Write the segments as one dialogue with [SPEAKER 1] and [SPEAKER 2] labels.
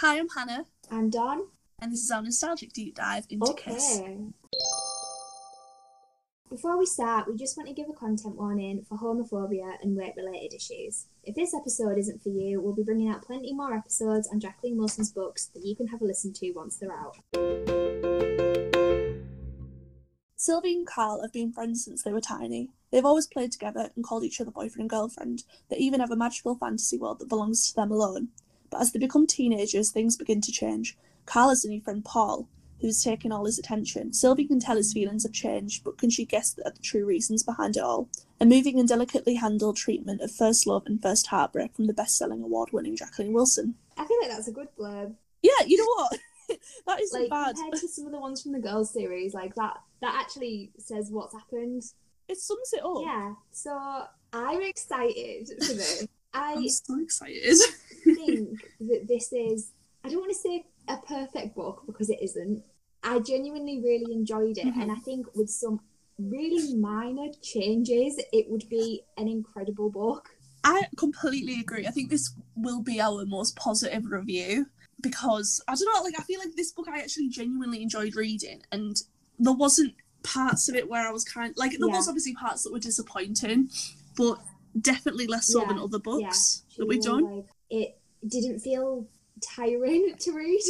[SPEAKER 1] Hi, I'm Hannah,
[SPEAKER 2] I'm Dawn.
[SPEAKER 1] and this is our nostalgic deep dive into Kiss.
[SPEAKER 2] Okay. Before we start, we just want to give a content warning for homophobia and weight related issues. If this episode isn't for you, we'll be bringing out plenty more episodes on Jacqueline Wilson's books that you can have a listen to once they're out.
[SPEAKER 1] Sylvie and Carl have been friends since they were tiny. They've always played together and called each other boyfriend and girlfriend. They even have a magical fantasy world that belongs to them alone. But as they become teenagers, things begin to change. Carl has a new friend, Paul, who's taking all his attention. Sylvie can tell his feelings have changed, but can she guess the, the true reasons behind it all? A moving and delicately handled treatment of first love and first heartbreak from the best-selling award-winning Jacqueline Wilson.
[SPEAKER 2] I feel like that's a good blurb.
[SPEAKER 1] Yeah, you know what? that isn't
[SPEAKER 2] Like
[SPEAKER 1] bad.
[SPEAKER 2] compared to some of the ones from the girls series, like that that actually says what's happened.
[SPEAKER 1] It sums it up.
[SPEAKER 2] Yeah. So I'm excited for this. I
[SPEAKER 1] I'm so excited.
[SPEAKER 2] think that this is I don't want to say a perfect book because it isn't. I genuinely really enjoyed it
[SPEAKER 1] Mhm.
[SPEAKER 2] and I think with some really minor changes it would be an incredible book.
[SPEAKER 1] I completely agree. I think this will be our most positive review because I don't know, like I feel like this book I actually genuinely enjoyed reading and there wasn't parts of it where I was kind of, like there was obviously parts that were disappointing, but definitely less so than other books
[SPEAKER 2] yeah,
[SPEAKER 1] that we've done.
[SPEAKER 2] Like, it didn't feel tiring to read.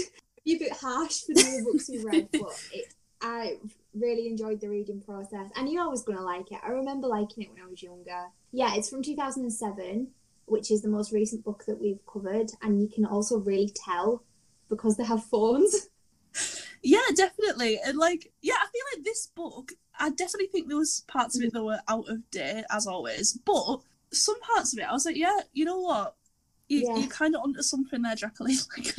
[SPEAKER 2] Be a bit harsh for the books we've read, but it, I really enjoyed the reading process. I knew I was going to like it. I remember liking it when I was younger. Yeah, it's from 2007, which is the most recent book that we've covered, and you can also really tell because they have phones.
[SPEAKER 1] Yeah, definitely. And like, yeah, I feel like this book, I definitely think there was parts of it that were out of date, as always. But some parts of it, I was like, yeah, you know what? You,
[SPEAKER 2] Yeah.
[SPEAKER 1] You're kind of onto something there, Jacqueline. Like,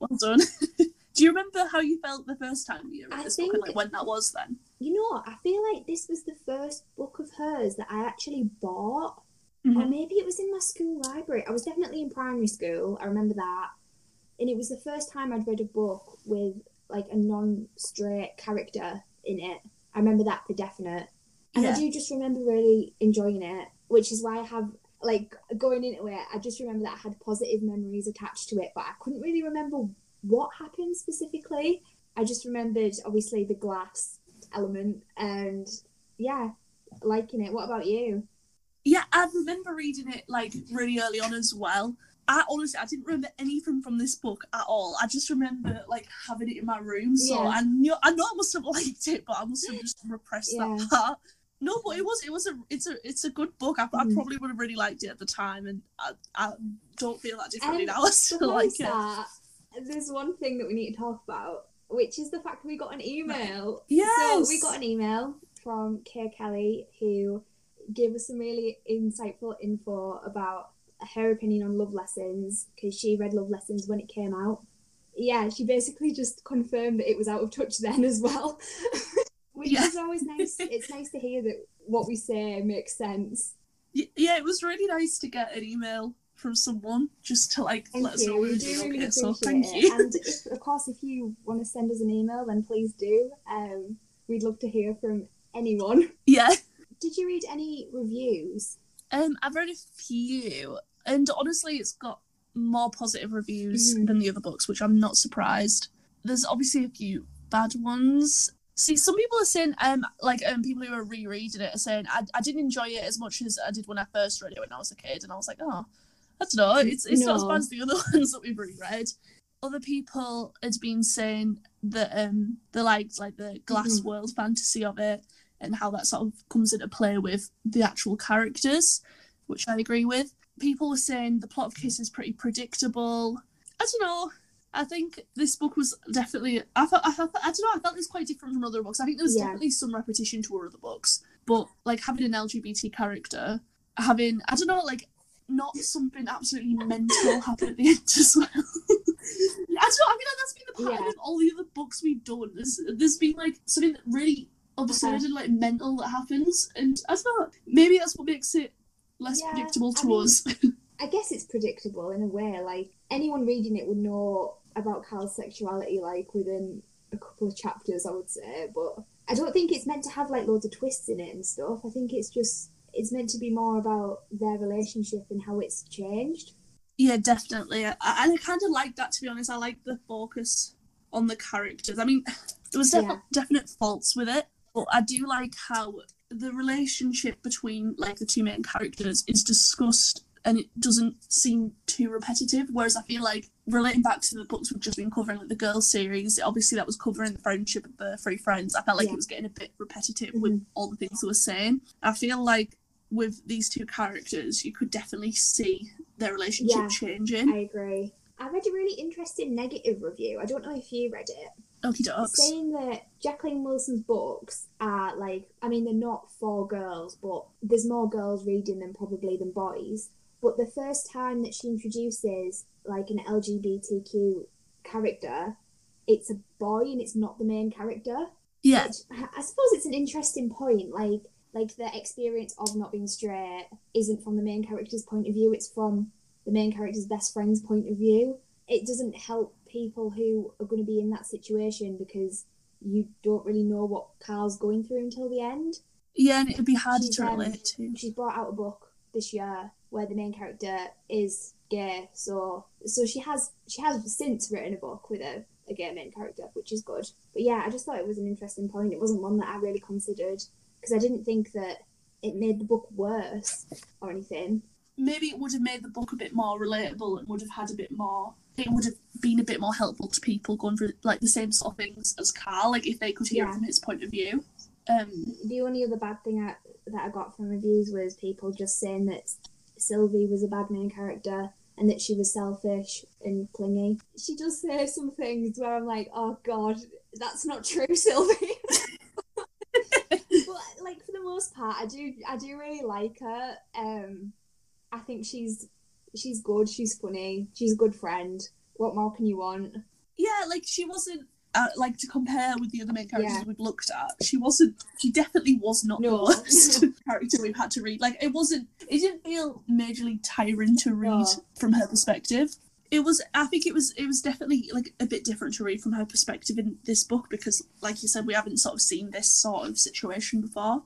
[SPEAKER 1] well done. Do you remember how you felt the first time you read
[SPEAKER 2] I
[SPEAKER 1] this book and like when that was then?
[SPEAKER 2] You know, what? I feel like this was the first book of hers that I actually bought. Or
[SPEAKER 1] Mhm.
[SPEAKER 2] maybe it was in my school library. I was definitely in primary school. I remember that. And it was the first time I'd read a book with like a non-straight character in it. I remember that for definite. And
[SPEAKER 1] Yeah.
[SPEAKER 2] I do just remember really enjoying it, which is why I have like going into it, I just remember that I had positive memories attached to it, but I couldn't really remember what happened specifically. I just remembered obviously the glass element and yeah, liking it. What about you?
[SPEAKER 1] Yeah, I remember reading it like really early on as well. I honestly I didn't remember anything from this book at all. I just remember like having it in my room. So
[SPEAKER 2] Yeah.
[SPEAKER 1] I knew I know I must have liked it, but I must have just repressed
[SPEAKER 2] Yeah.
[SPEAKER 1] that part. No, but it was it was a it's a it's a good book. I, I
[SPEAKER 2] Mhm.
[SPEAKER 1] probably would have really liked it at the time, and I, I don't feel that differently
[SPEAKER 2] Um,
[SPEAKER 1] now. I still
[SPEAKER 2] Before we
[SPEAKER 1] like it.
[SPEAKER 2] there's one thing that we need to talk about, which is the fact that we got an email.
[SPEAKER 1] Yes.
[SPEAKER 2] So we got an email from Kay Kelly who gave us some really insightful info about her opinion on Love Lessons because she read Love Lessons when it came out. Yeah, she basically just confirmed that it was out of touch then as well. Which
[SPEAKER 1] Yeah.
[SPEAKER 2] is always nice. It's nice to hear that what we say makes sense.
[SPEAKER 1] Yeah, it was really nice to get an email from someone just to like
[SPEAKER 2] Thank
[SPEAKER 1] let us know
[SPEAKER 2] you.
[SPEAKER 1] we
[SPEAKER 2] We
[SPEAKER 1] were doing
[SPEAKER 2] really
[SPEAKER 1] okay. So thank
[SPEAKER 2] it.
[SPEAKER 1] you.
[SPEAKER 2] And if, of course, if you want to send us an email, then please do. Um, we'd love to hear from anyone.
[SPEAKER 1] yeah.
[SPEAKER 2] Did you read any reviews?
[SPEAKER 1] Um, I've read a few, and honestly, it's got more positive reviews
[SPEAKER 2] Mhm.
[SPEAKER 1] than the other books, which I'm not surprised. There's obviously a few bad ones. See, some people are saying, um, like, um, people who are rereading it are saying, I, I didn't enjoy it as much as I did when I first read it when I was a kid, and I was like, oh, I don't know, it's it's not as
[SPEAKER 2] No.
[SPEAKER 1] bad as the other ones that we've reread. Other people had been saying that um they liked like the glass
[SPEAKER 2] Mhm.
[SPEAKER 1] world fantasy of it and how that sort of comes into play with the actual characters, which I agree with. People were saying the plot of Kiss is pretty predictable. I don't know. I think this book was definitely. I felt. I, felt, I don't know. I felt was quite different from other books. I think there was
[SPEAKER 2] Yeah.
[SPEAKER 1] definitely some repetition to other books, but like having an LGBT character, having I don't know, like not something absolutely mental happen at the end as well. I don't know. I mean, like that's been the pattern
[SPEAKER 2] Yeah.
[SPEAKER 1] of all the other books we've done. There's, there's been like something really absurd
[SPEAKER 2] Uh-huh.
[SPEAKER 1] and like mental that happens, and I don't know. Maybe that's what makes it less
[SPEAKER 2] Yeah,
[SPEAKER 1] predictable
[SPEAKER 2] I
[SPEAKER 1] to
[SPEAKER 2] mean-
[SPEAKER 1] us.
[SPEAKER 2] I guess it's predictable in a way. Like anyone reading it would know about Carl's sexuality, like within a couple of chapters, I would say. But I don't think it's meant to have like loads of twists in it and stuff. I think it's just it's meant to be more about their relationship and how it's changed.
[SPEAKER 1] Yeah, definitely. I, I kind of like that to be honest. I like the focus on the characters. I mean, there was
[SPEAKER 2] Yeah.
[SPEAKER 1] definite faults with it, but I do like how the relationship between like the two main characters is discussed and it doesn't seem too repetitive. Whereas I feel like relating back to the books we've just been covering, like the girls series, obviously that was covering the friendship of the three friends. I felt like
[SPEAKER 2] Yeah.
[SPEAKER 1] it was getting a bit repetitive with mm-hmm. all the things they were saying. I feel like with these two characters, you could definitely see their relationship
[SPEAKER 2] Yeah.
[SPEAKER 1] changing.
[SPEAKER 2] I agree. I read a really interesting negative review. I don't know if you read it.
[SPEAKER 1] Okie dokes.
[SPEAKER 2] saying that Jacqueline Wilson's books are like, I mean, they're not for girls, but there's more girls reading them probably than boys. But the first time that she introduces like an LGBTQ character, it's a boy and it's not the main character.
[SPEAKER 1] Yeah,
[SPEAKER 2] Which I suppose it's an interesting point. Like, like the experience of not being straight isn't from the main character's point of view; it's from the main character's best friend's point of view. It doesn't help people who are going to be in that situation because you don't really know what Carl's going through until the end.
[SPEAKER 1] yeah, and it'd be harder
[SPEAKER 2] She's,
[SPEAKER 1] to
[SPEAKER 2] um,
[SPEAKER 1] relate to.
[SPEAKER 2] She's brought out a book this year where the main character is gay, so so she has she has since written a book with a, a gay main character, which is good. But yeah, I just thought it was an interesting point. It wasn't one that I really considered because I didn't think that it made the book worse or anything.
[SPEAKER 1] Maybe it would have made the book a bit more relatable and would have had a bit more. It would have been a bit more helpful to people going through like the same sort of things as Carl, like if they could hear
[SPEAKER 2] Yeah.
[SPEAKER 1] from his point of view. Um,
[SPEAKER 2] The only other bad thing I, that I got from reviews was people just saying that Sylvie was a bad main character and that she was selfish and clingy. She does say some things where I'm like, oh god, that's not true, Sylvie. but like for the most part, I do I do really like her. Um, I think she's she's good. She's funny. She's a good friend. What more can you want?
[SPEAKER 1] yeah, like she wasn't. Uh, like to compare with the other main characters
[SPEAKER 2] Yeah.
[SPEAKER 1] we've looked at, she wasn't. She definitely was not the worst character we've had to read. Like it wasn't. It didn't feel majorly tiring to read
[SPEAKER 2] No.
[SPEAKER 1] from her perspective. It was. I think it was. It was definitely like a bit different to read from her perspective in this book because, like you said, we haven't sort of seen this sort of situation before.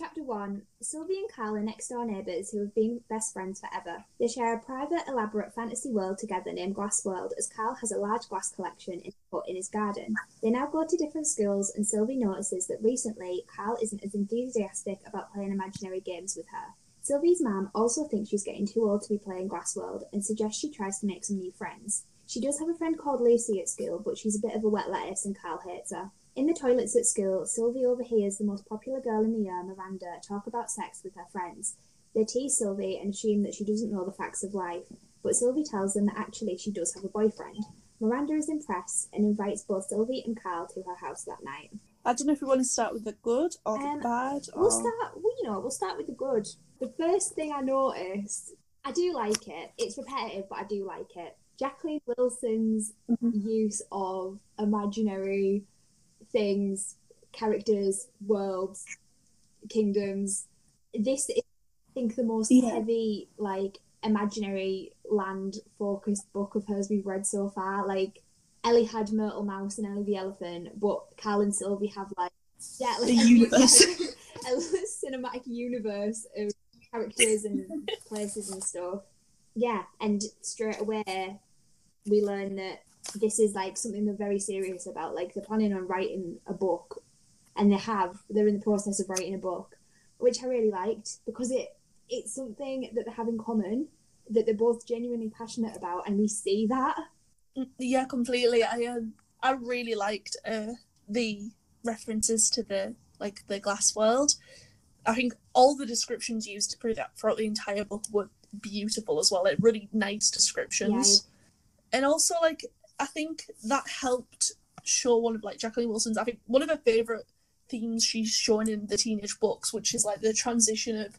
[SPEAKER 2] Chapter 1 Sylvie and Carl are next door neighbours who have been best friends forever. They share a private, elaborate fantasy world together named Glass World, as Carl has a large glass collection in, his garden. They now go to different schools, and Sylvie notices that recently Carl isn't as enthusiastic about playing imaginary games with her. Sylvie's mum also thinks she's getting too old to be playing Glass World and suggests she tries to make some new friends. She does have a friend called Lucy at school, but she's a bit of a wet lettuce and Carl hates her. In the toilets at school, Sylvie overhears the most popular girl in the year, Miranda, talk about sex with her friends. They tease Sylvie and assume that she doesn't know the facts of life, but Sylvie tells them that actually she does have a boyfriend. Miranda is impressed and invites both Sylvie and Carl to her house that night.
[SPEAKER 1] I don't know if we want to start with the good or the
[SPEAKER 2] Um,
[SPEAKER 1] bad. Or...
[SPEAKER 2] We'll start, well, you know, we'll start with the good. The first thing I noticed, I do like it. It's repetitive, but I do like it. Jacqueline Wilson's
[SPEAKER 1] Mhm.
[SPEAKER 2] use of imaginary things, characters, worlds, kingdoms. This is, I think, the most
[SPEAKER 1] Yeah.
[SPEAKER 2] heavy, like, imaginary land focused book of hers we've read so far. Like, Ellie had Myrtle Mouse and Ellie the Elephant, but Carl and Sylvie have, like, yeah, like
[SPEAKER 1] The
[SPEAKER 2] a-
[SPEAKER 1] universe.
[SPEAKER 2] a cinematic universe of characters and places and stuff. Yeah, and straight away we learn that this is like something they're very serious about. Like they're planning on writing a book, and they have. They're in the process of writing a book, which I really liked because it it's something that they have in common that they're both genuinely passionate about, and we see that.
[SPEAKER 1] Yeah, completely. I um, I really liked uh, the references to the like the glass world. I think all the descriptions used throughout the entire book were beautiful as well. Like really nice descriptions, and also like I think that helped show one of like Jacqueline Wilson's. I think one of her favorite themes she's shown in the teenage books, which is like the transition of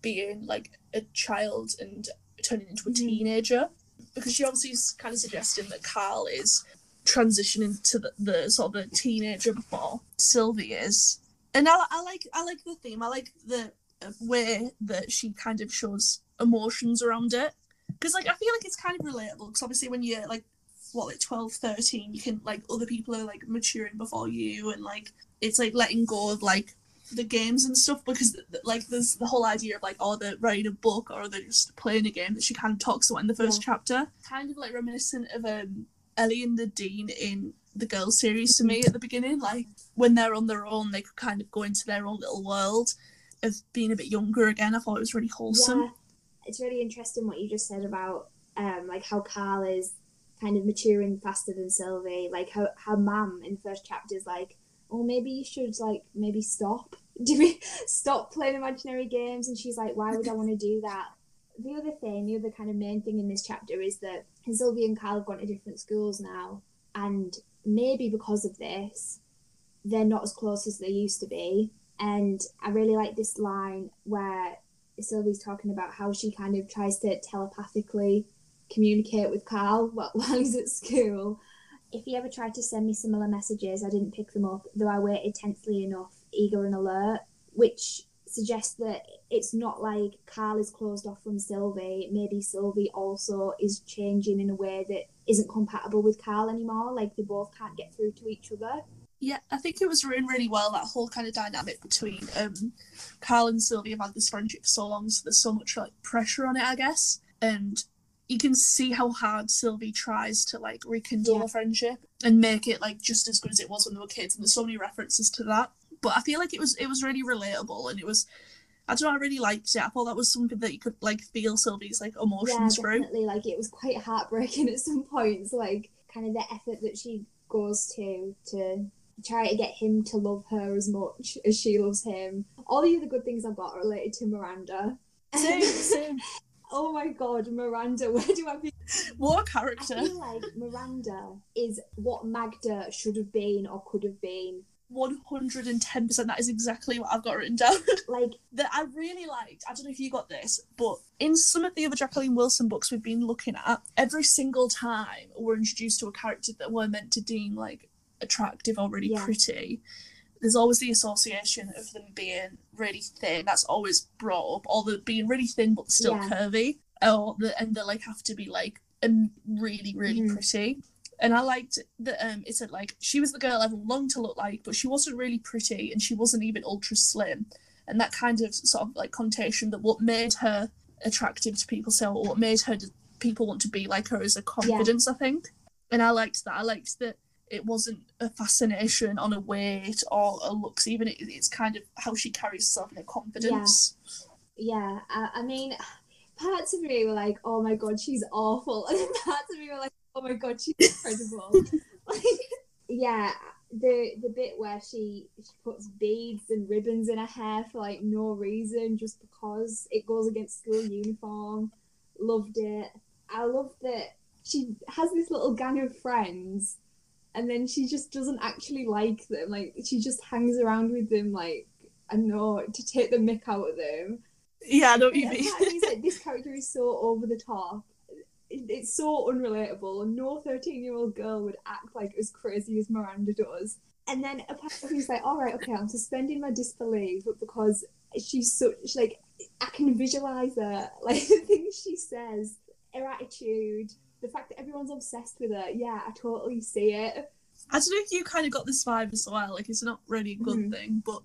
[SPEAKER 1] being like a child and turning into a
[SPEAKER 2] Mhm.
[SPEAKER 1] teenager because she obviously is kind of suggesting that Carl is transitioning to the, the sort of the teenager before Sylvie is, and I, I like I like the theme. I like the uh, way that she kind of shows emotions around it because like I feel like it's kind of relatable because obviously when you're like what like 12 13 you can like other people are like maturing before you and like it's like letting go of like the games and stuff because like there's the whole idea of like oh they're writing a book or they're just playing a game that she kind of talks about in the first yeah. chapter kind of like reminiscent of um ellie and Nadine in the girls series to me at the beginning like when they're on their own they could kind of go into their own little world of being a bit younger again i thought it was really wholesome yeah.
[SPEAKER 2] it's really interesting what you just said about um like how carl is kind of maturing faster than sylvie. Like how, how mam in the first chapter is like "Oh, maybe you should like maybe stop doing stop playing imaginary games. And she's like why would i want to do that? The other thing the other kind of main thing in this chapter is that sylvie and Kyle have gone to different schools now. And maybe because of this they're not as close as they used to be. And i really like this line where sylvie's talking about how she kind of tries to telepathically communicate with carl while, while he's at school if he ever tried to send me similar messages, I didn't pick them up, though I waited tensely enough, eager and alert, which suggests that it's not like Carl is closed off from Sylvie. Maybe Sylvie also is changing in a way that isn't compatible with Carl anymore. Like they both can't get through to each other.
[SPEAKER 1] Yeah, I think it was written really well that whole kind of dynamic between um, Carl and Sylvie have had this friendship for so long, so there's so much like pressure on it, I guess. And you can see how hard Sylvie tries to like rekindle yeah. a friendship and make it like just as good as it was when they were kids. And there's so many references to that. But I feel like it was it was really relatable and it was I don't know, I really liked it. I thought that was something that you could like feel Sylvie's like emotions
[SPEAKER 2] yeah, definitely. Like it was quite heartbreaking at some points, like kind of the effort that she goes to to try to get him to love her as much as she loves him. All the other good things I've got are related to Miranda.
[SPEAKER 1] Same, same.
[SPEAKER 2] Oh my god, Miranda, where do I be?
[SPEAKER 1] What character?
[SPEAKER 2] I feel like Miranda is what Magda should have been or could have been.
[SPEAKER 1] 110% that is exactly what I've got written down.
[SPEAKER 2] like
[SPEAKER 1] that I really liked. I don't know if you got this, but in some of the other Jacqueline Wilson books we've been looking at, every single time we're introduced to a character that we're meant to deem like attractive or really yeah. pretty there's always the association of them being really thin. That's always brought up, or the being really thin but still yeah. curvy, or the and they like have to be like um, really really mm. pretty. And I liked that um, it said like she was the girl everyone longed to look like, but she wasn't really pretty, and she wasn't even ultra slim. And that kind of sort of like connotation that what made her attractive to people, so what made her people want to be like her is a confidence, yeah. I think. And I liked that. I liked that it wasn't a fascination on a weight or a looks even it, it's kind of how she carries herself and her confidence.
[SPEAKER 2] Yeah, yeah. I, I mean parts of me were like oh my god she's awful. And then parts of me were like oh my god she's incredible. Like yeah the the bit where she she puts beads and ribbons in her hair for like no reason just because it goes against school uniform. Loved it. I love that she has this little gang of friends and then she just doesn't actually like them. Like she just hangs around with them, like I know to take the mick out of them.
[SPEAKER 1] Yeah, I know you mean.
[SPEAKER 2] like, this character is so over the top. It's so unrelatable. No thirteen-year-old girl would act like as crazy as Miranda does. And then apparently he's like, "All right, okay, I'm suspending my disbelief because she's such like I can visualize her, like the things she says, her attitude." The fact that everyone's obsessed with her, yeah, I totally see it.
[SPEAKER 1] I don't know if you kind of got this vibe as well. Like, it's not really a good mm-hmm. thing, but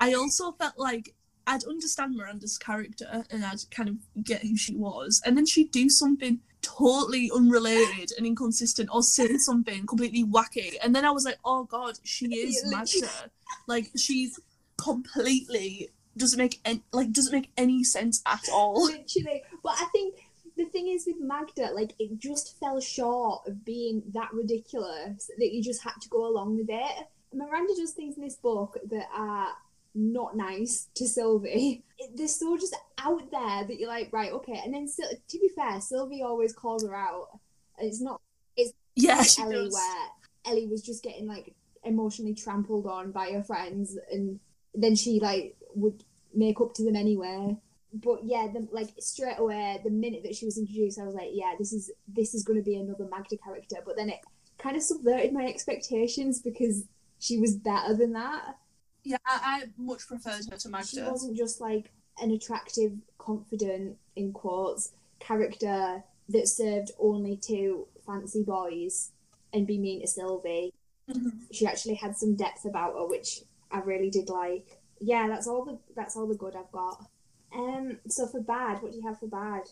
[SPEAKER 1] I also felt like I'd understand Miranda's character and I'd kind of get who she was, and then she'd do something totally unrelated and inconsistent or say something completely wacky, and then I was like, oh god, she is Magda. like, she's completely doesn't make any like doesn't make any sense at all.
[SPEAKER 2] Literally, but I think the thing is with Magda, like it just fell short of being that ridiculous that you just had to go along with it. Miranda does things in this book that are not nice to Sylvie. It, they're so just out there that you're like, right, okay. And then, to be fair, Sylvie always calls her out. It's not. It's
[SPEAKER 1] yeah,
[SPEAKER 2] Ellie does. where Ellie was just getting like emotionally trampled on by her friends, and then she like would make up to them anyway but yeah, the, like straight away, the minute that she was introduced, I was like, yeah, this is this is going to be another Magda character. But then it kind of subverted my expectations because she was better than that.
[SPEAKER 1] Yeah, I, I much preferred her to Magda.
[SPEAKER 2] She wasn't just like an attractive, confident in quotes character that served only to fancy boys and be mean to Sylvie. Mm-hmm. She actually had some depth about her, which I really did like. yeah, that's all the that's all the good I've got. Um, so for bad, what do you have for bad?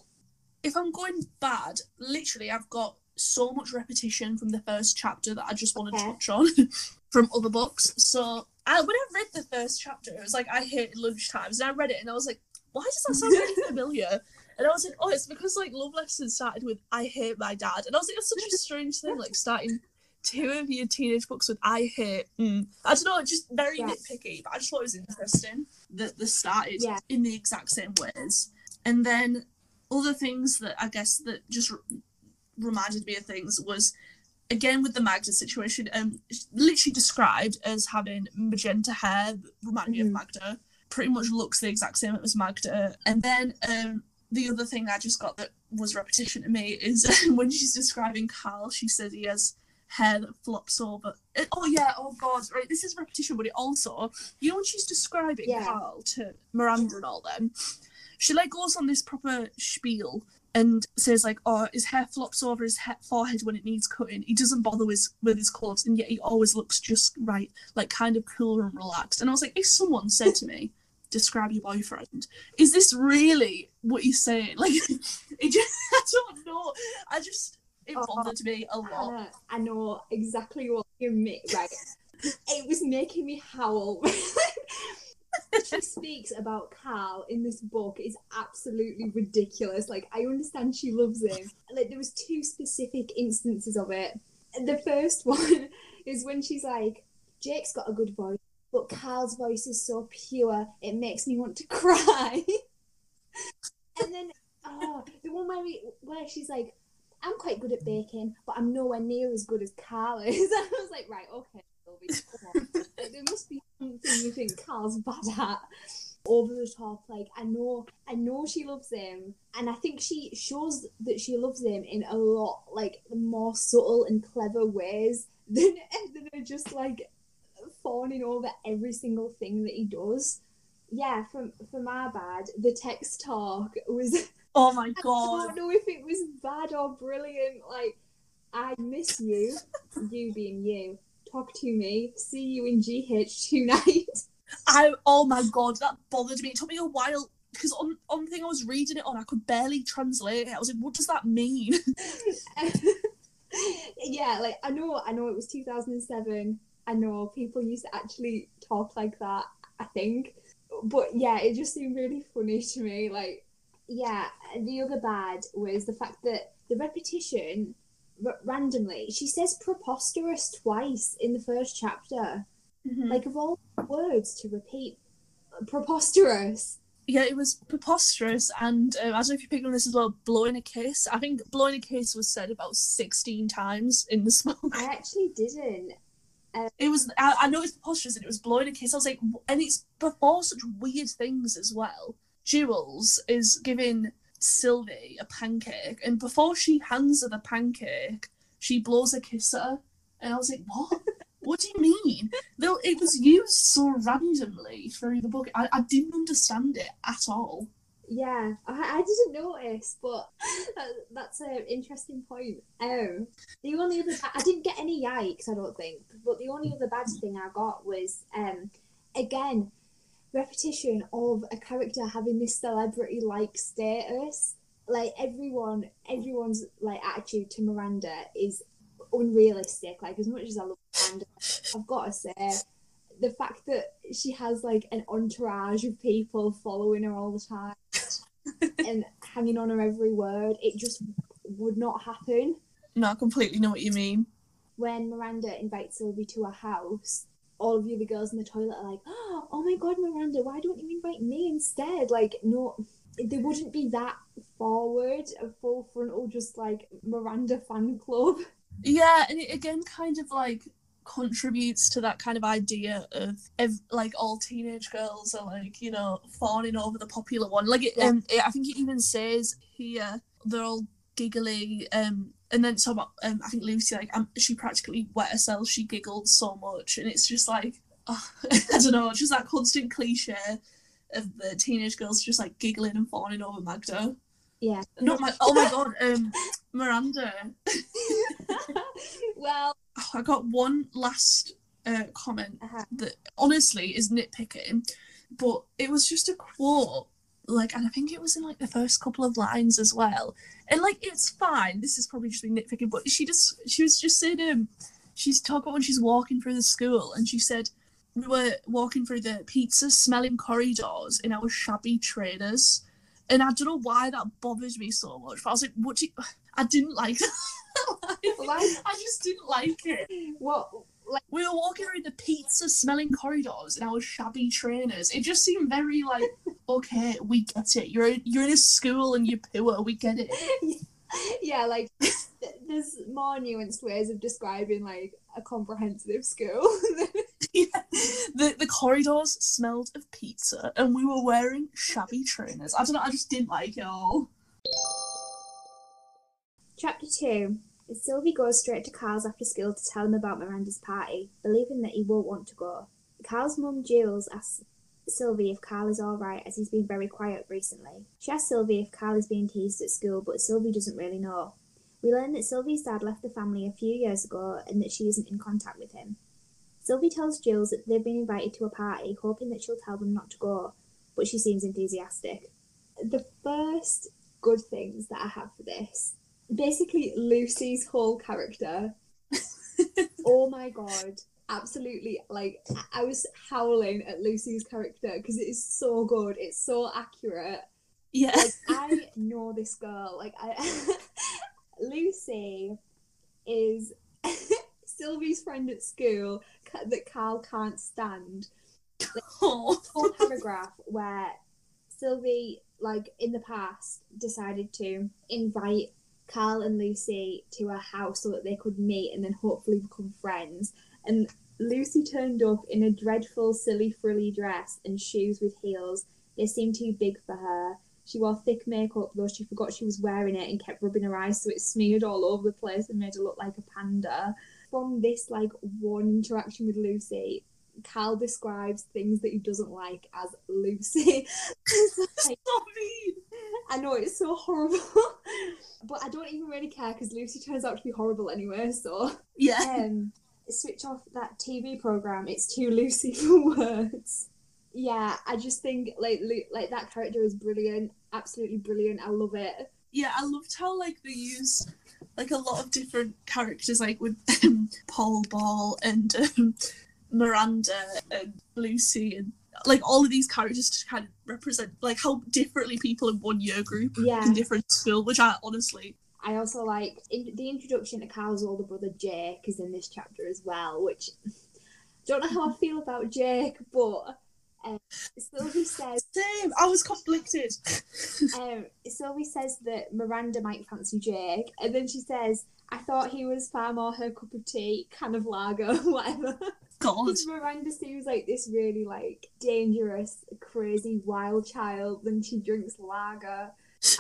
[SPEAKER 1] If I'm going bad, literally, I've got so much repetition from the first chapter that I just want to
[SPEAKER 2] Okay.
[SPEAKER 1] touch on from other books. So I, when I read the first chapter, it was like I hated lunchtimes, and I read it and I was like, why does that sound really familiar? And I was like, oh, it's because like Love Lesson started with I hate my dad, and I was like, that's such a strange thing, like starting two of your teenage books with I hate. Mm. I don't know, it's just very
[SPEAKER 2] Yeah.
[SPEAKER 1] nitpicky, but I just thought it was interesting that they started
[SPEAKER 2] Yeah.
[SPEAKER 1] in the exact same ways, and then other things that I guess that just r- reminded me of things was again with the Magda situation, um, literally described as having magenta hair, that reminded me of
[SPEAKER 2] Mhm.
[SPEAKER 1] Magda. Pretty much looks the exact same as Magda. And then um, the other thing I just got that was repetition to me is when she's describing Carl, she says he has hair that flops over. uh, Oh yeah, oh god, right. This is repetition, but it also, you know, when she's describing
[SPEAKER 2] Yeah.
[SPEAKER 1] Carl to Miranda and all them, she like goes on this proper spiel and says like, "Oh, his hair flops over his he- forehead when it needs cutting. He doesn't bother with with his clothes, and yet he always looks just right, like kind of cool and relaxed." And I was like, if someone said to me, "Describe your boyfriend," is this really what you're saying? Like, it just, I don't know. I just it
[SPEAKER 2] Oh,
[SPEAKER 1] bothered me a lot.
[SPEAKER 2] Hannah, I know exactly what you mean. Right, it was making me howl. she speaks about Carl in this book is absolutely ridiculous. Like I understand she loves him. Like there was two specific instances of it. The first one is when she's like, Jake's got a good voice, but Carl's voice is so pure it makes me want to cry. and then oh, the one where we, where she's like, I'm quite good at baking, but I'm nowhere near as good as Carl is. I was like, right, okay. Like, there must be something you think Carl's bad at. Over the top, like I know, I know she loves him, and I think she shows that she loves him in a lot like more subtle and clever ways than than just like fawning over every single thing that he does. Yeah, from for my bad, the text talk was
[SPEAKER 1] Oh my god!
[SPEAKER 2] I don't know if it was bad or brilliant. Like, I miss you, you being you. Talk to me. See you in GH tonight.
[SPEAKER 1] I oh my god, that bothered me. It took me a while because on on the thing I was reading it on, I could barely translate it. I was like, what does that mean?
[SPEAKER 2] yeah, like I know, I know it was 2007. I know people used to actually talk like that. I think, but yeah, it just seemed really funny to me. Like, yeah, the other bad was the fact that the repetition r- randomly she says preposterous twice in the first chapter. Mm-hmm. Like of all words to repeat, uh, preposterous.
[SPEAKER 1] yeah, it was preposterous, and um, I don't know if you picked on this as well. Blowing a kiss. I think blowing a kiss was said about sixteen times in the smoke.
[SPEAKER 2] I actually didn't.
[SPEAKER 1] Um, it was. I, I know it's preposterous, and it was blowing a kiss. I was like, and it's before such weird things as well. Jules is giving Sylvie a pancake, and before she hands her the pancake, she blows a kiss at her, and I was like, what? What do you mean? Though it was used so randomly through the book, I, I didn't understand it at all.
[SPEAKER 2] Yeah, I, I didn't notice, but that, that's an interesting point. Um, the only other I didn't get any yikes, I don't think, but the only other bad thing I got was um, again repetition of a character having this celebrity like status. Like everyone, everyone's like attitude to Miranda is unrealistic. Like as much as I love Miranda, I've got to say the fact that she has like an entourage of people following her all the time and hanging on her every word, it just would not happen.
[SPEAKER 1] No, I completely know what you mean.
[SPEAKER 2] When Miranda invites Sylvie to her house, all of you the other girls in the toilet are like, "Oh my god, Miranda, why don't you invite me instead?" Like, no, they wouldn't be that forward, a full frontal, just like Miranda fan club.
[SPEAKER 1] Yeah, and it again kind of like contributes to that kind of idea of ev- like all teenage girls are like you know fawning over the popular one. Like it,
[SPEAKER 2] Yeah.
[SPEAKER 1] um, it, I think it even says here they're all giggly. Um, and then so um, I think Lucy like um, she practically wet herself. She giggled so much, and it's just like oh, I don't know, just that constant cliche of the teenage girls just like giggling and fawning over Magda.
[SPEAKER 2] Yeah.
[SPEAKER 1] Not my oh my god, um, Miranda.
[SPEAKER 2] well,
[SPEAKER 1] Oh, I got one last uh, comment
[SPEAKER 2] uh
[SPEAKER 1] that honestly is nitpicking. but it was just a quote like and i think it was in like the first couple of lines as well. And like it's fine. This is probably just being nitpicking but she just she was just saying um she's talking about when she's walking through the school and she said we were walking through the pizza smelling corridors in our shabby trainers. And i don't know why that bothers me so much but i was like what do you... i didn't like that
[SPEAKER 2] Like-
[SPEAKER 1] i just didn't like it.
[SPEAKER 2] What? Like,
[SPEAKER 1] we were walking through the pizza smelling corridors in our shabby trainers. It just seemed very like, okay, we get it. You're you're in a school and you're poor. We get it.
[SPEAKER 2] yeah, like there's more nuanced ways of describing like a comprehensive school.
[SPEAKER 1] Yeah. The the corridors smelled of pizza, and we were wearing shabby trainers. I don't know. I just didn't like it all.
[SPEAKER 2] Chapter 2 Sylvie goes straight to Carl's after school to tell him about Miranda's party, believing that he won't want to go. Carl's mum, Jules, asks Sylvie if Carl is alright as he's been very quiet recently. She asks Sylvie if Carl is being teased at school, but Sylvie doesn't really know. We learn that Sylvie's dad left the family a few years ago and that she isn't in contact with him. Sylvie tells Jules that they've been invited to a party, hoping that she'll tell them not to go, but she seems enthusiastic. The first good things that I have for this basically Lucy's whole character. oh my god. Absolutely, like I was howling at Lucy's character because it is so good. It's so accurate.
[SPEAKER 1] Yeah.
[SPEAKER 2] Like I know this girl. Like I, Lucy is Sylvie's friend at school that Carl can't stand
[SPEAKER 1] Oh.
[SPEAKER 2] whole paragraph where Sylvie, like in the past, decided to invite Carl and Lucy to a house so that they could meet and then hopefully become friends. And Lucy turned up in a dreadful, silly, frilly dress and shoes with heels. They seemed too big for her. She wore thick makeup, though she forgot she was wearing it and kept rubbing her eyes so it smeared all over the place and made her look like a panda. From this, like, one interaction with Lucy, Cal describes things that he doesn't like as Lucy. Like,
[SPEAKER 1] so mean.
[SPEAKER 2] I know it's so horrible, but I don't even really care because Lucy turns out to be horrible anyway. So,
[SPEAKER 1] Yeah.
[SPEAKER 2] um, switch off that TV program. It's too Lucy for words. Yeah, I just think like Lu- like that character is brilliant, absolutely brilliant. I love it.
[SPEAKER 1] yeah, I loved how like they use like a lot of different characters, like with um, Paul Ball and um, Miranda and Lucy, and like all of these characters to kind of represent like how differently people in one year group
[SPEAKER 2] Yeah.
[SPEAKER 1] in different school. Which I honestly,
[SPEAKER 2] I also like in, the introduction to Carl's older brother Jake is in this chapter as well, which don't know how I feel about Jake, but um, Sylvie says
[SPEAKER 1] same. I was conflicted.
[SPEAKER 2] um, Sylvie says that Miranda might fancy Jake, and then she says, "I thought he was far more her cup of tea, kind of lager, whatever."
[SPEAKER 1] God,
[SPEAKER 2] Because Miranda seems like this really like dangerous, crazy, wild child, Then she drinks lager.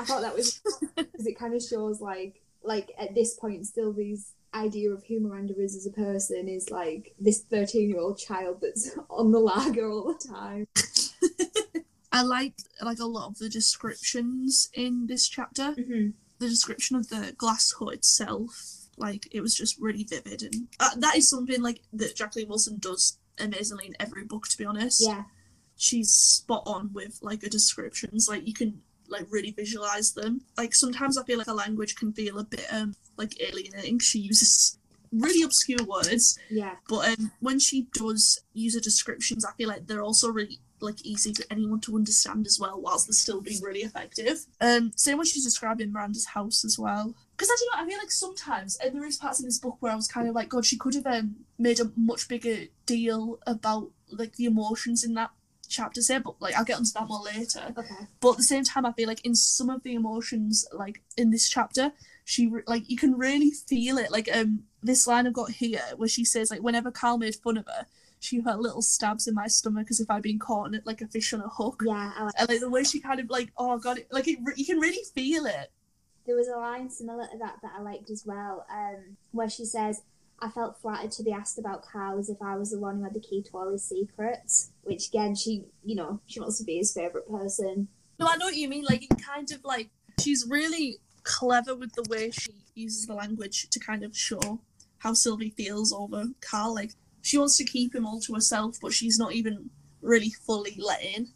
[SPEAKER 2] I thought that was because it kind of shows like like at this point Sylvie's idea of who Miranda is as a person is like this thirteen year old child that's on the lager all the time.
[SPEAKER 1] I like like a lot of the descriptions in this chapter.
[SPEAKER 2] Mm-hmm.
[SPEAKER 1] the description of the glass hut itself, like it was just really vivid, and uh, that is something like that Jacqueline Wilson does amazingly in every book. To be honest,
[SPEAKER 2] Yeah,
[SPEAKER 1] she's spot on with like her descriptions. Like you can like really visualize them. Like sometimes I feel like a language can feel a bit um like alienating. She uses really obscure words,
[SPEAKER 2] yeah,
[SPEAKER 1] but um, when she does use her descriptions, I feel like they're also really like easy for anyone to understand as well, whilst they're still being really effective. Um, same when she's describing Miranda's house as well. Because I don't know, I feel like sometimes, and there is parts in this book where I was kind of like, God, she could have um, made a much bigger deal about like the emotions in that chapter, say, but like I'll get onto that more later.
[SPEAKER 2] okay,
[SPEAKER 1] But at the same time, I feel like in some of the emotions, like in this chapter, she re- like you can really feel it. Like um, this line I've got here where she says like whenever Carl made fun of her, she felt little stabs in my stomach as if I'd been caught in it like a fish on a hook.
[SPEAKER 2] yeah. I like
[SPEAKER 1] And like the way she kind of like oh god, it, like it, you can really feel it.
[SPEAKER 2] There was a line similar to that that I liked as well, um, where she says, I felt flattered to be asked about Carl as if I was the one who had the key to all his secrets. Which again, she, you know, she wants to be his favourite person.
[SPEAKER 1] No, I know what you mean. Like it kind of like she's really clever with the way she uses the language to kind of show how Sylvie feels over Carl. Like she wants to keep him all to herself, but she's not even really fully let in.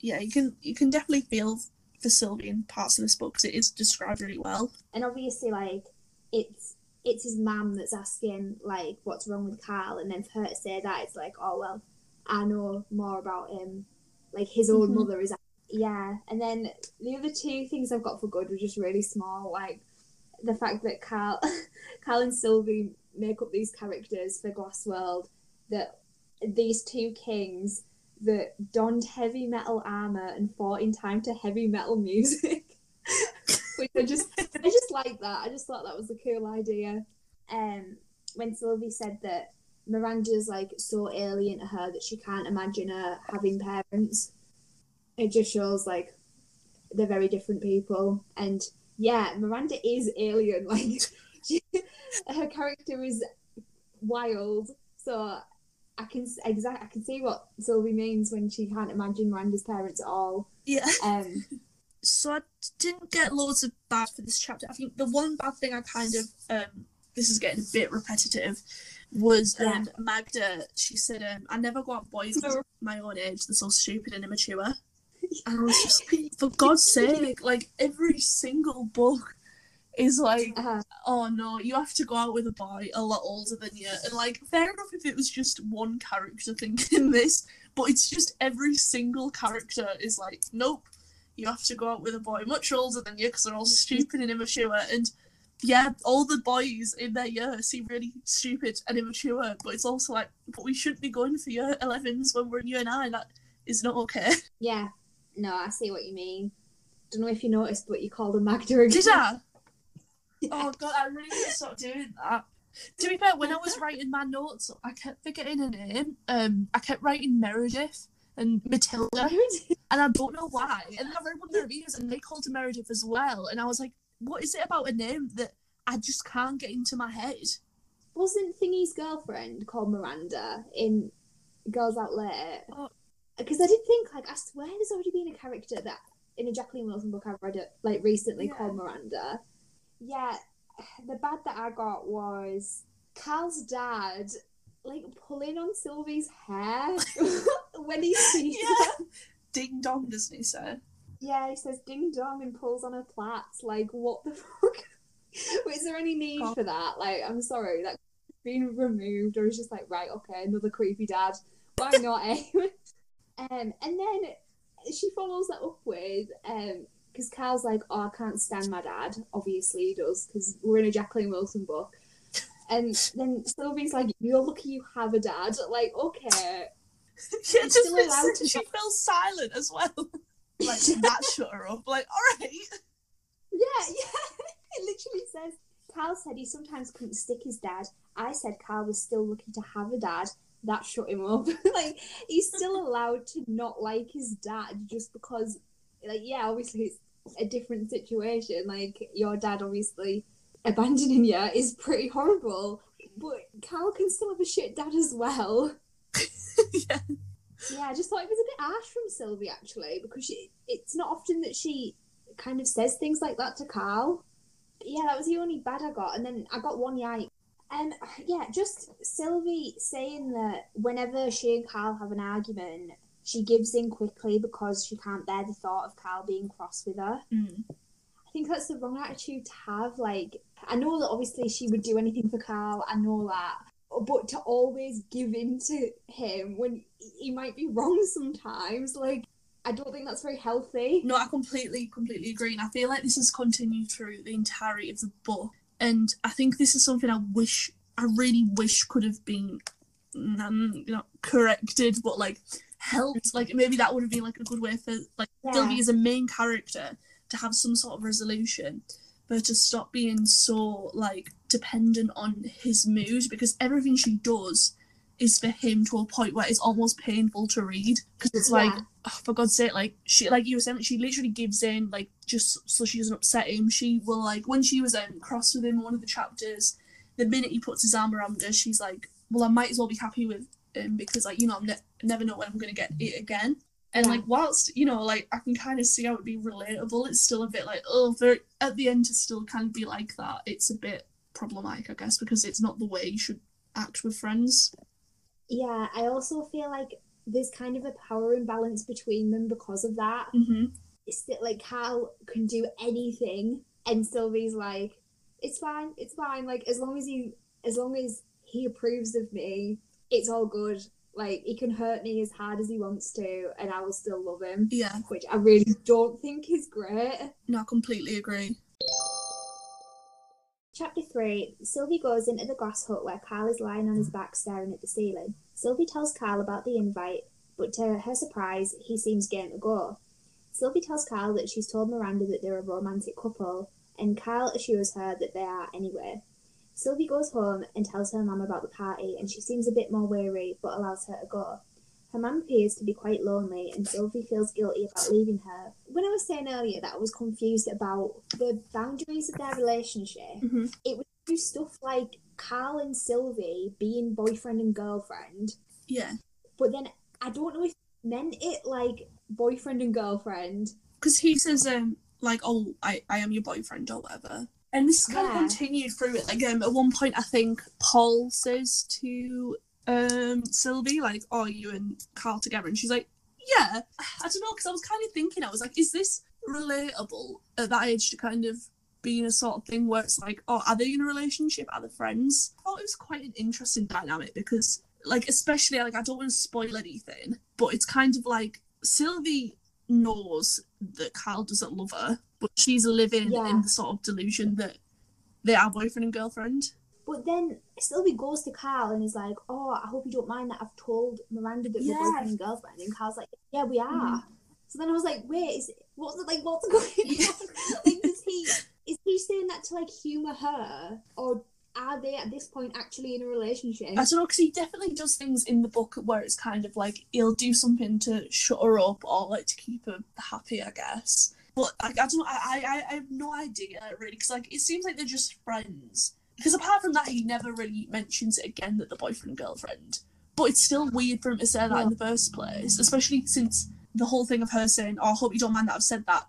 [SPEAKER 1] Yeah, you can you can definitely feel for Sylvie in parts of this book because it is described really well.
[SPEAKER 2] And obviously, like it's it's his mum that's asking like what's wrong with Carl, and then for her to say that, it's like, oh well, I know more about him. Like his own
[SPEAKER 1] Mhm.
[SPEAKER 2] mother is, yeah. And then the other two things I've got for good were just really small, like the fact that Carl, Carl and Sylvie make up these characters for Glass World. That these two kings that donned heavy metal armor and fought in time to heavy metal music. Which I just I just like that. I just thought that was a cool idea. Um when Sylvie said that Miranda's like so alien to her that she can't imagine her having parents. It just shows like they're very different people. And yeah, Miranda is alien. Like she, her character is wild. So I can exact I can see what Sylvie means when she can't imagine Miranda's parents at all.
[SPEAKER 1] Yeah.
[SPEAKER 2] Um,
[SPEAKER 1] So I didn't get loads of bad for this chapter. I think the one bad thing I kind of um this is getting a bit repetitive was
[SPEAKER 2] Yeah.
[SPEAKER 1] um Magda. She said um I never go out boys my own age. They're so stupid and immature. And I was just for God's sake, like every single book is like
[SPEAKER 2] uh,
[SPEAKER 1] oh no, you have to go out with a boy a lot older than you. And like, fair enough if it was just one character thinking this, but it's just every single character is like, nope, you have to go out with a boy much older than you because they're all stupid and immature. And yeah, all the boys in their year seem really stupid and immature, but it's also like, but we shouldn't be going for year 11s when we're in year 9. That is not okay.
[SPEAKER 2] yeah, no, I see what you mean. Don't know if you noticed, but you called her Magda again.
[SPEAKER 1] Did I? Oh god, I really need to stop doing that. To be fair, when I was writing my notes, I kept forgetting her name. Um, I kept writing Meredith and Matilda, and I don't know why. And then I read one of the reviews, and they called her Meredith as well. And I was like, what is it about a name that I just can't get into my head?
[SPEAKER 2] Wasn't Thingy's girlfriend called Miranda in Girls Out Late?
[SPEAKER 1] Oh.
[SPEAKER 2] Because I did think, like, I swear there's already been a character that in a Jacqueline Wilson book I've read it like recently
[SPEAKER 1] Yeah.
[SPEAKER 2] called Miranda. Yeah, the bad that I got was Carl's dad like pulling on Sylvie's hair when he sees
[SPEAKER 1] Yeah.
[SPEAKER 2] her.
[SPEAKER 1] Ding dong, doesn't he say?
[SPEAKER 2] Yeah, he says ding dong and pulls on her plaits. Like, what the fuck? Is there any need
[SPEAKER 1] Oh.
[SPEAKER 2] for that? Like, I'm sorry, that been removed, or it's just like, right, okay, another creepy dad. Why not, eh? um, and then she follows that up with, um, because Carl's like, oh, I can't stand my dad. Obviously, he does, because we're in a Jacqueline Wilson book. And then Sylvie's like, you're lucky you have a dad. Like, okay.
[SPEAKER 1] yeah, just
[SPEAKER 2] still allowed to
[SPEAKER 1] she fell silent as well. like that shut her up. Like, all right.
[SPEAKER 2] Yeah, yeah. It literally says Carl said he sometimes couldn't stick his dad. I said Carl was still looking to have a dad. That shut him up. like he's still allowed to not like his dad just because like yeah, obviously it's a different situation. Like your dad obviously abandoning you is pretty horrible. But Carl can still have a shit dad as well.
[SPEAKER 1] yeah.
[SPEAKER 2] Yeah, I just thought it was a bit harsh from Sylvie actually, because she, it's not often that she kind of says things like that to Carl. But yeah, that was the only bad I got, and then I got one yike. Um, yeah, just Sylvie saying that whenever she and Carl have an argument, she gives in quickly because she can't bear the thought of Carl being cross with her.
[SPEAKER 1] Mm.
[SPEAKER 2] I think that's the wrong attitude to have. Like, I know that obviously she would do anything for Carl. I know that, but to always give in to him when he might be wrong sometimes, like, I don't think that's very healthy.
[SPEAKER 1] No, I completely, completely agree. And I feel like this has continued through the entirety of the book. And I think this is something I wish, I really wish could have been, um, you know, corrected, but like helped. Like maybe that would have been like a good way for like
[SPEAKER 2] Yeah.
[SPEAKER 1] Sylvie as a main character to have some sort of resolution, but to stop being so like dependent on his mood because everything she does is for him to a point where it's almost painful to read because it's like
[SPEAKER 2] Yeah.
[SPEAKER 1] oh, for God's sake, like she, like you were saying, she literally gives in, like just so she doesn't upset him. She will like when she was um, cross with him in one of the chapters, the minute he puts his arm around her, she's like, "Well, I might as well be happy with him because like you know I'm ne- never know when I'm gonna get it again." And
[SPEAKER 2] Yeah.
[SPEAKER 1] like whilst you know like I can kind of see how it'd be relatable, it's still a bit like oh, at the end to still kind of be like that, it's a bit problematic, I guess, because it's not the way you should act with friends.
[SPEAKER 2] Yeah, I also feel like there's kind of a power imbalance between them because of that.
[SPEAKER 1] Mm-hmm.
[SPEAKER 2] It's that like Carl can do anything, and Sylvie's like, it's fine, it's fine. Like as long as he, as long as he approves of me, it's all good. Like he can hurt me as hard as he wants to, and I will still love him.
[SPEAKER 1] Yeah.
[SPEAKER 2] Which I really don't think is great.
[SPEAKER 1] No, I completely agree.
[SPEAKER 2] Chapter 3 Sylvie goes into the glass hut where Carl is lying on his back staring at the ceiling. Sylvie tells Carl about the invite, but to her surprise, he seems game to go. Sylvie tells Carl that she's told Miranda that they're a romantic couple, and Carl assures her that they are anyway. Sylvie goes home and tells her mum about the party, and she seems a bit more weary but allows her to go. Her mum appears to be quite lonely, and Sylvie feels guilty about leaving her. When I was saying earlier that I was confused about the boundaries of their relationship,
[SPEAKER 1] Mm-hmm.
[SPEAKER 2] it was do stuff like Carl and Sylvie being boyfriend and girlfriend,
[SPEAKER 1] Yeah.
[SPEAKER 2] but then I don't know if meant it like boyfriend and girlfriend.
[SPEAKER 1] Because he says, um, like, oh, I, I am your boyfriend or whatever. And this kind of continued through it. Like, um, at one point, I think Paul says to um Sylvie, like, oh, you and Carl together? And she's like, yeah. I don't know, because I was kind of thinking, I was like, is this relatable at that age to kind of being a sort of thing where it's like, oh, are they in a relationship? Are they friends? I thought it was quite an interesting dynamic because, like, especially, like, I don't want to spoil anything, but it's kind of like Sylvie knows that Carl doesn't love her, but she's living
[SPEAKER 2] Yeah.
[SPEAKER 1] in the sort of delusion that they are boyfriend and girlfriend.
[SPEAKER 2] But then Sylvie goes to Carl and is like, "Oh, I hope you don't mind that I've told Miranda that
[SPEAKER 1] Yeah.
[SPEAKER 2] we're boyfriend and girlfriend." And Carl's like, "Yeah, we are."
[SPEAKER 1] Mhm.
[SPEAKER 2] So then I was like, "Wait, is what's it like? What's going on? like, is he is he saying that to like humor her, or are they at this point actually in a relationship?"
[SPEAKER 1] I don't know because he definitely does things in the book where it's kind of like he'll do something to shut her up or like to keep her happy, I guess. But like, I don't, I, I, I have no idea really because like it seems like they're just friends. Because apart from that, he never really mentions it again that they're boyfriend and girlfriend. But it's still weird for him to say that in the first place, especially since the whole thing of her saying, "Oh, I hope you don't mind that I've said that,"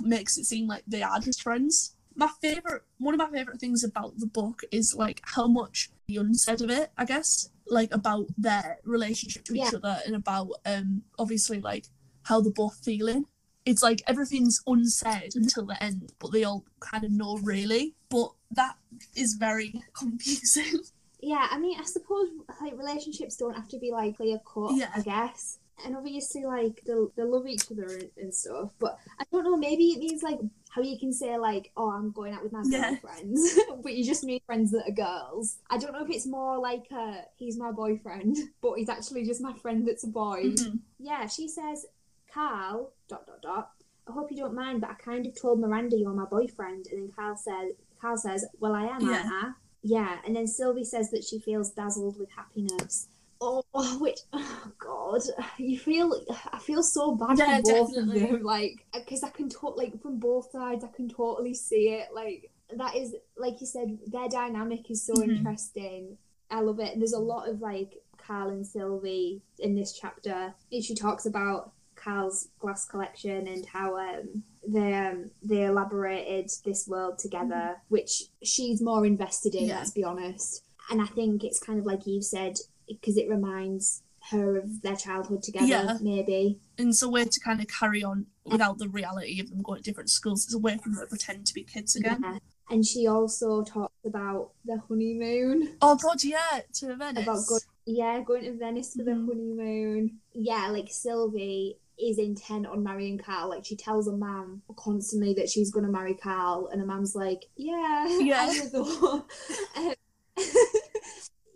[SPEAKER 1] makes it seem like they are just friends. My favorite, one of my favorite things about the book is like how much the unsaid of it. I guess like about their relationship to each
[SPEAKER 2] Yeah.
[SPEAKER 1] other and about um obviously like how they're both feeling. It's like everything's unsaid until the end, but they all kind of know really. But that is very confusing.
[SPEAKER 2] Yeah, I mean, I suppose like relationships don't have to be like clear cut.
[SPEAKER 1] Yeah.
[SPEAKER 2] I guess. And obviously, like they they love each other and, and stuff. But I don't know. Maybe it means like how you can say like, "Oh, I'm going out with my
[SPEAKER 1] Yeah.
[SPEAKER 2] girlfriends," but you just meet friends that are girls. I don't know if it's more like uh, he's my boyfriend, but he's actually just my friend that's a boy.
[SPEAKER 1] Mhm.
[SPEAKER 2] Yeah, she says, Carl, dot, dot, dot. I hope you don't mind, but I kind of told Miranda you're my boyfriend. And then Carl says, Carl says, well, I am,
[SPEAKER 1] Yeah.
[SPEAKER 2] aren't I? Yeah. And then Sylvie says that she feels dazzled with happiness. Oh, which, oh God, you feel, I feel so bad
[SPEAKER 1] Yeah,
[SPEAKER 2] for both
[SPEAKER 1] definitely.
[SPEAKER 2] of them. Like, because I can talk, like, from both sides, I can totally see it. Like, that is, like you said, their dynamic is so
[SPEAKER 1] Mhm.
[SPEAKER 2] interesting. I love it. And there's a lot of, like, Carl and Sylvie in this chapter. She talks about Carl's glass collection and how um, they um, they elaborated this world together, which she's more invested in.
[SPEAKER 1] Mm-hmm. Yeah.
[SPEAKER 2] Let's be honest. And I think it's kind of like you said because it reminds her of their childhood together.
[SPEAKER 1] Yeah.
[SPEAKER 2] Maybe.
[SPEAKER 1] And it's a way to kind of carry on without the reality of them going to different schools. It's a way for them to pretend to be kids again.
[SPEAKER 2] Yeah. And she also talks about the honeymoon.
[SPEAKER 1] Oh god, yeah, to Venice.
[SPEAKER 2] About going, yeah, going to Venice for the
[SPEAKER 1] Mhm.
[SPEAKER 2] honeymoon. Yeah, like Sylvie is intent on marrying Carl. Like she tells her mum constantly that she's gonna marry Carl, and her mum's like, "Yeah,
[SPEAKER 1] Yeah.
[SPEAKER 2] I would've thought." Um,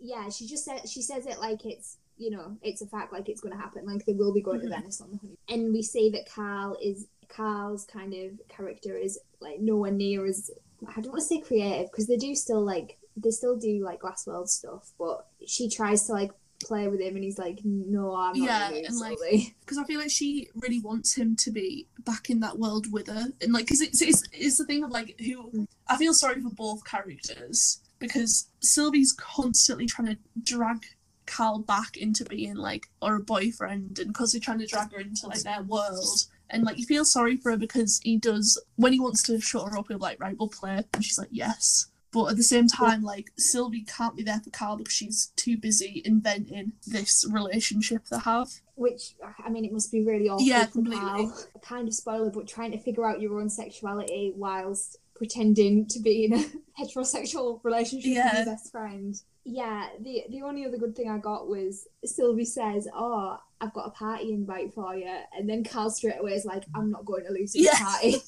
[SPEAKER 2] yeah, she just said she says it like it's you know it's a fact, like it's gonna happen. Like they will be going
[SPEAKER 1] Mhm.
[SPEAKER 2] to Venice on the honeymoon, and we see that Carl is Carl's kind of character is like nowhere near as I don't want to say creative because they do still like they still do like glass world stuff, but she tries to like play with him and he's like, No, I'm not
[SPEAKER 1] Yeah, and, like, because I feel like she really wants him to be back in that world with her, and like, because it's, it's it's the thing of like who I feel sorry for both characters because Sylvie's constantly trying to drag Carl back into being like or a boyfriend, and because they're trying to drag her into like their world. And like you feel sorry for her because he does when he wants to shut her up, he'll be like, right, we'll play, and she's like, yes. But at the same time, like Sylvie can't be there for Carl because she's too busy inventing this relationship they have.
[SPEAKER 2] Which I mean, it must be really awkward.
[SPEAKER 1] Yeah,
[SPEAKER 2] for
[SPEAKER 1] completely.
[SPEAKER 2] Carl. Kind of spoiler, but trying to figure out your own sexuality whilst pretending to be in a heterosexual relationship with
[SPEAKER 1] Yeah.
[SPEAKER 2] your best friend. Yeah, the the only other good thing I got was Sylvie says, "Oh, I've got a party invite for you," and then Carl straight away is like, "I'm not going to Lucy's
[SPEAKER 1] Yeah.
[SPEAKER 2] party."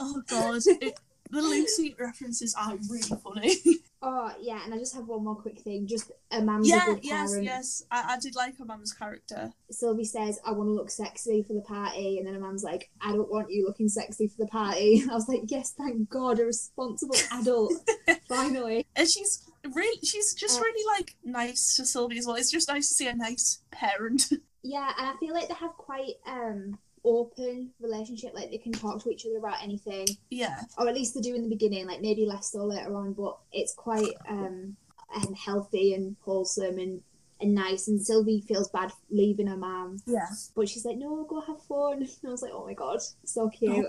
[SPEAKER 1] Oh god, it, the Lucy references are really funny.
[SPEAKER 2] oh yeah, and I just have one more quick thing. Just a man's a
[SPEAKER 1] yeah, yes, yes. I, I did like mum's character.
[SPEAKER 2] Sylvie says, I want to look sexy for the party. And then a man's like, I don't want you looking sexy for the party. I was like, yes, thank God, a responsible adult. Finally.
[SPEAKER 1] And she's really, she's just
[SPEAKER 2] Uh,
[SPEAKER 1] really like nice to Sylvie as well. It's just nice to see a nice parent.
[SPEAKER 2] Yeah, and I feel like they have quite um open relationship. Like they can talk to each other about anything.
[SPEAKER 1] yeah,
[SPEAKER 2] Or at least they do in the beginning, like maybe less so later on, but it's quite um, um healthy and wholesome and, and nice. And Sylvie feels bad leaving her mum.
[SPEAKER 1] yeah.
[SPEAKER 2] But she's like, no, go have fun. And I was like, oh my god, so cute.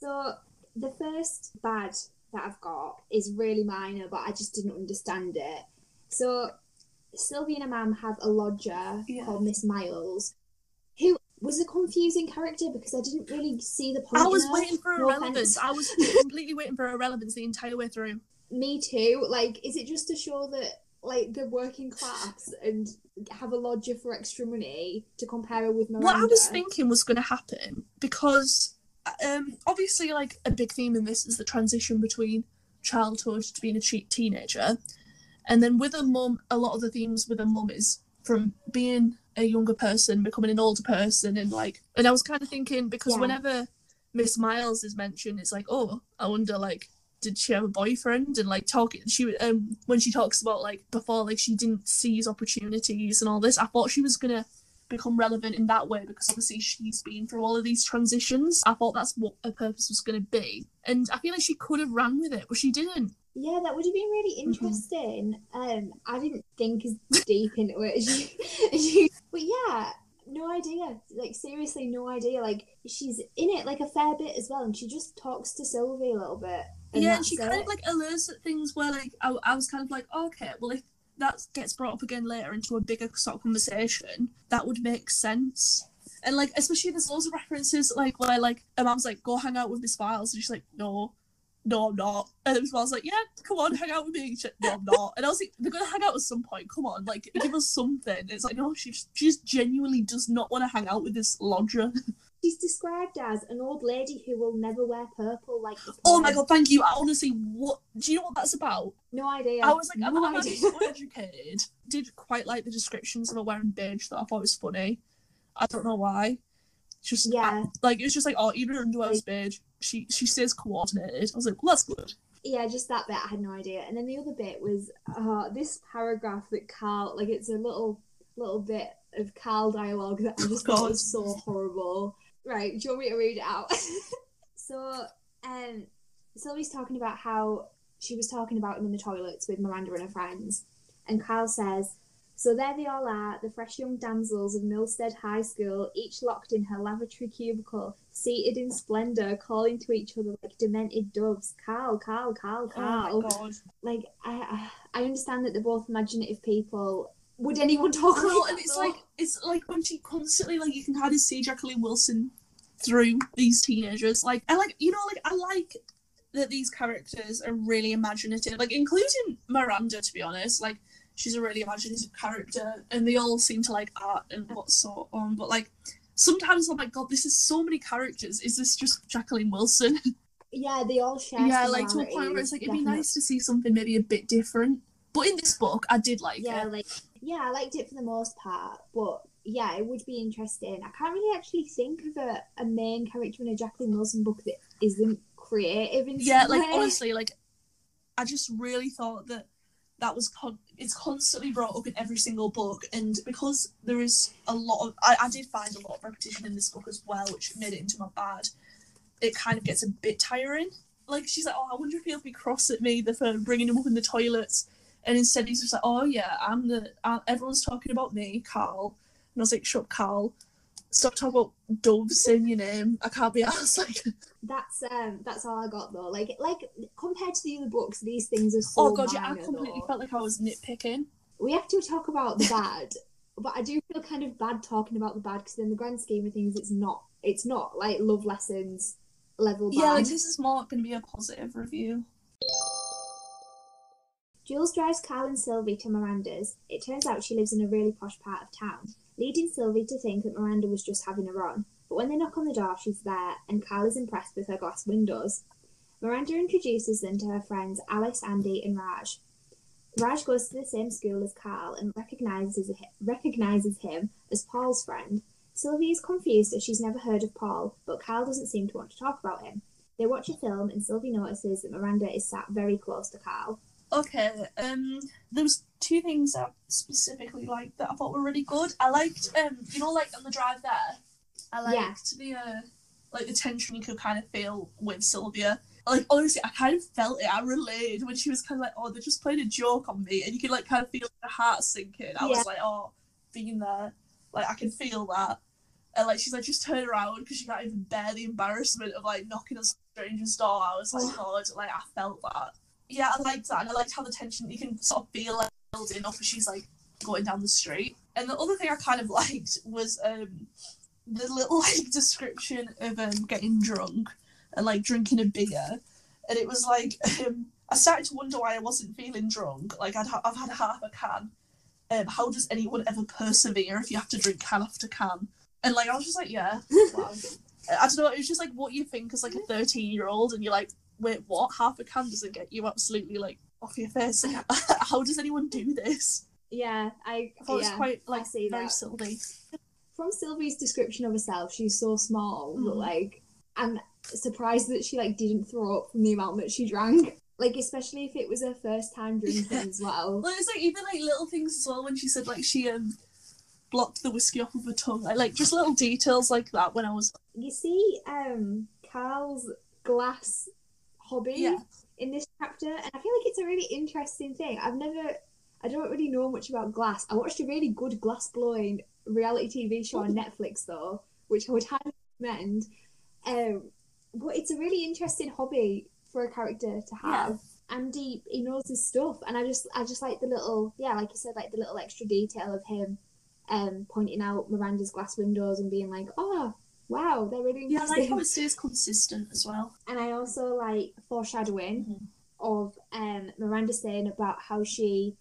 [SPEAKER 2] So the first bad that I've got is really minor, but I just didn't understand it. So Sylvie and her mum have a lodger
[SPEAKER 1] Yeah.
[SPEAKER 2] called Miss Miles, was a confusing character because I didn't really see the point.
[SPEAKER 1] I was waiting for
[SPEAKER 2] No
[SPEAKER 1] relevance.
[SPEAKER 2] offense.
[SPEAKER 1] I was completely waiting for a relevance the entire way through.
[SPEAKER 2] Me too. Like, is it just to show that like the working class and have a lodger for extra money to compare her with Miranda?
[SPEAKER 1] What I was thinking was going to happen because, um, obviously, like a big theme in this is the transition between childhood to being a che- teenager, and then with a mum, a lot of the themes with a mum is from being a younger person becoming an older person, and like, and I was kind of thinking because
[SPEAKER 2] Yeah.
[SPEAKER 1] whenever Miss Miles is mentioned, it's like, oh, I wonder like. Did she have a boyfriend and like talking? She um when she talks about like before like she didn't seize opportunities and all this. I thought she was gonna become relevant in that way because obviously she's been through all of these transitions. I thought that's what her purpose was going to be, and I feel like she could have ran with it, but she didn't.
[SPEAKER 2] Yeah, that would have been really
[SPEAKER 1] Mm-hmm.
[SPEAKER 2] interesting. Um, I didn't think as deep into it as you, as you, but yeah, no idea. Like seriously, no idea. Like she's in it like a fair bit as well, and she just talks to Sylvie a little bit. And
[SPEAKER 1] yeah, and she
[SPEAKER 2] it.
[SPEAKER 1] kind of like alerts at things where like I, I was kind of like, okay, well if that gets brought up again later into a bigger sort of conversation, that would make sense. And like especially there's loads of references like where like a mom's like, go hang out with Miss Files, and she's like, no. No, I'm not. And Miss Files like, yeah, come on, hang out with me. Like, no, I'm not. And I was like, they're gonna hang out at some point. Come on, like, give us something. It's like, no, she just, she just genuinely does not want to hang out with this lodger.
[SPEAKER 2] She's described as an old lady who will never wear purple like
[SPEAKER 1] Oh my god, thank you. I honestly, what do you know what that's about?
[SPEAKER 2] No idea.
[SPEAKER 1] I was like, I'm,
[SPEAKER 2] no
[SPEAKER 1] I'm
[SPEAKER 2] idea.
[SPEAKER 1] so educated. Did quite like the descriptions of her wearing beige that I thought was funny. I don't know why. It's just
[SPEAKER 2] Yeah.
[SPEAKER 1] like it was just like oh, even her underwear was beige. She she stays coordinated. I was like, well, that's good.
[SPEAKER 2] yeah, just that bit I had no idea. And then the other bit was uh, this paragraph that Carl, like it's a little little bit of Carl dialogue that I just thought
[SPEAKER 1] God.
[SPEAKER 2] was so horrible. Right, do you want me to read it out? so, um, Sylvie's talking about how she was talking about him in the toilets with Miranda and her friends, and Carl says. So there they all are, the fresh young damsels of Milstead High School, each locked in her lavatory cubicle, seated in splendour, calling to each other like demented doves. Carl, Carl, Carl, Carl.
[SPEAKER 1] Oh my god.
[SPEAKER 2] Like I, I understand that they're both imaginative people. Would anyone talk like
[SPEAKER 1] Well, and it's like it's like when she constantly like you can kind of see Jacqueline Wilson through these teenagers. Like I like you know like I like that these characters are really imaginative. Like including Miranda, to be honest. Like she's a really imaginative character, and they all seem to like art and what's so on. But like sometimes I'm like, God, this is so many characters. Is this just Jacqueline Wilson?
[SPEAKER 2] yeah, they all share.
[SPEAKER 1] yeah, like to a point where it's like it'd be nice to see something maybe a bit different. But in this book, I did like
[SPEAKER 2] Yeah,
[SPEAKER 1] it.
[SPEAKER 2] like yeah, I liked it for the most part, but yeah, it would be interesting. I can't really actually think of a, a main character in a Jacqueline Wilson book that isn't creative in
[SPEAKER 1] yeah
[SPEAKER 2] some
[SPEAKER 1] like
[SPEAKER 2] way.
[SPEAKER 1] honestly like i just really thought that that was con- it's constantly brought up in every single book and because there is a lot of I, I did find a lot of repetition in this book as well which made it into my bad. It kind of gets a bit tiring. Like she's like oh i wonder if he'll be cross at me for bringing him up in the toilets. And instead he's just like oh yeah i'm the uh, everyone's talking about me carl. And i was like shut up carl Stop talking about doves saying your name. I can't be asked. Like,
[SPEAKER 2] That's um that's all I got though. Like like compared to the other books, these things are so
[SPEAKER 1] oh god, yeah, I completely
[SPEAKER 2] though.
[SPEAKER 1] felt like I was nitpicking.
[SPEAKER 2] We have to talk about the bad, but I do feel kind of bad talking about the bad because in the grand scheme of things, it's not it's not like love lessons level bad.
[SPEAKER 1] Yeah, like this is more going to be a positive review.
[SPEAKER 2] Jules drives Carl and Sylvie to Miranda's. It turns out she lives in a really posh part of town, leading Sylvie to think that Miranda was just having a run. But when they knock on the door, she's there, and Carl is impressed with her glass windows. Miranda introduces them to her friends Alice, Andy, and Raj. Raj goes to the same school as Carl and recognizes recognizes him as Paul's friend. Sylvie is confused as she's never heard of Paul, but Carl doesn't seem to want to talk about him. They watch a film, and Sylvie notices that Miranda is sat very close to Carl.
[SPEAKER 1] Okay, um, there was two things that specifically like that I thought were really good. I liked, um, you know, like on the drive there, I liked the uh, like the tension you could kind of feel with Sylvia. Like honestly, I kind of felt it. I related when she was kind of like, "Oh, they just played a joke on me," and you could like kind of feel her heart sinking. I
[SPEAKER 2] Yeah.
[SPEAKER 1] was like, "Oh, being there, like I can feel that." And like she's like, just turn around because she can't even bear the embarrassment of like knocking on some stranger's door. I was like, God, like I felt that. Yeah, I liked that, and I liked how the tension you can sort of feel like building up as she's like going down the street. And the other thing I kind of liked was um the little like description of um getting drunk and like drinking a beer, and it was like um I started to wonder why I wasn't feeling drunk. Like I'd ha- I've had half a can. Um, how does anyone ever persevere if you have to drink can after can? And like I was just like, yeah, wow. I don't know. It was just like what you think as like a thirteen-year-old, and you're like, wait, what? Half a can doesn't get you absolutely like off your face. How does anyone do this?
[SPEAKER 2] Yeah, I,
[SPEAKER 1] I thought it was quite like very
[SPEAKER 2] that.
[SPEAKER 1] silly.
[SPEAKER 2] From Sylvie's description of herself, she's so small, but
[SPEAKER 1] Mhm.
[SPEAKER 2] like, I'm surprised that she like didn't throw up from the amount that she drank. Like, especially if it was her first time drinking as well.
[SPEAKER 1] Well, it's like even like little things as well when she said like she um blocked the whiskey off of her tongue. I like just little details like that when I was
[SPEAKER 2] You see, um, Carl's glass hobby
[SPEAKER 1] Yeah.
[SPEAKER 2] in this chapter, and I feel like it's a really interesting thing. I've never, I don't really know much about glass. I watched a really good glass blowing reality TV show on Netflix though, which I would highly recommend. Um, but it's a really interesting hobby for a character to have. Andy, he knows his stuff, and I just, I just like the little, yeah, like you said, like the little extra detail of him, um, pointing out Miranda's glass windows and being like, oh, wow, they're really
[SPEAKER 1] yeah, I like how it stays consistent as well.
[SPEAKER 2] And I also like foreshadowing
[SPEAKER 1] Mhm.
[SPEAKER 2] of um, Miranda saying about how she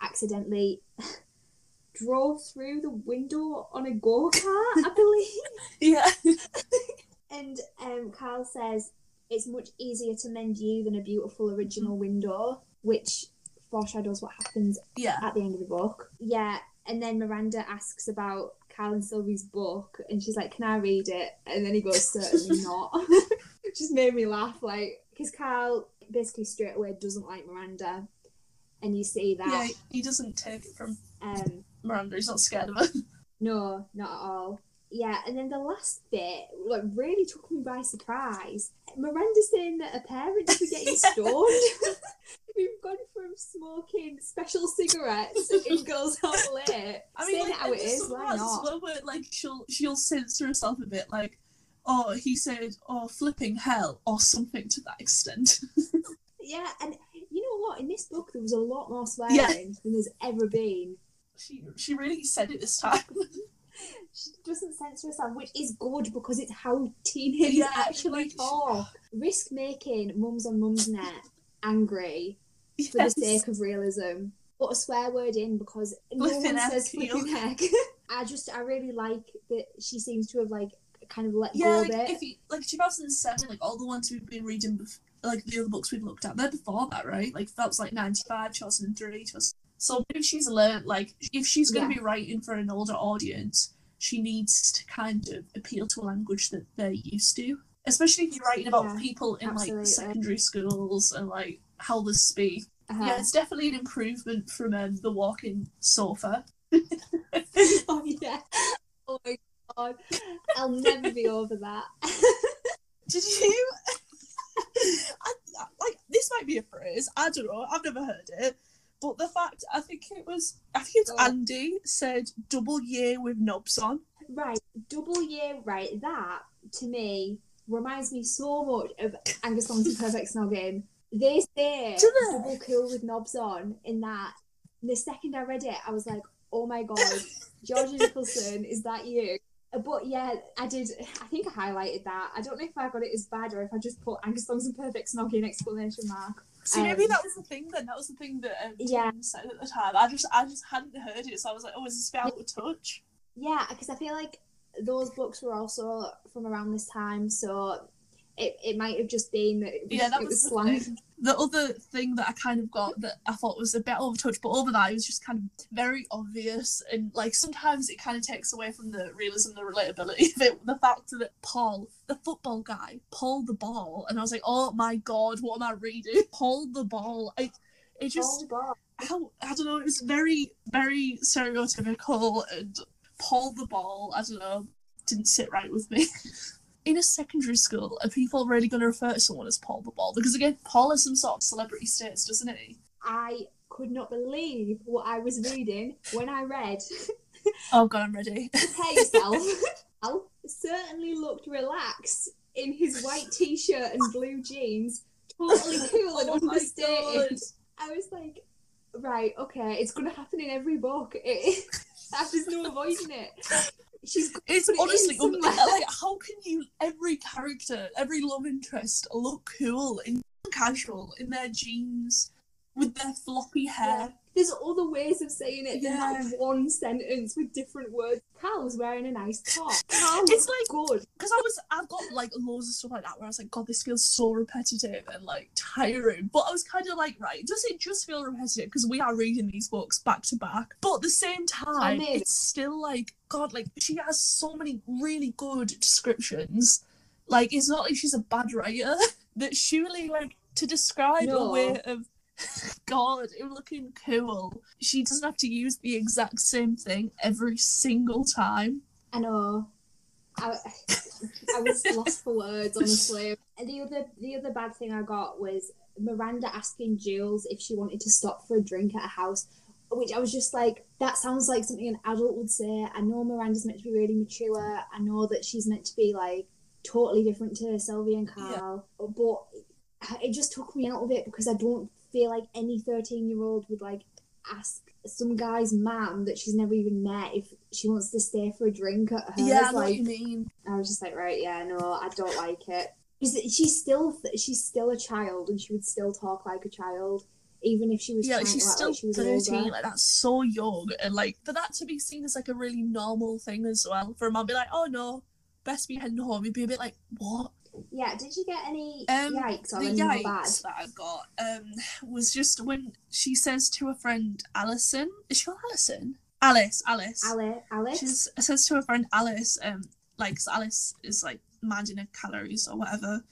[SPEAKER 2] accidentally drove through the window on a go kart, I believe.
[SPEAKER 1] Yeah,
[SPEAKER 2] And um, Carl says it's much easier to mend you than a beautiful original window, which foreshadows what happens
[SPEAKER 1] yeah.
[SPEAKER 2] at the end of the book. Yeah, and then Miranda asks about Carl and Sylvie's book, and she's like, "Can I read it?" And then he goes, "Certainly not." Just made me laugh, like because Carl basically straight away doesn't like Miranda, and you see
[SPEAKER 1] Yeah,
[SPEAKER 2] that.
[SPEAKER 1] he doesn't take it from
[SPEAKER 2] Um,
[SPEAKER 1] Miranda. He's not scared of her.
[SPEAKER 2] no, not at all. Yeah, and then the last bit like really took me by surprise. Miranda saying that her parents were getting stoned. We've gone from smoking special cigarettes in Girls Out Late.
[SPEAKER 1] I mean,
[SPEAKER 2] saying
[SPEAKER 1] like,
[SPEAKER 2] how it is. Why not?
[SPEAKER 1] well where like she'll she'll censor herself a bit, like, oh, he said, oh, flipping hell, or something to that extent.
[SPEAKER 2] Yeah, and you know what? In this book, there was a lot more swearing
[SPEAKER 1] Yeah.
[SPEAKER 2] than there's ever been.
[SPEAKER 1] she she really said it this time.
[SPEAKER 2] She doesn't censor herself, which is good because it's how teenagers
[SPEAKER 1] Yeah,
[SPEAKER 2] actually talk. Risk making mums on Mumsnet angry for the sake of realism. Put a swear word in because no one says flipping heck. I just, I really like that she seems to have like kind of let
[SPEAKER 1] Yeah,
[SPEAKER 2] go
[SPEAKER 1] like
[SPEAKER 2] of it.
[SPEAKER 1] if you like 2007, like all the ones we've been reading, bef- like the other books we've looked at, they're before that, right? Like that was like 95, 2003, 2000. So maybe she's learned, like, if she's going to be writing for an older audience, she needs to kind of appeal to a language that they're used to. Especially if you're writing about
[SPEAKER 2] Yeah,
[SPEAKER 1] people in
[SPEAKER 2] absolutely.
[SPEAKER 1] like secondary schools and like how they speak.
[SPEAKER 2] Uh-huh.
[SPEAKER 1] Yeah, it's definitely an improvement from um, the walking sofa.
[SPEAKER 2] oh yeah. Oh my god. I'll never be over that.
[SPEAKER 1] Did you? I, like this might be a phrase. I don't know. I've never heard it. But the fact, I think it was, I think it's
[SPEAKER 2] Oh.
[SPEAKER 1] Andy said double year with knobs on.
[SPEAKER 2] right, double year, right? That to me reminds me so much of Angus Thongs and Perfect Snogging. They say double cool with knobs on. In that, the second I read it, I was like, oh my god, Georgia Nicholson, is that you? Uh, But yeah, I did. I think I highlighted that. I don't know if I got it as bad or if I just put Angus Thongs and Perfect Snogging exclamation mark.
[SPEAKER 1] So maybe
[SPEAKER 2] Um,
[SPEAKER 1] that was the thing then. That was the thing that um,
[SPEAKER 2] Yeah.
[SPEAKER 1] Said at the time. I just, I just hadn't heard it, so I was like, "Oh, is this a bit touch?"
[SPEAKER 2] Yeah, because I feel like those books were also from around this time, so it, it might have just been that it was,
[SPEAKER 1] Yeah, that
[SPEAKER 2] it
[SPEAKER 1] was,
[SPEAKER 2] was
[SPEAKER 1] the
[SPEAKER 2] slang.
[SPEAKER 1] thing. The other thing that I kind of got that I thought was a bit over touch, but over that it was just kind of very obvious, and like sometimes it kind of takes away from the realism, the relatability of it. The fact that Paul, the football guy, pulled the ball, and I was like, "Oh my god, what am I reading?" Pulled the ball. I, it just
[SPEAKER 2] Oh,
[SPEAKER 1] how I don't know. It was very, very stereotypical, and pulled the ball. I don't know, didn't sit right with me. In a secondary school, are people really going to refer to someone as Paul the ball? Because again, Paul has some sort of celebrity status, doesn't he?
[SPEAKER 2] I could not believe what I was reading when I read
[SPEAKER 1] Oh god, I'm ready.
[SPEAKER 2] Prepare yourself. Al certainly looked relaxed in his white t-shirt and blue jeans, totally cool and
[SPEAKER 1] Oh
[SPEAKER 2] understated. I was like, right, okay, it's gonna happen in every book. It, there's no avoiding it. She's
[SPEAKER 1] It's
[SPEAKER 2] Put it in
[SPEAKER 1] honestly un- like how can you every character, every love interest look cool in casual in their jeans with their floppy hair.
[SPEAKER 2] There's other ways of saying it than
[SPEAKER 1] Yeah.
[SPEAKER 2] that one sentence with different words. Carl's wearing a nice top.
[SPEAKER 1] It's like-
[SPEAKER 2] good.
[SPEAKER 1] Because I was, I've got like loads of stuff like that where I was like, God, this feels so repetitive and like tiring. But I was kind of like, right, does it just feel repetitive? Because we are reading these books back to back. But at the same time, it's still like, God, like she has so many really good descriptions. Like, it's not like she's a bad writer. That surely, like, to describe
[SPEAKER 2] No.
[SPEAKER 1] a way of God, it looking cool. She doesn't have to use the exact same thing every single time.
[SPEAKER 2] I know. I, I was lost for words, honestly. And the other the other bad thing I got was Miranda asking Jules if she wanted to stop for a drink at a house, which I was just like, that sounds like something an adult would say. I know Miranda's meant to be really mature. I know that she's meant to be like totally different to Sylvia and Carl, but it just took me out of it because I don't feel like any thirteen year old would like ask some guy's mum that she's never even met if she wants to stay for a drink at her.
[SPEAKER 1] Yeah, I what
[SPEAKER 2] like
[SPEAKER 1] you mean.
[SPEAKER 2] I was just like, right, yeah, no, I don't like it. She's still she's still a child and she would still talk like a child, even if she was
[SPEAKER 1] yeah, she's still
[SPEAKER 2] like she
[SPEAKER 1] 13,
[SPEAKER 2] older.
[SPEAKER 1] like that's so young, and like for that to be seen as like a really normal thing as well, for a mum to be like, oh no, best be heading home, you'd be a bit like, what?
[SPEAKER 2] Yeah, did you get any
[SPEAKER 1] Um,
[SPEAKER 2] yikes or
[SPEAKER 1] the
[SPEAKER 2] more bad?
[SPEAKER 1] yikes that I got um was just when she says to her friend Alison, is she called Alison? Alice, Alice.
[SPEAKER 2] Ale- Alex?
[SPEAKER 1] She says to her friend Alice, um, like Alice is like managing her calories or whatever.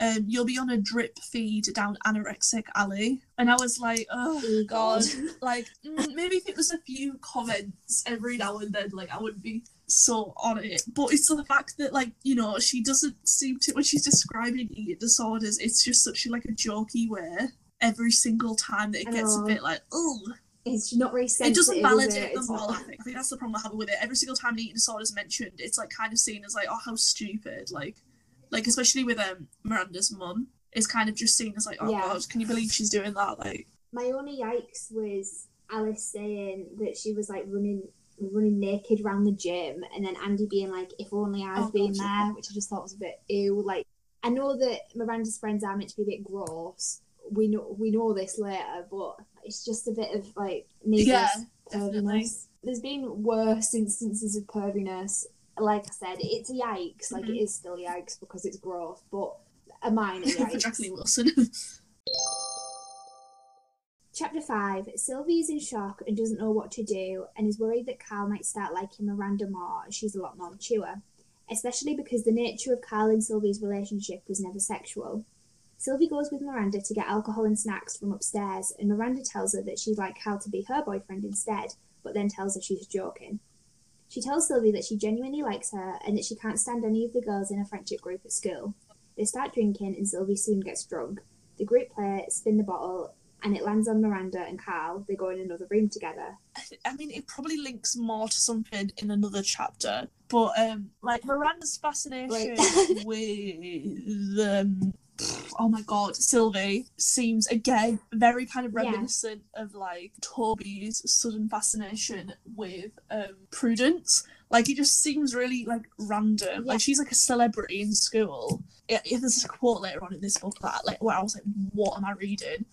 [SPEAKER 1] Um, you'll be on a drip feed down anorexic alley, and I was like, oh
[SPEAKER 2] Oh,
[SPEAKER 1] god, like mm, maybe if it was a few comments every now and then, like I wouldn't be so on it. But it's the fact that like you know she doesn't seem to when she's describing eating disorders, it's just such a, like a jokey way every single time that it gets a bit like oh
[SPEAKER 2] It's not very
[SPEAKER 1] it doesn't validate
[SPEAKER 2] it?
[SPEAKER 1] them all. I think. I think that's the problem I have with it. Every single time an eating disorder is mentioned, it's like kind of seen as like, oh, how stupid. Like, like especially with um Miranda's mum, is kind of just seen as like, oh
[SPEAKER 2] Yeah.
[SPEAKER 1] god, can you believe she's doing that? Like,
[SPEAKER 2] My only yikes was Alice saying that she was like running running naked around the gym and then Andy being like, if only I've
[SPEAKER 1] Oh,
[SPEAKER 2] been
[SPEAKER 1] gosh,
[SPEAKER 2] there, which I just thought was a bit ew. Like I know that Miranda's friends are meant to be a bit gross. We know we know this later, but it's just a bit of like needless
[SPEAKER 1] Yeah,
[SPEAKER 2] perviness. There's been worse instances of perviness. Like I said, it's a yikes. Like
[SPEAKER 1] Mhm.
[SPEAKER 2] it is still yikes because it's gross, but a minor yikes.
[SPEAKER 1] Jacqueline Wilson.
[SPEAKER 2] Chapter 5 Sylvie is in shock and doesn't know what to do, and is worried that Carl might start liking Miranda more as she's a lot more mature, especially because the nature of Carl and Sylvie's relationship was never sexual. Sylvie goes with Miranda to get alcohol and snacks from upstairs, and Miranda tells her that she'd like Carl to be her boyfriend instead, but then tells her she's joking. She tells Sylvie that she genuinely likes her and that she can't stand any of the girls in her friendship group at school. They start drinking, and Sylvie soon gets drunk. The group play, spin the bottle, and it lands on Miranda and Carl. They go in another room together.
[SPEAKER 1] I mean, it probably links more to something in another chapter. But um, like Miranda's fascination
[SPEAKER 2] Right.
[SPEAKER 1] with um, oh my god, Sylvie seems again very kind of
[SPEAKER 2] Yeah.
[SPEAKER 1] reminiscent of like Toby's sudden fascination with um Prudence. Like it just seems really like random.
[SPEAKER 2] Yeah.
[SPEAKER 1] Like she's like a celebrity in school. Yeah, yeah, there's a quote later on in this book that like where I was like, what am I reading?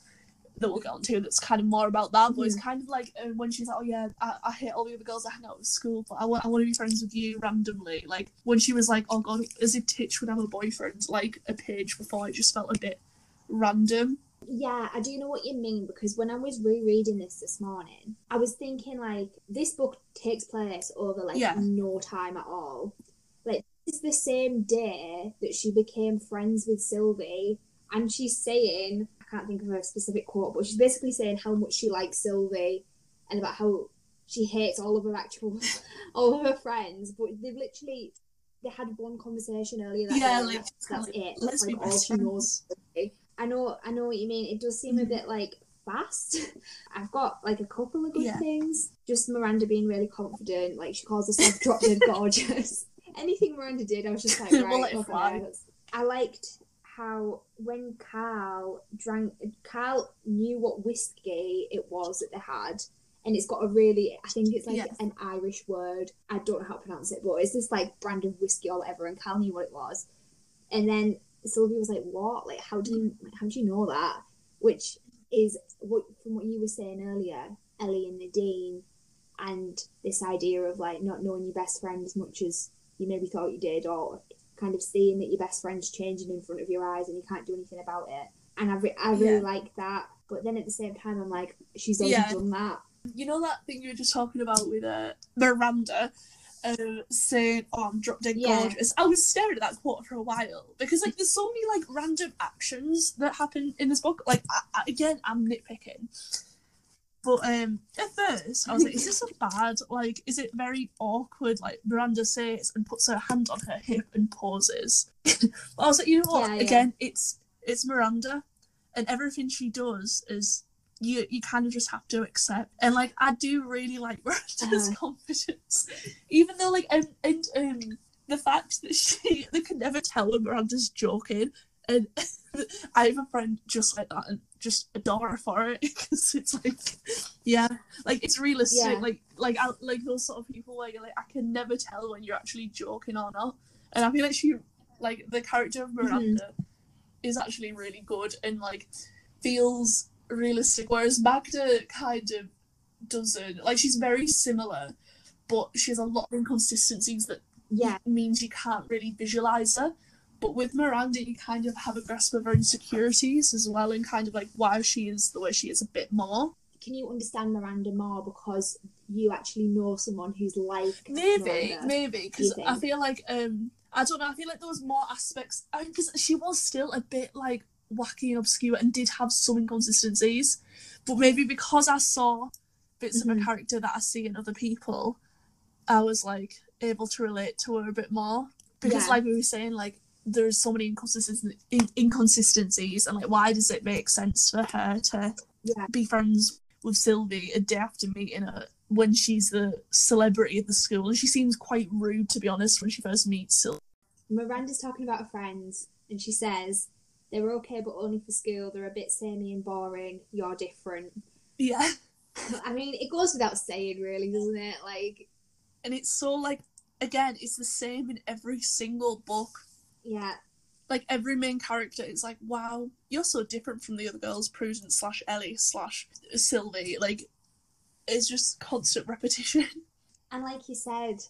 [SPEAKER 1] That we'll get onto that's kind of more about that, but it's
[SPEAKER 2] Mm-hmm.
[SPEAKER 1] kind of like uh, when she's like, "Oh yeah, I, I hate all the other girls I hang out with school, but I want I want to be friends with you randomly." Like when she was like, "Oh god," as if Titch would have a boyfriend, like a page before, it just felt a bit random.
[SPEAKER 2] Yeah, I do know what you mean because when I was rereading this this morning, I was thinking like this book takes place over like
[SPEAKER 1] Yeah.
[SPEAKER 2] no time at all. Like it's the same day that she became friends with Sylvie, and she's saying can't think of a specific quote, but she's basically saying how much she likes Sylvie and about how she hates all of her actual all of her friends. But they've literally they had one conversation earlier that
[SPEAKER 1] Yeah,
[SPEAKER 2] day.
[SPEAKER 1] like,
[SPEAKER 2] that's,
[SPEAKER 1] like,
[SPEAKER 2] it.
[SPEAKER 1] Let's
[SPEAKER 2] That's
[SPEAKER 1] be
[SPEAKER 2] like all she knows. I know, I know what you mean. It does seem a
[SPEAKER 1] Mhm.
[SPEAKER 2] bit like fast. I've got like a couple of good
[SPEAKER 1] Yeah.
[SPEAKER 2] things. Just Miranda being really confident, like she calls herself drop dead gorgeous. Anything Miranda did, I was just like,
[SPEAKER 1] We'll
[SPEAKER 2] right,
[SPEAKER 1] it
[SPEAKER 2] okay, I liked how when Carl drank, Carl knew what whiskey it was that they had. And it's got a really, I think it's like
[SPEAKER 1] Yeah.
[SPEAKER 2] an Irish word. I don't know how to pronounce it, but it's this like brand of whiskey or whatever. And Carl knew what it was. And then Sylvia was like, "What? Like, how do you like, how do you know that?" Which is what from what you were saying earlier, Ellie and Nadine, and this idea of like not knowing your best friend as much as you maybe thought you did, or kind of seeing that your best friend's changing in front of your eyes and you can't do anything about it. And I, re- I really
[SPEAKER 1] Yeah.
[SPEAKER 2] like that. But then at the same time, I'm like, she's already
[SPEAKER 1] Yeah.
[SPEAKER 2] done that.
[SPEAKER 1] You know that thing you were just talking about with uh, Miranda uh, saying, "Oh, I'm drop dead
[SPEAKER 2] Yeah.
[SPEAKER 1] gorgeous." I was staring at that quote for a while because like there's so many like random actions that happen in this book. Like I, I, again, I'm nitpicking, but um, at first I was like, "Is this a bad? Like, is it very awkward?" Like Miranda says and puts her hand on her hip and pauses. but I was like, you know what?
[SPEAKER 2] Yeah, yeah.
[SPEAKER 1] Again, it's it's Miranda, and everything she does is you you kind of just have to accept. And like I do really like Miranda's
[SPEAKER 2] Uh-huh.
[SPEAKER 1] confidence, even though like and and um the fact that she they can never tell when Miranda's joking. And I have a friend just like that, and just adore her for it because it's like, yeah, like it's realistic.
[SPEAKER 2] Yeah.
[SPEAKER 1] Like like I, like those sort of people where you're like, I can never tell when you're actually joking or not. And I feel like she, like the character of Miranda, mm-hmm. is actually really good and like feels realistic. Whereas Magda kind of doesn't. Like she's very similar, but she has a lot of inconsistencies that
[SPEAKER 2] Yeah,
[SPEAKER 1] means you can't really visualize her. But with Miranda, you kind of have a grasp of her insecurities as well, and kind of like why she is the way she is a bit more.
[SPEAKER 2] can you understand Miranda more because you actually know someone who's like
[SPEAKER 1] Maybe,
[SPEAKER 2] Miranda?
[SPEAKER 1] maybe because I feel like um I don't know. I feel like there was more aspects because she was still a bit like wacky and obscure and did have some inconsistencies, but maybe because I saw bits of
[SPEAKER 2] Mhm.
[SPEAKER 1] her character that I see in other people, I was like able to relate to her a bit more because,
[SPEAKER 2] Yeah.
[SPEAKER 1] like we were saying, like there's so many inconsistencies, inconsistencies, and like why does it make sense for her to
[SPEAKER 2] Yeah.
[SPEAKER 1] be friends with Sylvie a day after meeting her when she's the celebrity of the school? And she seems quite rude, to be honest, when she first meets Sylvie.
[SPEAKER 2] Miranda's talking about her friends, and she says they're okay, but only for school. They're a bit samey and boring. You're different.
[SPEAKER 1] Yeah,
[SPEAKER 2] I mean, it goes without saying, really, doesn't it? Like,
[SPEAKER 1] and it's so like again, it's the same in every single book.
[SPEAKER 2] Yeah,
[SPEAKER 1] Like every main character is like, wow, you're so different from the other girls, Prudence slash Ellie slash Sylvie. Like, it's just constant repetition.
[SPEAKER 2] and like you said,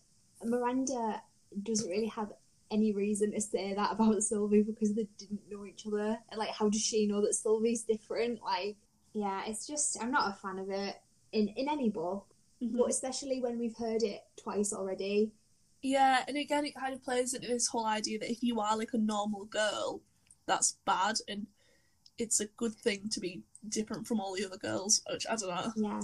[SPEAKER 2] Miranda doesn't really have any reason to say that about Sylvie because they didn't know each other. And like, how does she know that Sylvie's different? Like, yeah, it's just I'm not a fan of it in in any book, mm-hmm. but especially when we've heard it twice already.
[SPEAKER 1] Yeah, and again, it kind of plays into this whole idea that if you are like a normal girl, that's bad, and it's a good thing to be different from all the other girls. Which I don't know,
[SPEAKER 2] Yeah,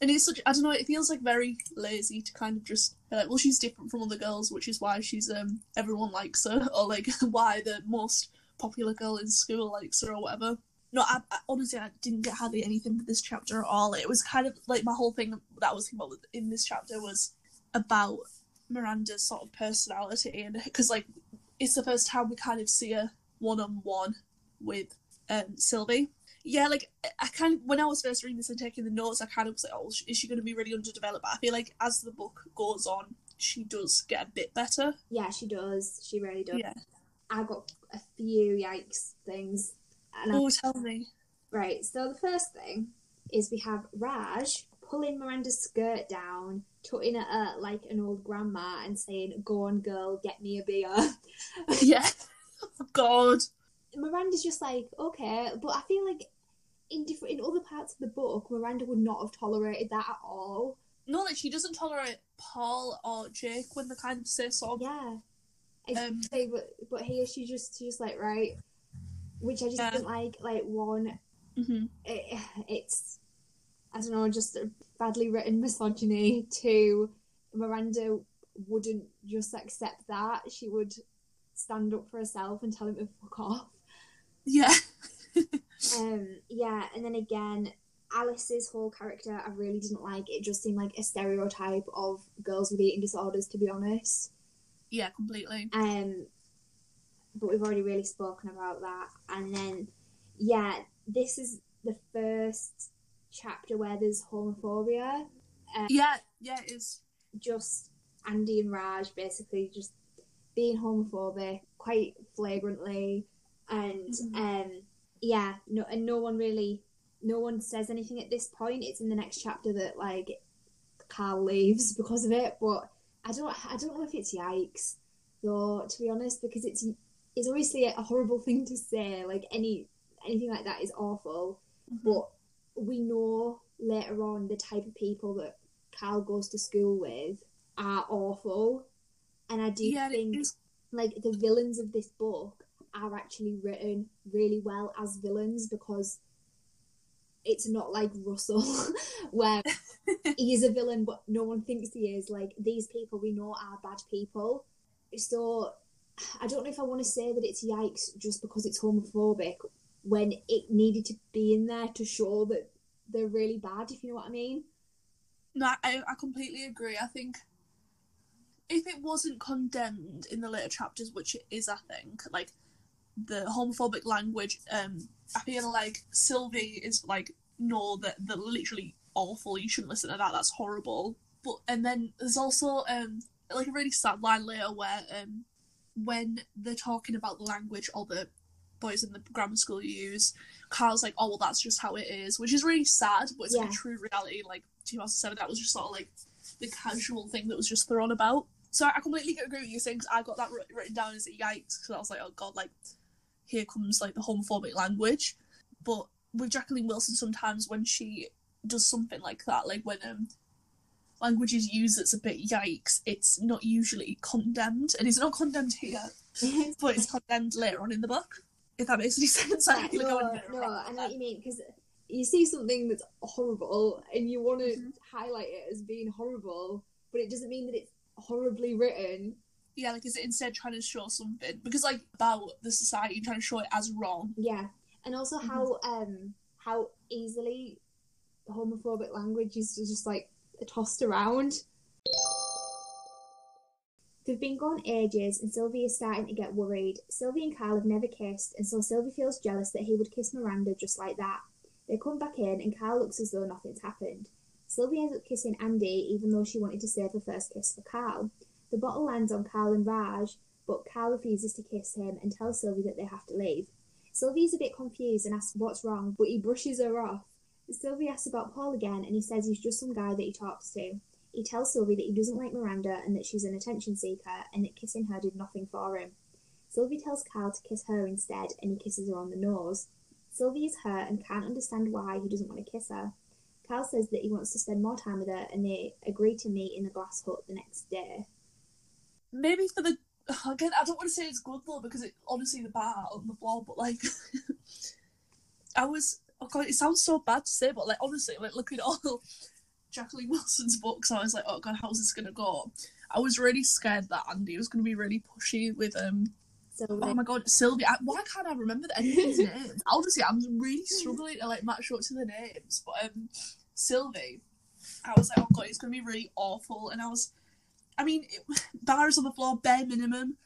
[SPEAKER 1] and it's such I don't know. It feels like very lazy to kind of just be like, well, she's different from other girls, which is why she's um everyone likes her, or like why the most popular girl in school likes her, or whatever. no, I, I, honestly, I didn't get hardly anything for this chapter at all. It was kind of like my whole thing that I was thinking about in this chapter was about Miranda's sort of personality, and because like it's the first time we kind of see her one on one with um, Sylvie. Yeah, like I kind of when I was first reading this and taking the notes, I kind of was like, "Oh, is she going to be really underdeveloped?" But I feel like as the book goes on, she does get a bit better.
[SPEAKER 2] Yeah, she does. She really does.
[SPEAKER 1] Yeah.
[SPEAKER 2] I got a few yikes things. And I-
[SPEAKER 1] Oh, tell me.
[SPEAKER 2] Right, so the first thing is we have Raj pulling Miranda's skirt down, tutting at her like an old grandma and saying, Go on, girl, get me a beer.
[SPEAKER 1] Yeah. Oh, God.
[SPEAKER 2] Miranda's just like, Okay, but I feel like in different in other parts of the book, Miranda would not have tolerated that at all.
[SPEAKER 1] No, like she doesn't tolerate Paul or Jake when they kind of say sort of.
[SPEAKER 2] Yeah.
[SPEAKER 1] Um,
[SPEAKER 2] Exactly, but but here she just she's just like, right which I just
[SPEAKER 1] Yeah.
[SPEAKER 2] didn't like. Like one,
[SPEAKER 1] hmm
[SPEAKER 2] it, it's I don't know, just a badly written misogyny. Two, Miranda wouldn't just accept that; she would stand up for herself and tell him to fuck off.
[SPEAKER 1] Yeah.
[SPEAKER 2] Um, yeah, and then again, Alice's whole character I really didn't like. It just seemed like a stereotype of girls with eating disorders, to be honest.
[SPEAKER 1] yeah, completely.
[SPEAKER 2] Um, but we've already really spoken about that. And then, yeah, this is the first chapter where there's homophobia.
[SPEAKER 1] Yeah, yeah, it is.
[SPEAKER 2] Just Andy and Raj basically just being homophobic quite flagrantly, and
[SPEAKER 1] Mhm.
[SPEAKER 2] um, yeah, no, and no one really, no one says anything at this point. It's in the next chapter that like Carl leaves because of it, but I don't, I don't know if it's yikes though, to be honest, because it's it's obviously a horrible thing to say. Like any anything like that is awful, but we know later on the type of people that Carl goes to school with are awful, and I do
[SPEAKER 1] yeah,
[SPEAKER 2] think like the villains of this book are actually written really well as villains because it's not like Russell where he is a villain but no one thinks he is. Like these people we know are bad people. So I don't know if I want to say that it's yikes just because it's homophobic when it needed to be in there to show that they're really bad if you know what I mean
[SPEAKER 1] No, I, I completely agree. I think if it wasn't condemned in the later chapters, which it is, I think, like the homophobic language, um, I feel like Sylvie is like, no, that they're literally awful. You shouldn't listen to that. That's horrible. But and then there's also um like a really sad line later where um when they're talking about the language all the boys in the grammar school use, Carl's like, oh well, that's just how it is, which is really sad, but it's like a true reality. Like 2007, that was just sort of like the casual thing that was just thrown about. So I completely agree with you saying I got that written down as a yikes because I was like, oh god, like here comes like the homophobic language. But with Jacqueline Wilson, sometimes when she does something like that, like when um language is used that's a bit yikes, it's not usually condemned, and it's not condemned here, but it's condemned later on in the book. If that makes any sense, I
[SPEAKER 2] Yeah,
[SPEAKER 1] like I
[SPEAKER 2] no, no, I know what you mean because you see something that's horrible and you want to
[SPEAKER 1] Mhm.
[SPEAKER 2] highlight it as being horrible, but it doesn't mean that it's horribly written.
[SPEAKER 1] Yeah, like is it instead trying to show something because like about the society trying to show it as wrong.
[SPEAKER 2] Yeah, and also
[SPEAKER 1] Mm-hmm.
[SPEAKER 2] how um how easily homophobic language is just like tossed around. They've been gone ages, and Sylvie is starting to get worried. Sylvie and Carl have never kissed, and so Sylvie feels jealous that he would kiss Miranda just like that. They come back in, and Carl looks as though nothing's happened. Sylvie ends up kissing Andy, even though she wanted to save her first kiss for Carl. The bottle lands on Carl and Raj, but Carl refuses to kiss him and tells Sylvie that they have to leave. Sylvie's a bit confused and asks what's wrong, but he brushes her off. Sylvie asks about Paul again, and he says he's just some guy that he talks to. He tells Sylvie that he doesn't like Miranda and that she's an attention seeker, and that kissing her did nothing for him. Sylvie tells Carl to kiss her instead, and he kisses her on the nose. Sylvie is hurt and can't understand why he doesn't want to kiss her. Carl says that he wants to spend more time with her, and they agree to meet in the glass hut the next day.
[SPEAKER 1] Maybe for the again, I don't want to say it's good though because it honestly the bar on the floor, but like I was oh god, it sounds so bad to say, but like honestly, like looking at all Jacqueline Wilson's books, I was like, oh god, how's this gonna go? I was really scared that Andy was gonna be really pushy with um
[SPEAKER 2] So
[SPEAKER 1] Oh my god, Sylvia! I, why can't I remember any of these names? Honestly, I'm really struggling to like match up to the names. But um, Sylvie, I was like, oh god, it's gonna be really awful. And I was, I mean, it, bars on the floor, bare minimum,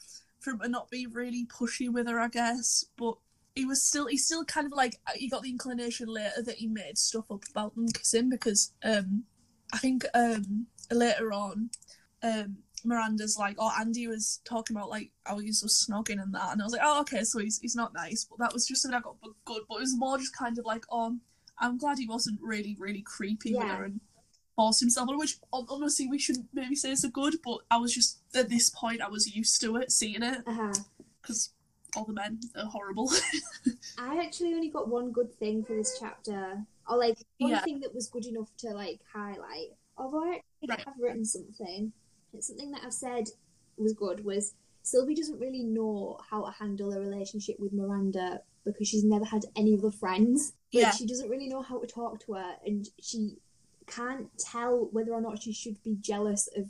[SPEAKER 1] for him to not be really pushy with her, I guess. But he was still, he's still kind of like, he got the inclination later that he made stuff up about them kissing because um, I think um later on, um. Miranda's like, oh, Andy was talking about like how he was snogging and that, and I was like, oh, okay, so he's he's not nice, but that was just something I got good, but it was more just kind of like, oh, I'm glad he wasn't really really creepy with
[SPEAKER 2] Yeah.
[SPEAKER 1] her and forced himself on which hon- honestly we shouldn't maybe say it's a good, but I was just at this point I was used to it, seeing it
[SPEAKER 2] uh-huh.
[SPEAKER 1] because all the men are horrible.
[SPEAKER 2] I actually only got one good thing for this chapter, or like one
[SPEAKER 1] Yeah.
[SPEAKER 2] thing that was good enough to like highlight. Although I
[SPEAKER 1] Right.
[SPEAKER 2] have written something, it's something that I've said was good was Sylvie doesn't really know how to handle a relationship with Miranda because she's never had any other friends. Like,
[SPEAKER 1] Yeah.
[SPEAKER 2] she doesn't really know how to talk to her, and she can't tell whether or not she should be jealous of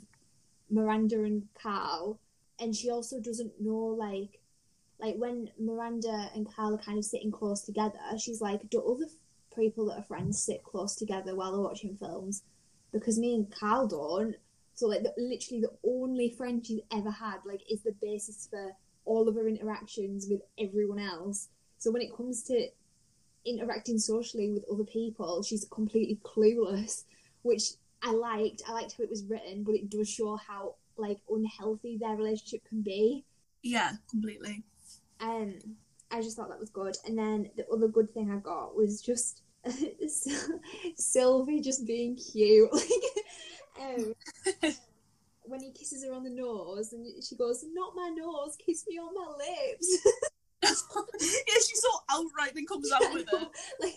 [SPEAKER 2] Miranda and Carl. And she also doesn't know like like when Miranda and Carl are kind of sitting close together, she's like, "Do other people that are friends sit close together while they're watching films?" Because me and Carl don't. So like, the, literally, the only friend she's ever had like is the basis for all of her interactions with everyone else. So when it comes to interacting socially with other people, she's completely clueless, which I liked. I liked how it was written, but it does show how like unhealthy their relationship can be.
[SPEAKER 1] yeah, completely.
[SPEAKER 2] Um, I just thought that was good. And then the other good thing I got was just Sylvie just being cute. Like, um, when he kisses her on the nose, and she goes, "Not my nose, kiss me on my lips."
[SPEAKER 1] yeah, she's so outright and comes out with it.
[SPEAKER 2] like,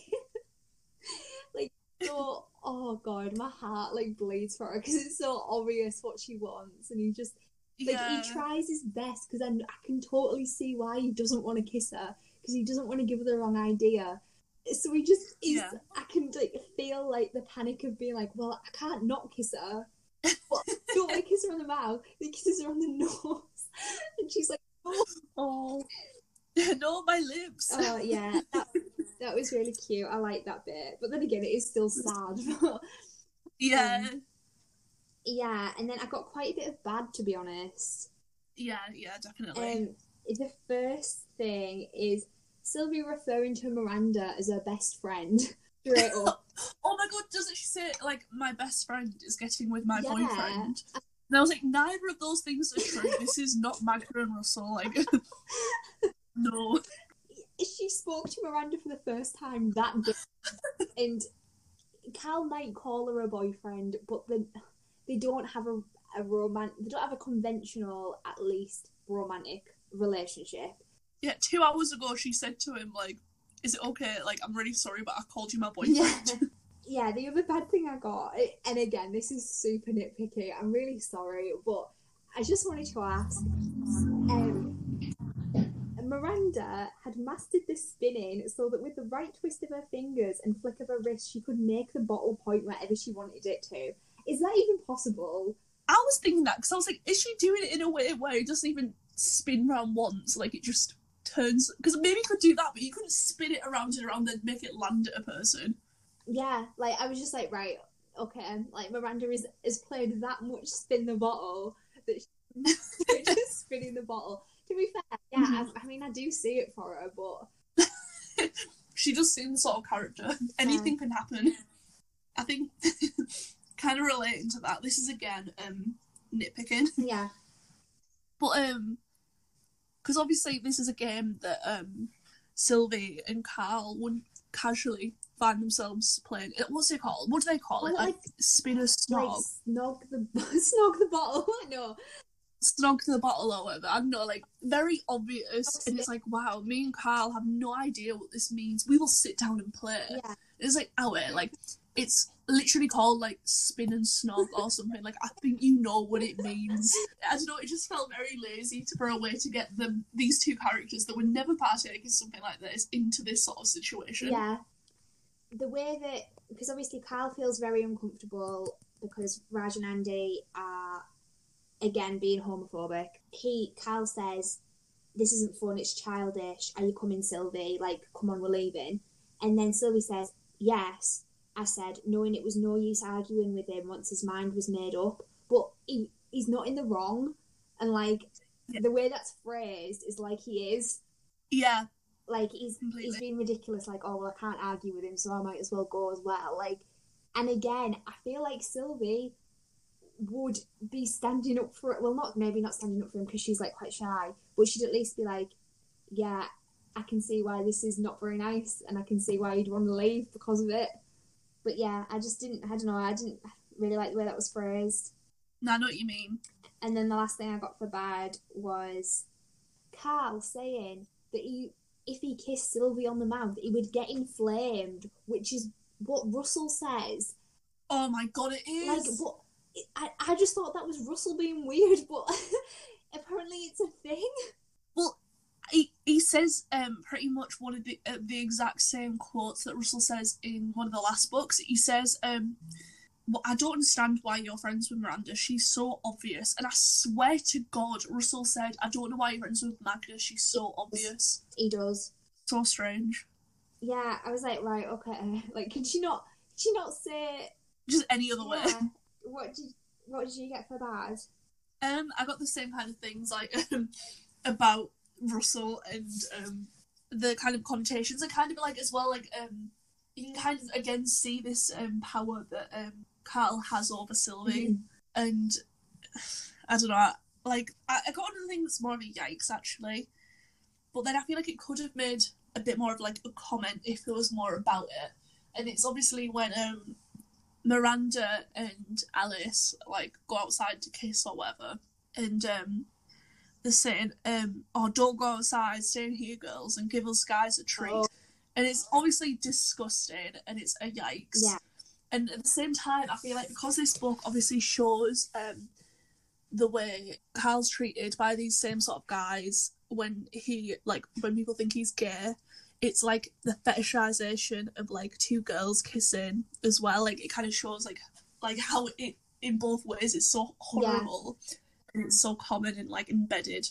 [SPEAKER 2] like so. Oh god, my heart like bleeds for her because it's so obvious what she wants, and he just like
[SPEAKER 1] Yeah.
[SPEAKER 2] he tries his best because I, I can totally see why he doesn't want to kiss her because he doesn't want to give her the wrong idea. So we just is.
[SPEAKER 1] Yeah.
[SPEAKER 2] I can like feel like the panic of being like, well, I can't not kiss her, but don't to kiss her on the mouth. He kisses her on the nose, and she's like, oh,
[SPEAKER 1] Oh, no, my lips.
[SPEAKER 2] oh yeah, that, that was really cute. I like that bit, but then again, it is still sad.
[SPEAKER 1] yeah,
[SPEAKER 2] yeah, and then I got quite a bit of bad to be honest.
[SPEAKER 1] yeah, yeah, definitely.
[SPEAKER 2] Um, the first thing is Sylvia referring to Miranda as her best friend. Straight up.
[SPEAKER 1] oh my god, doesn't she say like my best friend is getting with my
[SPEAKER 2] Yeah.
[SPEAKER 1] boyfriend? And I was like, neither of those things are true. this is not Magda and Russell. Like, no.
[SPEAKER 2] she spoke to Miranda for the first time that day, and Cal might call her a boyfriend, but they they don't have a a roman they don't have a conventional at least romantic relationship.
[SPEAKER 1] Yeah, two hours ago she said to him like, "Is it okay? Like, I'm really sorry, but I called you my boyfriend."
[SPEAKER 2] Yeah. Yeah, the other bad thing I got, and again, this is super nitpicky. I'm really sorry, but I just wanted to ask. Um, Miranda had mastered the spinning so that with the right twist of her fingers and flick of her wrist, she could make the bottle point wherever she wanted it to. Is that even possible?
[SPEAKER 1] I was thinking that because I was like, is she doing it in a way where it doesn't even spin round once? Like, it just turns. Because maybe you could do that, but you couldn't spin it around and around and make it land at a person.
[SPEAKER 2] Yeah, like I was just like, right, okay, like Miranda is has played that much spin the bottle that she's just spinning the bottle. To be fair, yeah, I, I mean I do see it for her, but
[SPEAKER 1] She does seem the sort of character. Anything can happen. I think, kind of relating to that, this is again um, nitpicking.
[SPEAKER 2] yeah,
[SPEAKER 1] But um, because obviously this is a game that um, Sylvie and Carl would casually find themselves playing. What's it called? What do they call it?
[SPEAKER 2] Well,
[SPEAKER 1] Like, spin a
[SPEAKER 2] like
[SPEAKER 1] snog,
[SPEAKER 2] snog the snog the bottle. no,
[SPEAKER 1] snog the bottle or whatever. I don't know, like very obvious. And it's like, wow, me and Carl have no idea what this means. We will sit down and play.
[SPEAKER 2] yeah,
[SPEAKER 1] It's like, oh wait, like it's literally called like spin and snog or something. Like I think you know what it means. I don't know. It just felt very lazy to for a way to get them these two characters that would never partake in something like this into this sort of situation.
[SPEAKER 2] yeah. The way that because obviously Carl feels very uncomfortable because Raj and Andy are again being homophobic. He Carl says this isn't fun, it's childish. Are you coming, Sylvie? Like, come on, we're leaving. And then Sylvie says, Yes. I said, knowing it was no use arguing with him once his mind was made up. But he, he's not in the wrong. And, like,
[SPEAKER 1] Yeah.
[SPEAKER 2] the way that's phrased is like he is.
[SPEAKER 1] Yeah,
[SPEAKER 2] Like, he's,
[SPEAKER 1] Completely.
[SPEAKER 2] he's being ridiculous. Like, oh, well, I can't argue with him, so I might as well go as well. Like, and again, I feel like Sylvie would be standing up for it. Well, not maybe not standing up for him because she's like quite shy, but she'd at least be like, yeah, I can see why this is not very nice, and I can see why you'd want to leave because of it. But yeah, I just didn't. I don't know. I didn't really like the way that was phrased.
[SPEAKER 1] no, I know what you mean.
[SPEAKER 2] And then the last thing I got for bad was Carl saying that he, if he kissed Sylvie on the mouth, he would get inflamed, which is what Russell says.
[SPEAKER 1] Oh my god, it is.
[SPEAKER 2] Like, but I, I just thought that was Russell being weird, but apparently it's a thing.
[SPEAKER 1] He, he says um pretty much one of the uh, the exact same quotes that Russell says in one of the last books. He says um. "Well, I don't understand why you're friends with Miranda. She's so obvious. And I swear to God, Russell said, I don't know why you're friends with Magda. She's so obvious.
[SPEAKER 2] He does.
[SPEAKER 1] So strange.
[SPEAKER 2] Yeah, I was like, right, okay. Like, could she not? Could she not say?
[SPEAKER 1] Just any other way.
[SPEAKER 2] What did What did you get for bad?
[SPEAKER 1] Um, I got the same kind of things like um, about Russell and um, the kind of connotations, and kind of like as well like um, you can kind of again see this um power that um Carl has over Sylvie,
[SPEAKER 2] Mhm.
[SPEAKER 1] and I don't know, like I, I got another thing that's more of a yikes actually, but then I feel like it could have made a bit more of like a comment if there was more about it, and it's obviously when um Miranda and Alice like go outside to kiss or whatever, and um, they're saying, um, "Oh, don't go outside, stay in here, girls, and give us guys a treat."
[SPEAKER 2] Oh.
[SPEAKER 1] And it's obviously disgusting, and it's a yikes.
[SPEAKER 2] Yeah.
[SPEAKER 1] And at the same time, I feel like because this book obviously shows um, the way Carl's treated by these same sort of guys when he like when people think he's gay, it's like the fetishization of like two girls kissing as well. Like it kind of shows like like how it in both ways it's so horrible and it's so common and like embedded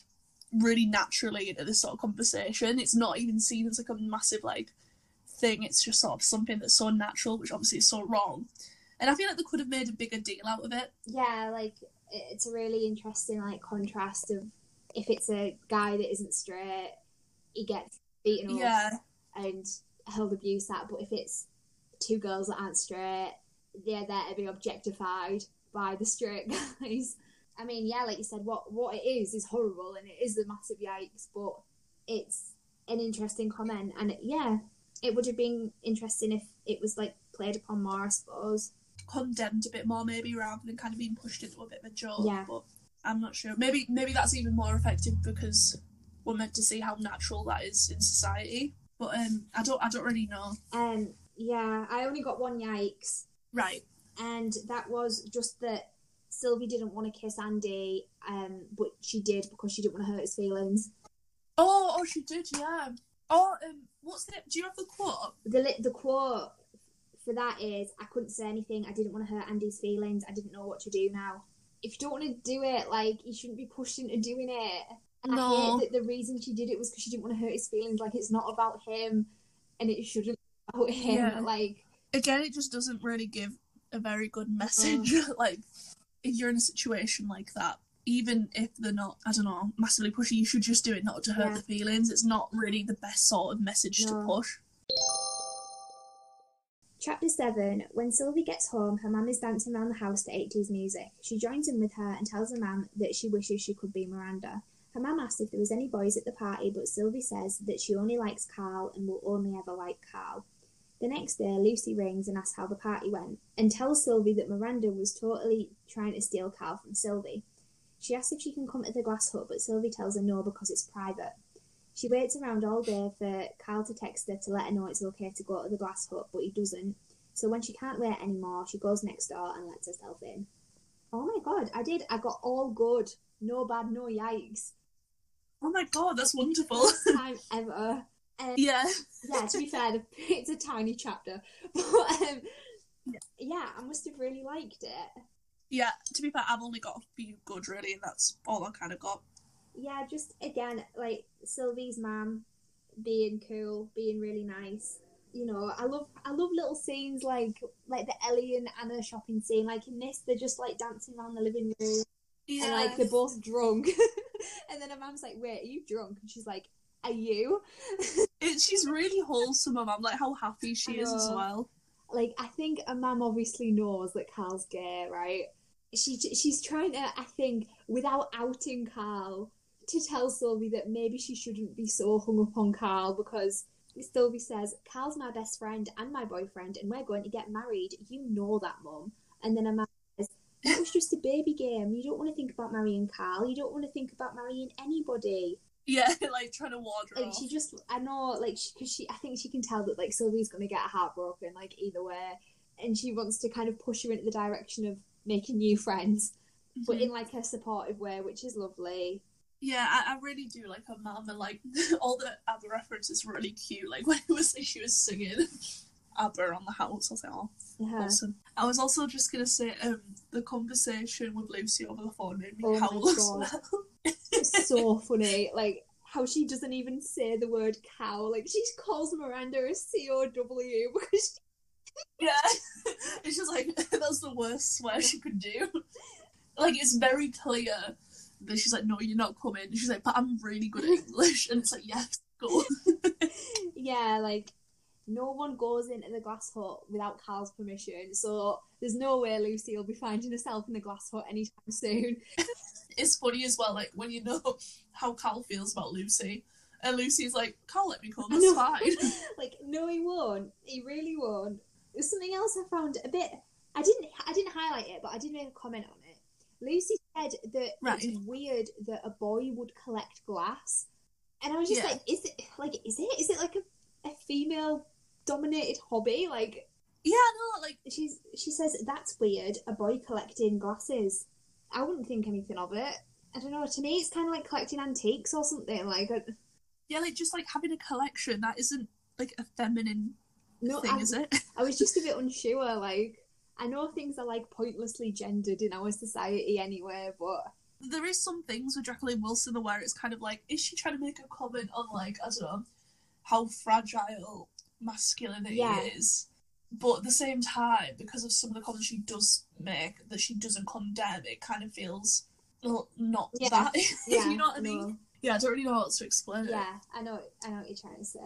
[SPEAKER 1] really naturally into this sort of conversation. It's not even seen as like a massive like thing. It's just sort of something that's so natural, which obviously is so wrong. And I feel like they could have made a bigger deal out of it.
[SPEAKER 2] Yeah, like it's a really interesting like contrast of if it's a guy that isn't straight, he gets beaten up
[SPEAKER 1] Yeah,
[SPEAKER 2] and held abuse that. but if it's two girls that aren't straight, they're there to be objectified by the straight guys. I mean, yeah, like you said, what what it is is horrible and it is a massive yikes, but it's an interesting comment and it, yeah, it would have been interesting if it was like played upon more, I suppose.
[SPEAKER 1] condemned a bit more maybe rather than kind of being pushed into a bit of a joke.
[SPEAKER 2] Yeah.
[SPEAKER 1] But I'm not sure. Maybe maybe that's even more effective because we're meant to see how natural that is in society. But um, I don't I don't really know.
[SPEAKER 2] Um, yeah, I only got one yikes.
[SPEAKER 1] Right.
[SPEAKER 2] and that was just that Sylvie didn't want to kiss Andy, um, but she did because she didn't want to hurt his feelings.
[SPEAKER 1] Oh, oh, she did, yeah. Oh, um, what's the? Do you have the quote?
[SPEAKER 2] The the quote for that is, "I couldn't say anything. I didn't want to hurt Andy's feelings. I didn't know what to do now. If you don't want to do it, like you shouldn't be pushed into doing it." And
[SPEAKER 1] No.
[SPEAKER 2] I hate that the reason she did it was because she didn't want to hurt his feelings. Like it's not about him, and it shouldn't be about him.
[SPEAKER 1] Yeah.
[SPEAKER 2] Like
[SPEAKER 1] Again, it just doesn't really give a very good message. like, if you're in a situation like that, even if they're not, I don't know, massively pushy, you should just do it not to hurt
[SPEAKER 2] Yeah.
[SPEAKER 1] the feelings. It's not really the best sort of message to push.
[SPEAKER 2] Chapter 7 When Sylvie gets home, her mum is dancing around the house to 80s music. She joins in with her and tells her mum that she wishes she could be Miranda. Her mum asks if there was any boys at the party, but Sylvie says that she only likes Carl and will only ever like Carl. The next day, Lucy rings and asks how the party went, and tells Sylvie that Miranda was totally trying to steal Carl from Sylvie. She asks if she can come to the glass hut, but Sylvie tells her no because it's private. She waits around all day for Carl to text her to let her know it's okay to go to the glass hut, but he doesn't. So when she can't wait anymore, she goes next door and lets herself in. Oh my god, I did. I got all good. No bad, no yikes.
[SPEAKER 1] Oh my god, that's wonderful.
[SPEAKER 2] First time ever. Um,
[SPEAKER 1] yeah.
[SPEAKER 2] yeah, to be fair, the- it's a tiny chapter. But um, yeah, I must have really liked it.
[SPEAKER 1] Yeah, to be fair, I've only got a few good really, and that's all I kind of got.
[SPEAKER 2] yeah, just again, like Sylvie's mum being cool, being really nice. You know, I love I love little scenes like like the Ellie and Anna shopping scene. Like in this, they're just like dancing around the living room
[SPEAKER 1] Yeah.
[SPEAKER 2] and like they're both drunk. and then her mum's like, "Wait, are you drunk?" And she's like, "Are you?"
[SPEAKER 1] It, she's really wholesome, mum. I'm like how happy she is as well.
[SPEAKER 2] like I think a mum obviously knows that Carl's gay, right? She she's trying to, I think, without outing Carl, to tell Sylvie that maybe she shouldn't be so hung up on Carl because Sylvie says Carl's my best friend and my boyfriend, and we're going to get married. You know that, mum. And then a mum says that was just a baby game. You don't want to think about marrying Carl. You don't want to think about marrying anybody.
[SPEAKER 1] Yeah, like trying to ward her
[SPEAKER 2] like
[SPEAKER 1] off.
[SPEAKER 2] she just i know like because she, i think she can tell that like sylvie's gonna get heartbroken like either way and she wants to kind of push her into the direction of making new friends but
[SPEAKER 1] Mhm.
[SPEAKER 2] in like a supportive way which is lovely
[SPEAKER 1] Yeah, I, I really do like her mum and like all the ABBA references were really cute. Like when it was she was singing ABBA on the house, I was like, oh,
[SPEAKER 2] yeah
[SPEAKER 1] awesome. I was also just gonna say, um, the conversation with Lucy over the phone made me
[SPEAKER 2] Oh
[SPEAKER 1] howl as well.
[SPEAKER 2] It's so funny like how she doesn't even say the word cow like she calls miranda a c-o-w because
[SPEAKER 1] Yeah, it's just like that's the worst swear she could do. Like it's very clear that she's like, no, you're not coming. And she's like, but I'm really good at English, and it's like, yes, go.
[SPEAKER 2] yeah, like no one goes into the glass hut without Carl's permission, so there's no way Lucy will be finding herself in the glass hut anytime soon.
[SPEAKER 1] It's funny as well, like when you know how Carl feels about Lucy, and Lucy's like, Carl, let me come.
[SPEAKER 2] I
[SPEAKER 1] That's fine.
[SPEAKER 2] like, no, he won't. He really won't. There's something else I found a bit. I didn't. I didn't highlight it, but I did make a comment on it. Lucy said that
[SPEAKER 1] Right.
[SPEAKER 2] it's weird that a boy would collect glass, and I was just
[SPEAKER 1] Yeah.
[SPEAKER 2] like, is it like is it is it like a, a female dominated hobby? Like
[SPEAKER 1] yeah, no, like
[SPEAKER 2] she's she says that's weird. A boy collecting glasses. I wouldn't think anything of it. I don't know. To me, it's kind of like collecting antiques or something. Like I-
[SPEAKER 1] yeah, like just like having a collection that isn't like a feminine
[SPEAKER 2] no,
[SPEAKER 1] thing,
[SPEAKER 2] I,
[SPEAKER 1] is it?
[SPEAKER 2] I was just a bit unsure. Like I know things are like pointlessly gendered in our society anyway, but
[SPEAKER 1] there is some things with Jacqueline Wilson where it's kind of like, is she trying to make a comment on like I don't know how fragile masculinity
[SPEAKER 2] Yeah.
[SPEAKER 1] is, but at the same time, because of some of the comments she does make that she doesn't condemn, it kind of feels well, not
[SPEAKER 2] Yeah.
[SPEAKER 1] that.
[SPEAKER 2] yeah,
[SPEAKER 1] you know what I mean?
[SPEAKER 2] no.
[SPEAKER 1] Yeah, I don't really know how else to explain it.
[SPEAKER 2] Yeah, I know. I know what you're trying to say.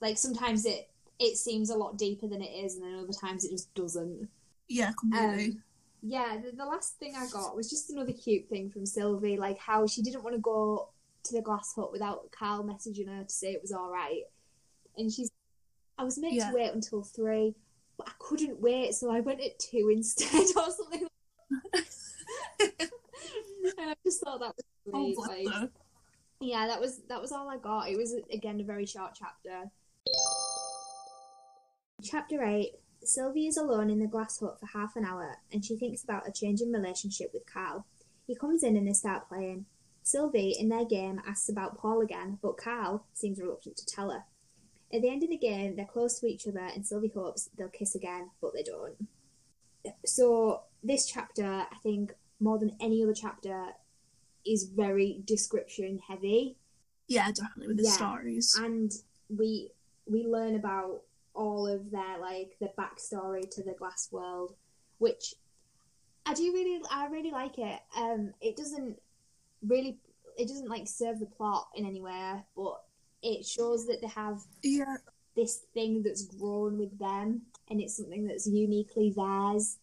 [SPEAKER 2] Like sometimes it it seems a lot deeper than it is, and then other times it just doesn't.
[SPEAKER 1] Yeah, completely.
[SPEAKER 2] Um, yeah, the, the last thing I got was just another cute thing from Sylvie, like how she didn't want to go to the glass hut without Carl messaging her to say it was all right, and she's, I was meant
[SPEAKER 1] Yeah.
[SPEAKER 2] to wait until three, but I couldn't wait, so I went at two instead or something. and I just thought that was
[SPEAKER 1] oh,
[SPEAKER 2] sweet.
[SPEAKER 1] bless
[SPEAKER 2] like, yeah, that was that was all I got. It was again a very short chapter. Chapter eight. Sylvie is alone in the glass hut for half an hour, and she thinks about a change in relationship with Carl. He comes in and they start playing. Sylvie, in their game, asks about Paul again, but Carl seems reluctant to tell her. At the end of the game, they're close to each other, and Sylvie hopes they'll kiss again, but they don't. So, this chapter, I think, more than any other chapter, is very description heavy
[SPEAKER 1] Yeah, definitely with the
[SPEAKER 2] Yeah.
[SPEAKER 1] stories.
[SPEAKER 2] and we we learn about all of their like the backstory to the glass world which i do really i really like it um it doesn't really it doesn't like serve the plot in any way but it shows that they have
[SPEAKER 1] Yeah,
[SPEAKER 2] this thing that's grown with them and it's something that's uniquely theirs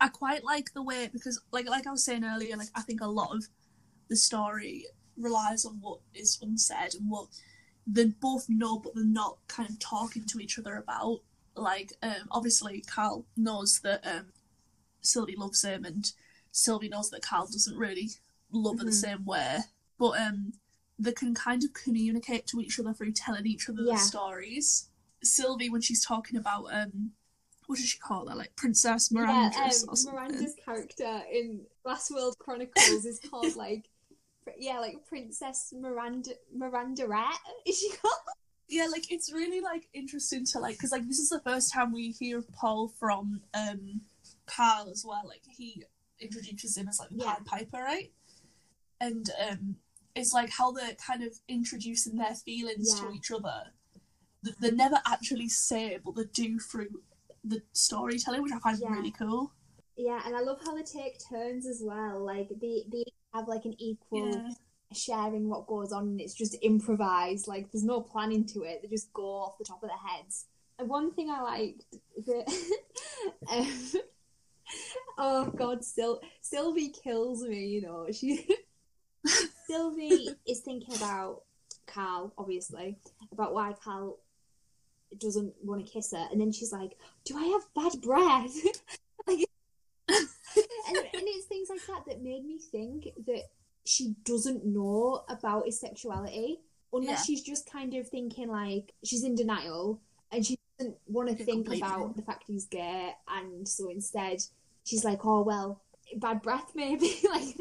[SPEAKER 1] I quite like the way because, like, like I was saying earlier, like I think a lot of the story relies on what is unsaid and what they both know, but they're not kind of talking to each other about. Like, um, obviously, Carl knows that um, Sylvie loves him, and Sylvie knows that Carl doesn't really love her the
[SPEAKER 2] Mhm.
[SPEAKER 1] same way. But um, they can kind of communicate to each other through telling each other
[SPEAKER 2] Yeah.
[SPEAKER 1] the stories. Sylvie, when she's talking about um, what does she call her? Like Princess Miranda
[SPEAKER 2] yeah,
[SPEAKER 1] or
[SPEAKER 2] um, miranda's character in Last world chronicles is called like yeah like princess miranda mirandarette is she called
[SPEAKER 1] yeah like it's really like interesting to like because like this is the first time we hear of paul from um carl as well like he introduces him as like the
[SPEAKER 2] Yeah.
[SPEAKER 1] pied piper right and um is like how they're kind of introducing their feelings to each other. Th- They never actually say it, but they do through the storytelling, which I find
[SPEAKER 2] Yeah.
[SPEAKER 1] really cool.
[SPEAKER 2] Yeah, and I love how they take turns as well. Like they they have like an equal
[SPEAKER 1] Yeah.
[SPEAKER 2] sharing what goes on, and it's just improvised. Like there's no planning to it. They just go off the top of their heads. And one thing I liked that um, oh god, Sil- Sylvie kills me. You know she Sylvie is thinking about Carl, obviously, about why Carl doesn't want to kiss her, and then she's like, "Do I have bad breath?" like, and, and it's things like that that made me think that she doesn't know about his sexuality, unless
[SPEAKER 1] Yeah.
[SPEAKER 2] she's just kind of thinking like she's in denial and she doesn't want to think about the fact he's gay, and so instead she's like, "Oh well, bad breath maybe." like,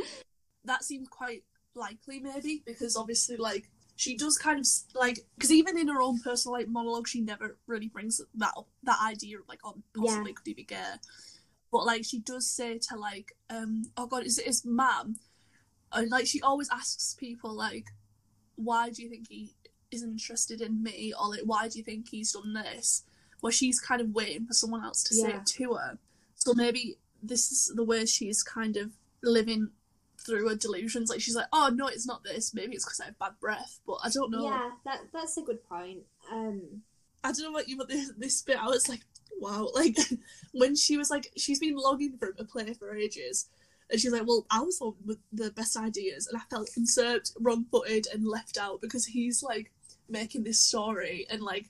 [SPEAKER 1] that seemed quite likely maybe because obviously like she does kind of like because even in her own personal like monologue she never really brings that up that idea of like oh possibly could he be gay. But like she does say to like um oh god is it his mum? And like she always asks people like why do you think he is interested in me? Or like why do you think he's done this? Where she's kind of waiting for someone else to say it to her. So maybe this is the way she's kind of living through her delusions. Like she's like, oh no, it's not this. Maybe it's because I have bad breath, but I don't know.
[SPEAKER 2] yeah, that that's a good point. Um,
[SPEAKER 1] I don't know about you, but this, this bit, I was like, wow. Like when she was like, she's been logging for a play for ages, and she's like, well, I was the with the best ideas, and I felt usurped, wrong-footed, and left out because he's like making this story and like,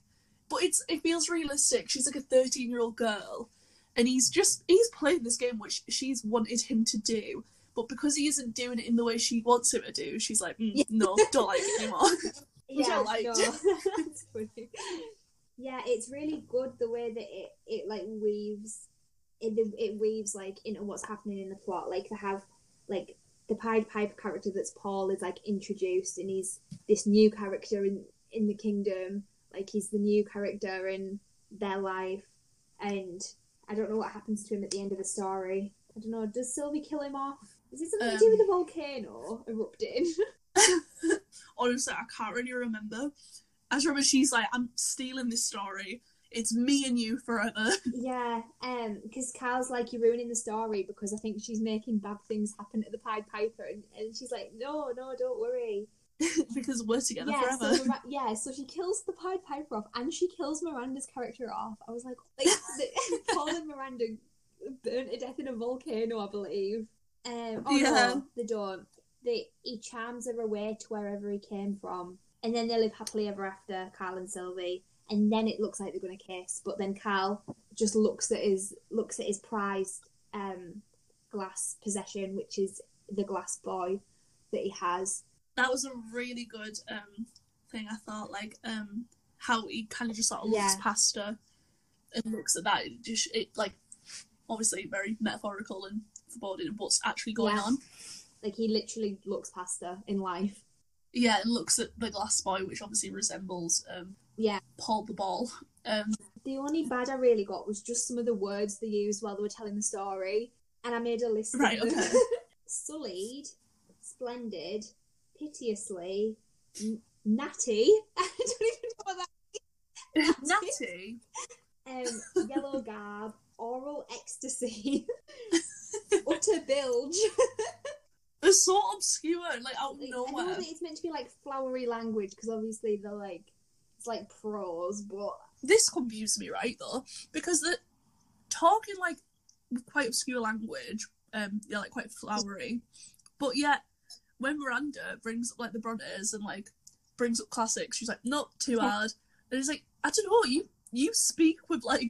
[SPEAKER 1] but it's it feels realistic. She's like a thirteen-year-old girl, and he's just he's playing this game which she's wanted him to do. But because he isn't doing it in the way she wants him to do, she's like, mm,
[SPEAKER 2] Yeah.
[SPEAKER 1] no, don't like it anymore.
[SPEAKER 2] Yeah, that's funny. Yeah, it's really good the way that it it like weaves it it weaves like into what's happening in the plot. Like to have like the Pied Piper character that's Paul is like introduced and he's this new character in in the kingdom. Like he's the new character in their life, and I don't know what happens to him at the end of the story. I don't know. Does Sylvie kill him off? Is it something to do
[SPEAKER 1] Um,
[SPEAKER 2] with the volcano erupting?
[SPEAKER 1] Honestly, I can't really remember. I just remember she's like, I'm stealing this story. It's me and you forever.
[SPEAKER 2] Yeah, um, because Carl's like, you're ruining the story because I think she's making bad things happen at the Pied Piper, and, and she's like, no, no, don't worry.
[SPEAKER 1] because we're together
[SPEAKER 2] yeah,
[SPEAKER 1] forever.
[SPEAKER 2] so Mira- yeah, so she kills the Pied Piper off, and she kills Miranda's character off. I was like, like Paul and Miranda burnt to death in a volcano, I believe. Um, oh
[SPEAKER 1] Yeah.
[SPEAKER 2] no, they don't. They he charms her away to wherever he came from, and then they live happily ever after, Carl and Sylvie. And then it looks like they're gonna kiss, but then Carl just looks at his looks at his prized um, glass possession, which is the glass boy that he has.
[SPEAKER 1] that was a really good um thing. I thought like um how he kind of just sort of looks
[SPEAKER 2] Yeah.
[SPEAKER 1] past her and looks at that. It just it like obviously very metaphorical and foreboding of what's actually going on.
[SPEAKER 2] Like he literally looks past her in life.
[SPEAKER 1] Yeah, and looks at the glass boy, which obviously resembles um
[SPEAKER 2] Yeah.
[SPEAKER 1] Paul the Ball. Um,
[SPEAKER 2] The only bad I really got was just some of the words they used while they were telling the story, and I made a list
[SPEAKER 1] Right,
[SPEAKER 2] of
[SPEAKER 1] okay.
[SPEAKER 2] Sullied, splendid, piteously, n- natty. I don't even know what that.
[SPEAKER 1] Natty.
[SPEAKER 2] Um, yellow garb, oral ecstasy, utter bilge.
[SPEAKER 1] They're so obscure, like out of
[SPEAKER 2] Like, I know
[SPEAKER 1] nowhere.
[SPEAKER 2] that it's meant to be like flowery language because obviously they're like it's like prose, but
[SPEAKER 1] This confused me, right though, because the talking like quite obscure language, um, yeah, like quite flowery, but yet when Miranda brings up like the Brontes and like brings up classics, she's like, not too hard, and it's like, I don't know, you you speak with like.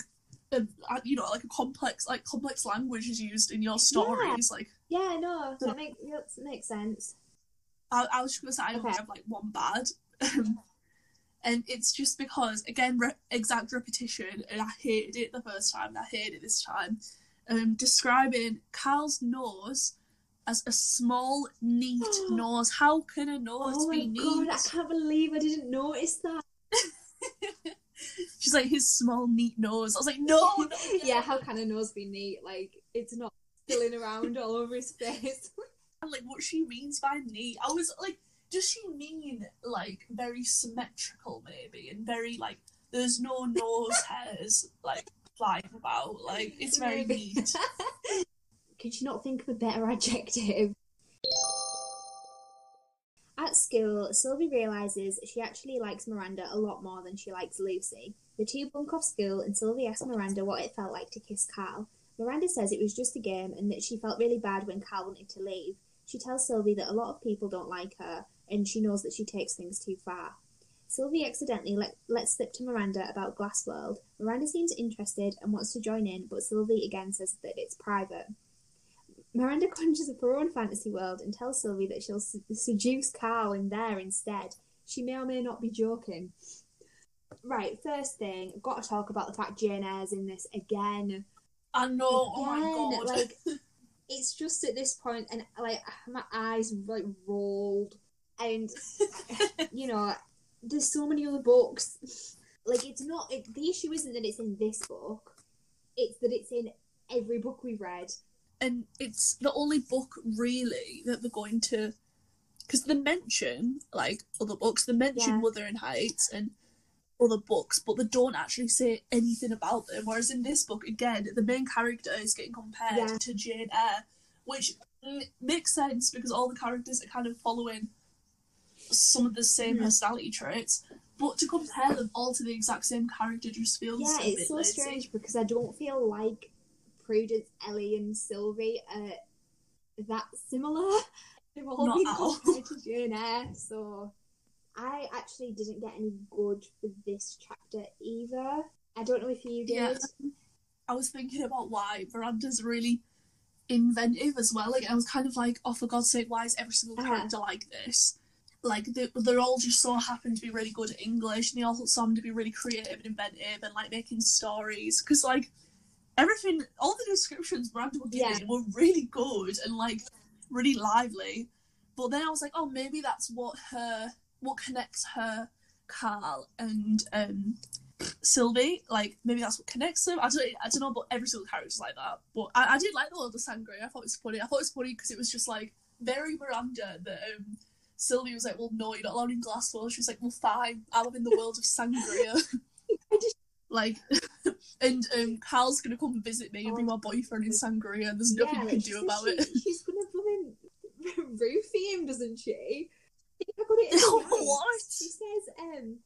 [SPEAKER 1] A, a- you know, like a complex, like complex language is used in your stories. Like,
[SPEAKER 2] yeah, no, that makes that makes sense.
[SPEAKER 1] I, I was just gonna say I only have like one bad, and it's just because again re- exact repetition, and I hated it the first time, and I hate it this time. Um, describing Carl's nose as a small, neat nose. How can a nose
[SPEAKER 2] Oh my
[SPEAKER 1] be neat?
[SPEAKER 2] god, I can't believe I didn't notice that.
[SPEAKER 1] She's like his small, neat nose. I was like, no, no
[SPEAKER 2] yeah, how can a nose be neat? Like it's not spilling around all over his face.
[SPEAKER 1] And, like what she means by neat. I was like, does she mean like very symmetrical maybe and very like there's no nose hairs like flying about like it's very
[SPEAKER 2] Maybe.
[SPEAKER 1] neat
[SPEAKER 2] Could you not think of a better adjective? At school, Sylvie realises she actually likes Miranda a lot more than she likes Lucy. The two bunk off school, and Sylvie asks Miranda what it felt like to kiss Carl. Miranda says it was just a game and that she felt really bad when Carl wanted to leave. She tells Sylvie that a lot of people don't like her, and she knows that she takes things too far. Sylvie accidentally let, lets slip to Miranda about Glass World. Miranda seems interested and wants to join in, but Sylvie again says that it's private. Miranda conjures up her own fantasy world and tells Sylvie that she'll seduce Carl in there instead. She may or may not be joking. Right, first thing, I've got to talk about the fact Jane Eyre's in this again.
[SPEAKER 1] i know oh my god
[SPEAKER 2] like it's just at this point, and like my eyes like rolled, and you know, there's so many other books. Like it's not it, the issue isn't that it's in this book; it's that it's in every book we've read.
[SPEAKER 1] And it's the only book really that they're going to because they mention like other books they mention
[SPEAKER 2] Yeah.
[SPEAKER 1] wuthering heights and other books but they don't actually say anything about them whereas in this book again the main character is getting compared
[SPEAKER 2] Yeah.
[SPEAKER 1] to jane eyre which makes sense because all the characters are kind of following some of the same
[SPEAKER 2] Mhm.
[SPEAKER 1] personality traits but to compare them all to the exact same character just feels
[SPEAKER 2] Yeah,
[SPEAKER 1] a
[SPEAKER 2] it's
[SPEAKER 1] bit
[SPEAKER 2] so
[SPEAKER 1] lazy.
[SPEAKER 2] strange because I don't feel like Prudence, Ellie, and Sylvie are that similar. They've all
[SPEAKER 1] Not
[SPEAKER 2] been
[SPEAKER 1] at all.
[SPEAKER 2] compared to Jane so I actually didn't get any good for this chapter either. I don't know if you did.
[SPEAKER 1] Yeah. I was thinking about why Miranda's really inventive as well. Like I was kind of like, oh for God's sake, why is every single
[SPEAKER 2] Uh-huh.
[SPEAKER 1] character like this? Like they, they're all just so happen to be really good at English, and they all seem to be really creative and inventive and like making stories. Because like everything, all the descriptions Miranda were giving
[SPEAKER 2] Yeah.
[SPEAKER 1] were really good and like really lively. But then I was like, oh, maybe that's what her, what connects her, Carl and um Sylvie, like maybe that's what connects them. I don't, I don't know, but every single character's like that. But I, I did like the world of Sangria. I thought it was funny. I thought it was funny because it was just like very Miranda that um, Sylvie was like, "Well, no, you're not allowed in Glass World." She was like, "Well, fine, I live in the world of Sangria."
[SPEAKER 2] I just-
[SPEAKER 1] like, and um, Carl's gonna come visit me and be my boyfriend in Sangria, and there's nothing
[SPEAKER 2] Yeah,
[SPEAKER 1] you can do about
[SPEAKER 2] she,
[SPEAKER 1] it.
[SPEAKER 2] She's gonna blooming roofie him, doesn't she? I got it. in the notes.
[SPEAKER 1] What?
[SPEAKER 2] She says, um,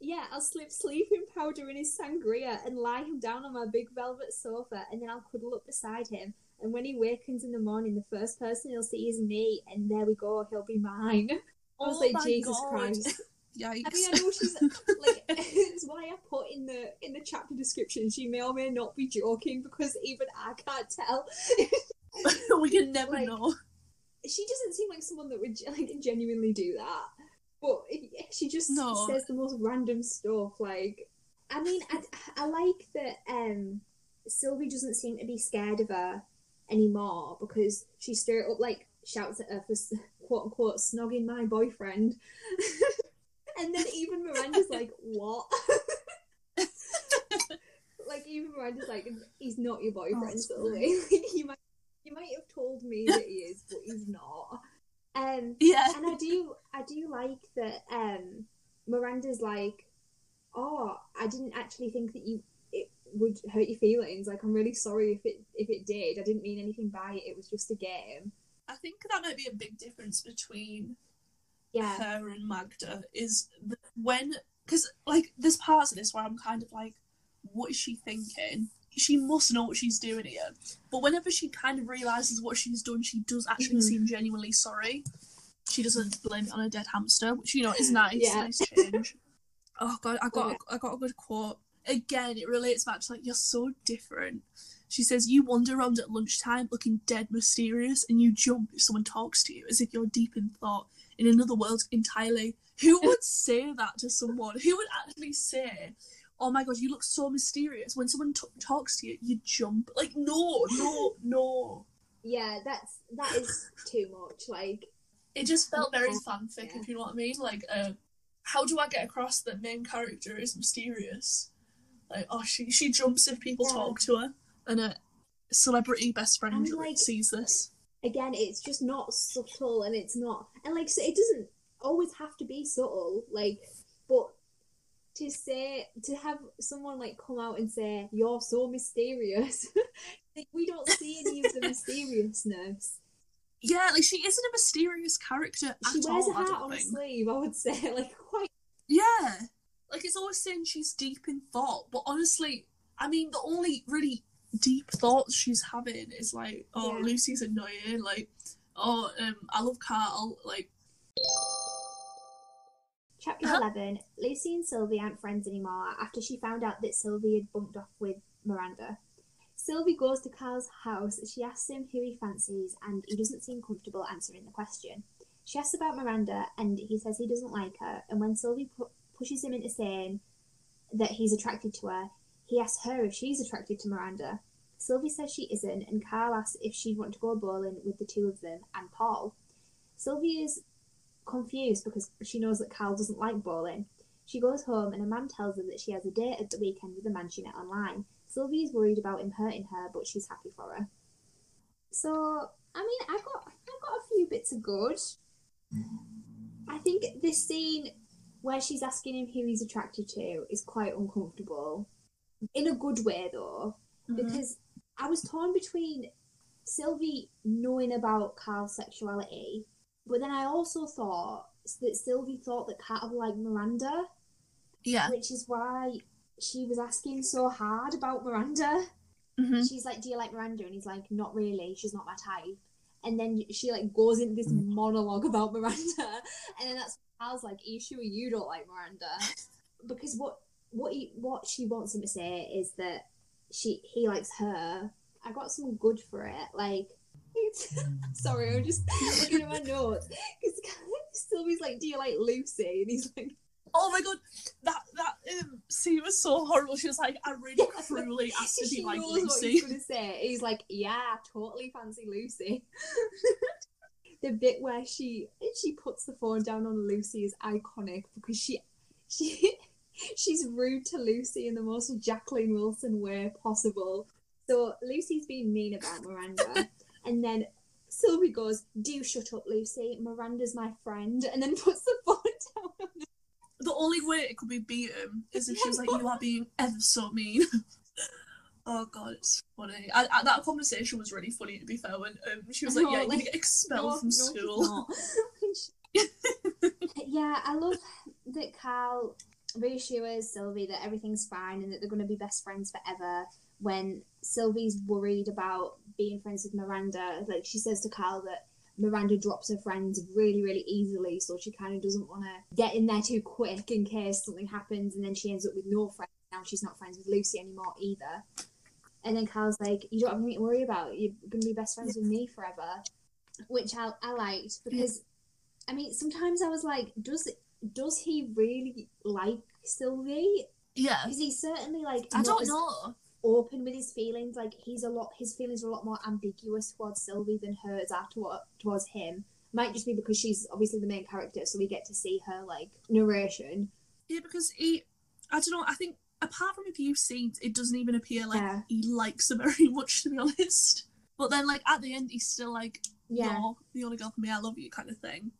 [SPEAKER 2] yeah, I'll slip sleeping powder in his sangria and lie him down on my big velvet sofa, and then I'll cuddle up beside him. And when he wakens in the morning, the first person he'll see is me, and there we go, he'll be mine. I was
[SPEAKER 1] Oh
[SPEAKER 2] like, Jesus
[SPEAKER 1] God.
[SPEAKER 2] Christ.
[SPEAKER 1] Yikes!
[SPEAKER 2] I mean, I know she's like, it's why I put in the in the chapter description. She may or may not be joking because even I can't tell.
[SPEAKER 1] we can never
[SPEAKER 2] Like,
[SPEAKER 1] know.
[SPEAKER 2] she doesn't seem like someone that would like genuinely do that. But she just
[SPEAKER 1] No.
[SPEAKER 2] says the most random stuff. Like, I mean, I, I like that um, Sylvie doesn't seem to be scared of her anymore because she straight up like shouts at her for quote unquote snogging my boyfriend. and then even Miranda's like, "What?" like even Miranda's like, "He's not your boyfriend,
[SPEAKER 1] Oh,
[SPEAKER 2] Sylvie. You might you might have told me that he is, but he's not." Um,
[SPEAKER 1] Yeah.
[SPEAKER 2] and I do I do like that um Miranda's like, oh, I didn't actually think that you it would hurt your feelings. Like I'm really sorry if it if it did. I didn't mean anything by it. It was just a game.
[SPEAKER 1] I think that might be a big difference between
[SPEAKER 2] Yeah.
[SPEAKER 1] her and Magda is when because like there's parts of this where I'm kind of like, what is she thinking? She must know what she's doing here. But whenever she kind of realizes what she's done, she does actually
[SPEAKER 2] Mhm.
[SPEAKER 1] seem genuinely sorry. She doesn't blame it on a dead hamster, which you know is nice.
[SPEAKER 2] Yeah.
[SPEAKER 1] Nice change. oh god, I got
[SPEAKER 2] Yeah.
[SPEAKER 1] I got a good quote. Again, it relates back to like you're so different. She says, You wander around at lunchtime looking dead mysterious, and you jump if someone talks to you as if you're deep in thought in another world entirely. Who would say that to someone? Who would actually say, Oh my god, you look so mysterious? When someone t- talks to you, you jump. Like, no, no, no.
[SPEAKER 2] Yeah, that's that is too much. Like
[SPEAKER 1] It just felt very fanfic,
[SPEAKER 2] Yeah.
[SPEAKER 1] if you know what I mean. Like, uh, how do I get across that main character is mysterious? Like, oh, she she jumps if people
[SPEAKER 2] Yeah.
[SPEAKER 1] talk to her, and a celebrity best friend
[SPEAKER 2] like,
[SPEAKER 1] sees this.
[SPEAKER 2] Again, it's just not subtle and it's not and like so it doesn't always have to be subtle. Like, but to say to have someone like come out and say you're so mysterious, like we don't see any of the mysteriousness.
[SPEAKER 1] Yeah, like she isn't a mysterious character
[SPEAKER 2] She
[SPEAKER 1] at
[SPEAKER 2] wears
[SPEAKER 1] all.
[SPEAKER 2] a
[SPEAKER 1] I
[SPEAKER 2] hat on a sleeve. I would say like quite.
[SPEAKER 1] Yeah, like it's always saying she's deep in thought, but honestly, I mean, the only really deep thoughts she's having is like, oh,
[SPEAKER 2] Yeah.
[SPEAKER 1] Lucy's annoying, like, oh, um, I love Carl, like,
[SPEAKER 2] Chapter
[SPEAKER 1] Uh-huh.
[SPEAKER 2] 11 Lucy and Sylvie aren't friends anymore after she found out that Sylvie had bunked off with Miranda. Sylvie goes to Carl's house. She asks him who he fancies, and he doesn't seem comfortable answering the question. She asks about Miranda, and he says he doesn't like her. And when Sylvie pu- pushes him into saying that he's attracted to her, he asks her if she's attracted to Miranda. Sylvie says she isn't, and Carl asks if she'd want to go bowling with the two of them and Paul. Sylvie is confused because she knows that Carl doesn't like bowling. She goes home and a man tells her that she has a date at the weekend with a man she met online. Sylvie is worried about him hurting her, but she's happy for her. So, I mean, I got I got a few bits of good. I think this scene where she's asking him who he's attracted to is quite uncomfortable. In a good way though, because I was torn between Sylvie knowing about Carl's sexuality, but then I also thought that Sylvie thought that Carl liked Miranda,
[SPEAKER 1] yeah,
[SPEAKER 2] which is why she was asking so hard about Miranda.
[SPEAKER 1] hmm
[SPEAKER 2] She's like, "Do you like Miranda?" And he's like, "Not really. She's not my type." And then she like goes into this monologue about Miranda, and then that's Carl's like, "Are you sure you don't like Miranda?" Because what what he what she wants him to say is that she he likes her. I got some good for it. Like, sorry, I'm just looking at my notes because Sylvie's like, "Do you like Lucy?" And he's like,
[SPEAKER 1] Oh my god, that that um, scene was so horrible. She was like, I really cruelly asked if
[SPEAKER 2] she
[SPEAKER 1] you like
[SPEAKER 2] knows what
[SPEAKER 1] Lucy.
[SPEAKER 2] he's gonna say. He's like, "Yeah, I totally fancy Lucy." the bit where she she puts the phone down on Lucy is iconic because she she she's rude to Lucy in the most Jacqueline Wilson way possible. So Lucy's being mean about Miranda, and then Sylvie goes, "Do shut up, Lucy. Miranda's my friend," and then puts the phone down.
[SPEAKER 1] The only way it could be beaten is if she was like, "You are being ever so mean." oh god, it's funny. I, I, that conversation was really funny. To be fair, when um, she was like, "Yeah, you're gonna get expelled
[SPEAKER 2] No,
[SPEAKER 1] from
[SPEAKER 2] no,
[SPEAKER 1] school."
[SPEAKER 2] yeah, I love that Carl reassures Sylvie that everything's fine and that they're going to be best friends forever. When Sylvie's worried about being friends with Miranda, like she says to Carl that Miranda drops her friends really, really easily, so she kind of doesn't want to get in there too quick in case something happens, and then she ends up with no friends. Now she's not friends with Lucy anymore either. And then Carl's like, "You don't have anything to worry about. You're going to be best friends with me forever," which I, I liked because, I mean, sometimes I was like, "Does does he really like Sylvie?"
[SPEAKER 1] yeah,
[SPEAKER 2] Because he's certainly like
[SPEAKER 1] I don't know.
[SPEAKER 2] open with his feelings. Like he's a lot, his feelings are a lot more ambiguous towards Sylvie than hers are toward, towards him. Might just be because she's obviously the main character, so we get to see her like narration.
[SPEAKER 1] Yeah, because he, I don't know. I think apart from a few scenes, it doesn't even appear like
[SPEAKER 2] Yeah.
[SPEAKER 1] he likes her very much, to be honest. But then, like at the end, he's still like,
[SPEAKER 2] Yeah,
[SPEAKER 1] "You're the only girl for me. I love you," kind of thing.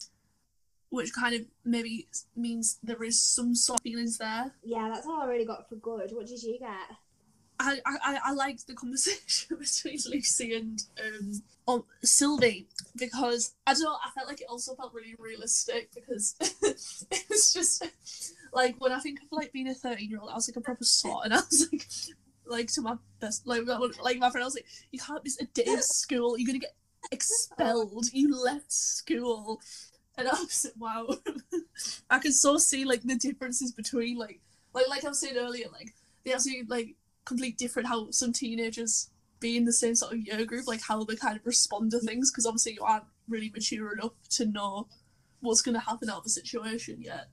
[SPEAKER 1] Which kind of maybe means there is some sort of feelings there.
[SPEAKER 2] yeah, that's all I really got for good. What did you get?
[SPEAKER 1] I, I, I liked the conversation between Lucy and um um, Sylvie because I don't know, I felt like it also felt really realistic because it was just like when I think of like being a thirteen year old, I was like a proper sot and I was like like to my best like like my friend, I was like, You can't miss a day of school, you're gonna get expelled, you left school and I was like, Wow I could so see like the differences between like like like I was saying earlier, like the absolute like complete different how some teenagers be in the same sort of year group, like how they kind of respond to things, because obviously you aren't really mature enough to know what's going to happen out of the situation yet.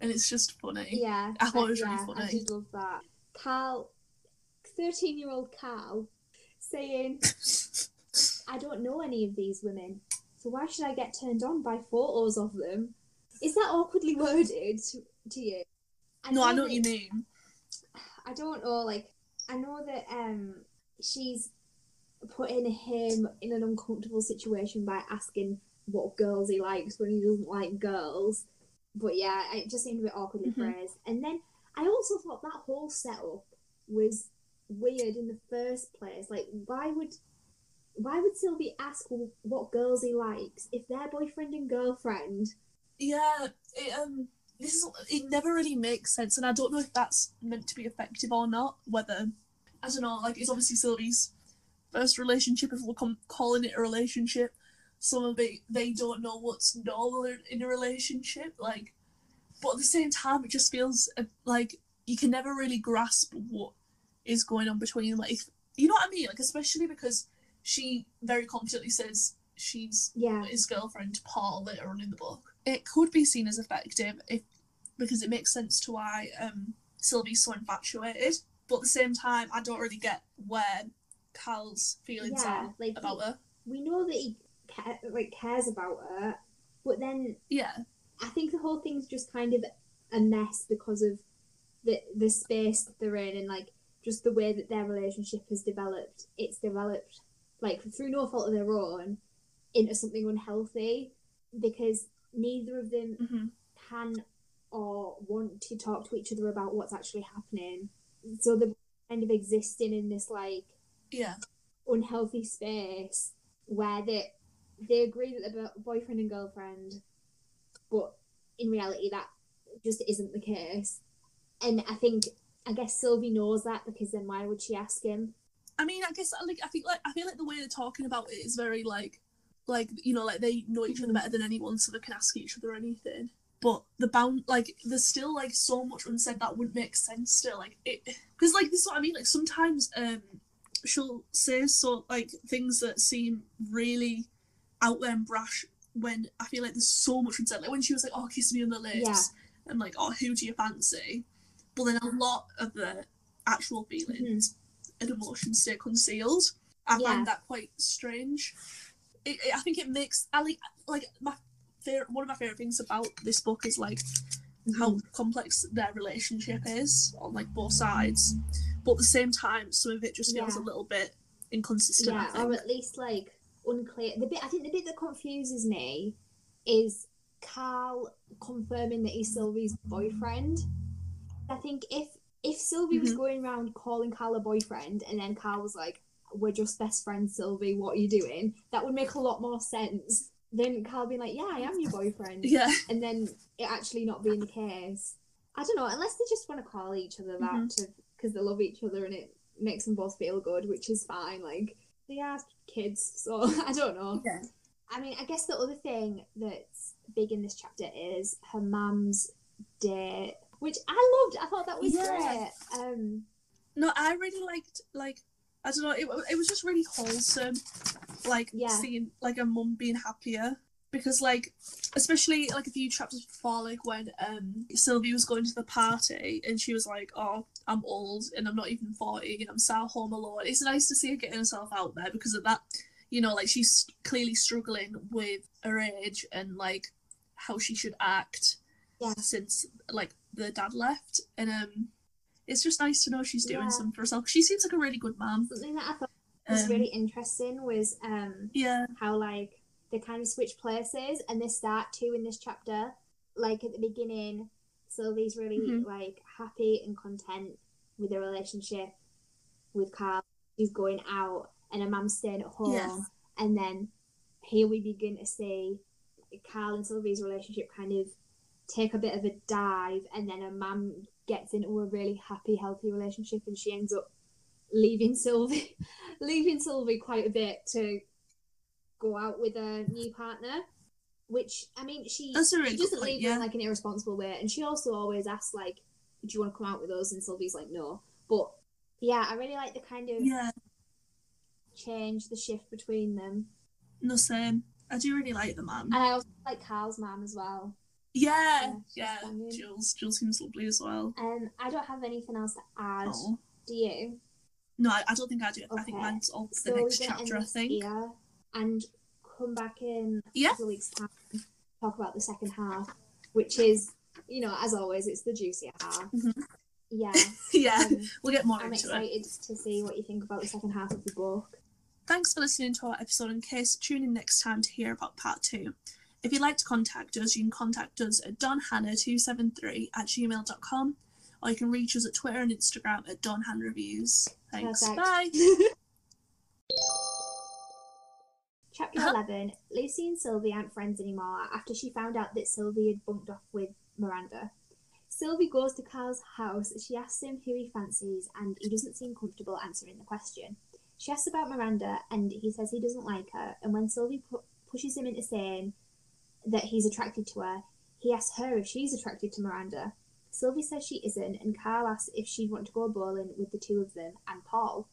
[SPEAKER 1] And it's just funny.
[SPEAKER 2] Yeah,
[SPEAKER 1] I thought it was
[SPEAKER 2] yeah,
[SPEAKER 1] really funny.
[SPEAKER 2] I did love that. Carl, thirteen-year-old Carl, saying, "I don't know any of these women, so why should I get turned on by photos of them?" Is that awkwardly worded to, to you?
[SPEAKER 1] no, I know what you mean.
[SPEAKER 2] I don't know, like I know that um she's putting him in an uncomfortable situation by asking what girls he likes when he doesn't like girls. But yeah, it just seemed a bit awkwardly
[SPEAKER 1] Mhm.
[SPEAKER 2] phrased. And then I also thought that whole setup was weird in the first place. Like, why would why would Sylvie ask what girls he likes if they're boyfriend and girlfriend?
[SPEAKER 1] Yeah, it, um, this is it never really makes sense, and I don't know if that's meant to be effective or not. Whether I don't know, like it's obviously Sylvie's first relationship. If we're com- calling it a relationship, some of it they don't know what's normal in, a relationship. Like, but at the same time, it just feels uh, like you can never really grasp what is going on between them. Like, if, you know what I mean? Like, especially because she very confidently says she's
[SPEAKER 2] Yeah.
[SPEAKER 1] his girlfriend Paul later on in the book. It could be seen as effective if because it makes sense to why um, Sylvie's so infatuated. But at the same time, I don't really get where Carl's feelings
[SPEAKER 2] Yeah,
[SPEAKER 1] are
[SPEAKER 2] like
[SPEAKER 1] about her.
[SPEAKER 2] we know that he ca- like cares about her, but then
[SPEAKER 1] Yeah,
[SPEAKER 2] I think the whole thing's just kind of a mess because of the the space that they're in and like just the way that their relationship has developed. It's developed like through no fault of their own into something unhealthy because neither of them
[SPEAKER 1] hmm
[SPEAKER 2] can or want to talk to each other about what's actually happening. So they're kind of existing in this like
[SPEAKER 1] yeah,
[SPEAKER 2] unhealthy space where they they agree that they're bo- boyfriend and girlfriend, but in reality that just isn't the case. And I think I guess Sylvie knows that because then why would she ask him?
[SPEAKER 1] I mean, I guess like I think like I feel like the way they're talking about it is very like, like you know, like they know each other better than anyone, so they can ask each other anything. But the bound, like, there's still like so much unsaid that wouldn't make sense. Still, like it, because like this is what I mean. Like sometimes, um, she'll say so like things that seem really out there and brash when I feel like there's so much unsaid. Like when she was like, "Oh, kiss me on the lips,"
[SPEAKER 2] Yeah.
[SPEAKER 1] and like, "Oh, who do you fancy?" But then a lot of the actual feelings and emotions stay concealed. I
[SPEAKER 2] Yeah.
[SPEAKER 1] find that quite strange. It, it- I think it makes I like like my favorite one of my favorite things about this book is like how mm-hmm. complex their relationship is on like both sides, but at the same time, some of it just feels
[SPEAKER 2] Yeah.
[SPEAKER 1] a little bit inconsistent.
[SPEAKER 2] Yeah, or at least like unclear. The bit I think the bit that confuses me is Carl confirming that he's Sylvie's boyfriend. I think if if Sylvie was
[SPEAKER 1] Mhm.
[SPEAKER 2] going around calling Carl a boyfriend and then Carl was like, "We're just best friends, Sylvie. What are you doing?" That would make a lot more sense than Carl being like, "Yeah, I am your boyfriend,"
[SPEAKER 1] yeah,
[SPEAKER 2] and then it actually not being the case. I don't know, unless they just want to call each other that
[SPEAKER 1] Mhm.
[SPEAKER 2] to because they love each other and it makes them both feel good, which is fine. Like they are kids, so I don't know.
[SPEAKER 1] yeah,
[SPEAKER 2] I mean, I guess the other thing that's big in this chapter is her mum's date, which I loved. I thought that was
[SPEAKER 1] Yeah.
[SPEAKER 2] great. Um,
[SPEAKER 1] No, I really liked like I don't know. It, it was just really wholesome, like
[SPEAKER 2] Yeah.
[SPEAKER 1] seeing like a mum being happier because like especially like a few chapters before, like when um Sylvie was going to the party and she was like, "Oh, I'm old and I'm not even forty and I'm sat home alone." It's nice to see her getting herself out there because of that. You know, like she's clearly struggling with her age and like how she should act
[SPEAKER 2] Yeah.
[SPEAKER 1] since like the dad left and um it's just nice to know she's doing
[SPEAKER 2] Yeah.
[SPEAKER 1] something for herself. She seems like a really good mom.
[SPEAKER 2] something that I thought was
[SPEAKER 1] Um,
[SPEAKER 2] really interesting was um
[SPEAKER 1] Yeah,
[SPEAKER 2] how like they kind of switch places and they start too in this chapter. Like at the beginning, Sylvie's really
[SPEAKER 1] Mhm.
[SPEAKER 2] like happy and content with her relationship with Carl. She's going out and her mum's staying at home.
[SPEAKER 1] Yeah.
[SPEAKER 2] And then here we begin to see Carl and Sylvie's relationship kind of take a bit of a dive and then her mum gets into a really happy, healthy relationship and she ends up leaving Sylvie leaving Sylvie quite a bit to go out with a new partner. Which I mean, she
[SPEAKER 1] really
[SPEAKER 2] she doesn't
[SPEAKER 1] point,
[SPEAKER 2] leave her in like an irresponsible way, and she also always asks like, "Do you want to come out with us?" And Sylvie's like, "No." But yeah, I really like the kind of
[SPEAKER 1] yeah,
[SPEAKER 2] change, the shift between them,
[SPEAKER 1] no same. I do really like the man.
[SPEAKER 2] and I also like Carl's mum as well.
[SPEAKER 1] Yeah,
[SPEAKER 2] Yeah,
[SPEAKER 1] yeah. Jules, Jules seems lovely as well.
[SPEAKER 2] Um, I don't have anything else to add.
[SPEAKER 1] Oh.
[SPEAKER 2] Do you?
[SPEAKER 1] No, I, I don't think I do. I think
[SPEAKER 2] Okay.
[SPEAKER 1] mine's all the
[SPEAKER 2] So
[SPEAKER 1] next
[SPEAKER 2] we're gonna
[SPEAKER 1] chapter. I think.
[SPEAKER 2] here and come back in a
[SPEAKER 1] Yeah.
[SPEAKER 2] couple of weeks' time. Talk about the second half, which is, you know, as always, it's the juicier half.
[SPEAKER 1] Mhm.
[SPEAKER 2] Yeah.
[SPEAKER 1] yeah,
[SPEAKER 2] um,
[SPEAKER 1] we'll get more
[SPEAKER 2] I'm
[SPEAKER 1] into it.
[SPEAKER 2] excited to see what you think about the second half of the book.
[SPEAKER 1] Thanks for listening to our episode and case tune in next time to hear about part two. If you'd like to contact us, you can contact us at donhannah273 at gmail.com or you can reach us at Twitter and Instagram at donhannareviews. Thanks.
[SPEAKER 2] Perfect.
[SPEAKER 1] Bye.
[SPEAKER 2] Chapter
[SPEAKER 1] Uh-huh.
[SPEAKER 2] 11 Lucy and Sylvie aren't friends anymore after she found out that Sylvie had bunked off with Miranda. Sylvie goes to Carl's house. She asks him who he fancies, and he doesn't seem comfortable answering the question. She asks about Miranda, and he says he doesn't like her. And when Sylvie pu- pushes him into saying that he's attracted to her, he asks her if she's attracted to Miranda. Sylvie says she isn't, and Carl asks if she'd want to go bowling with the two of them and Paul.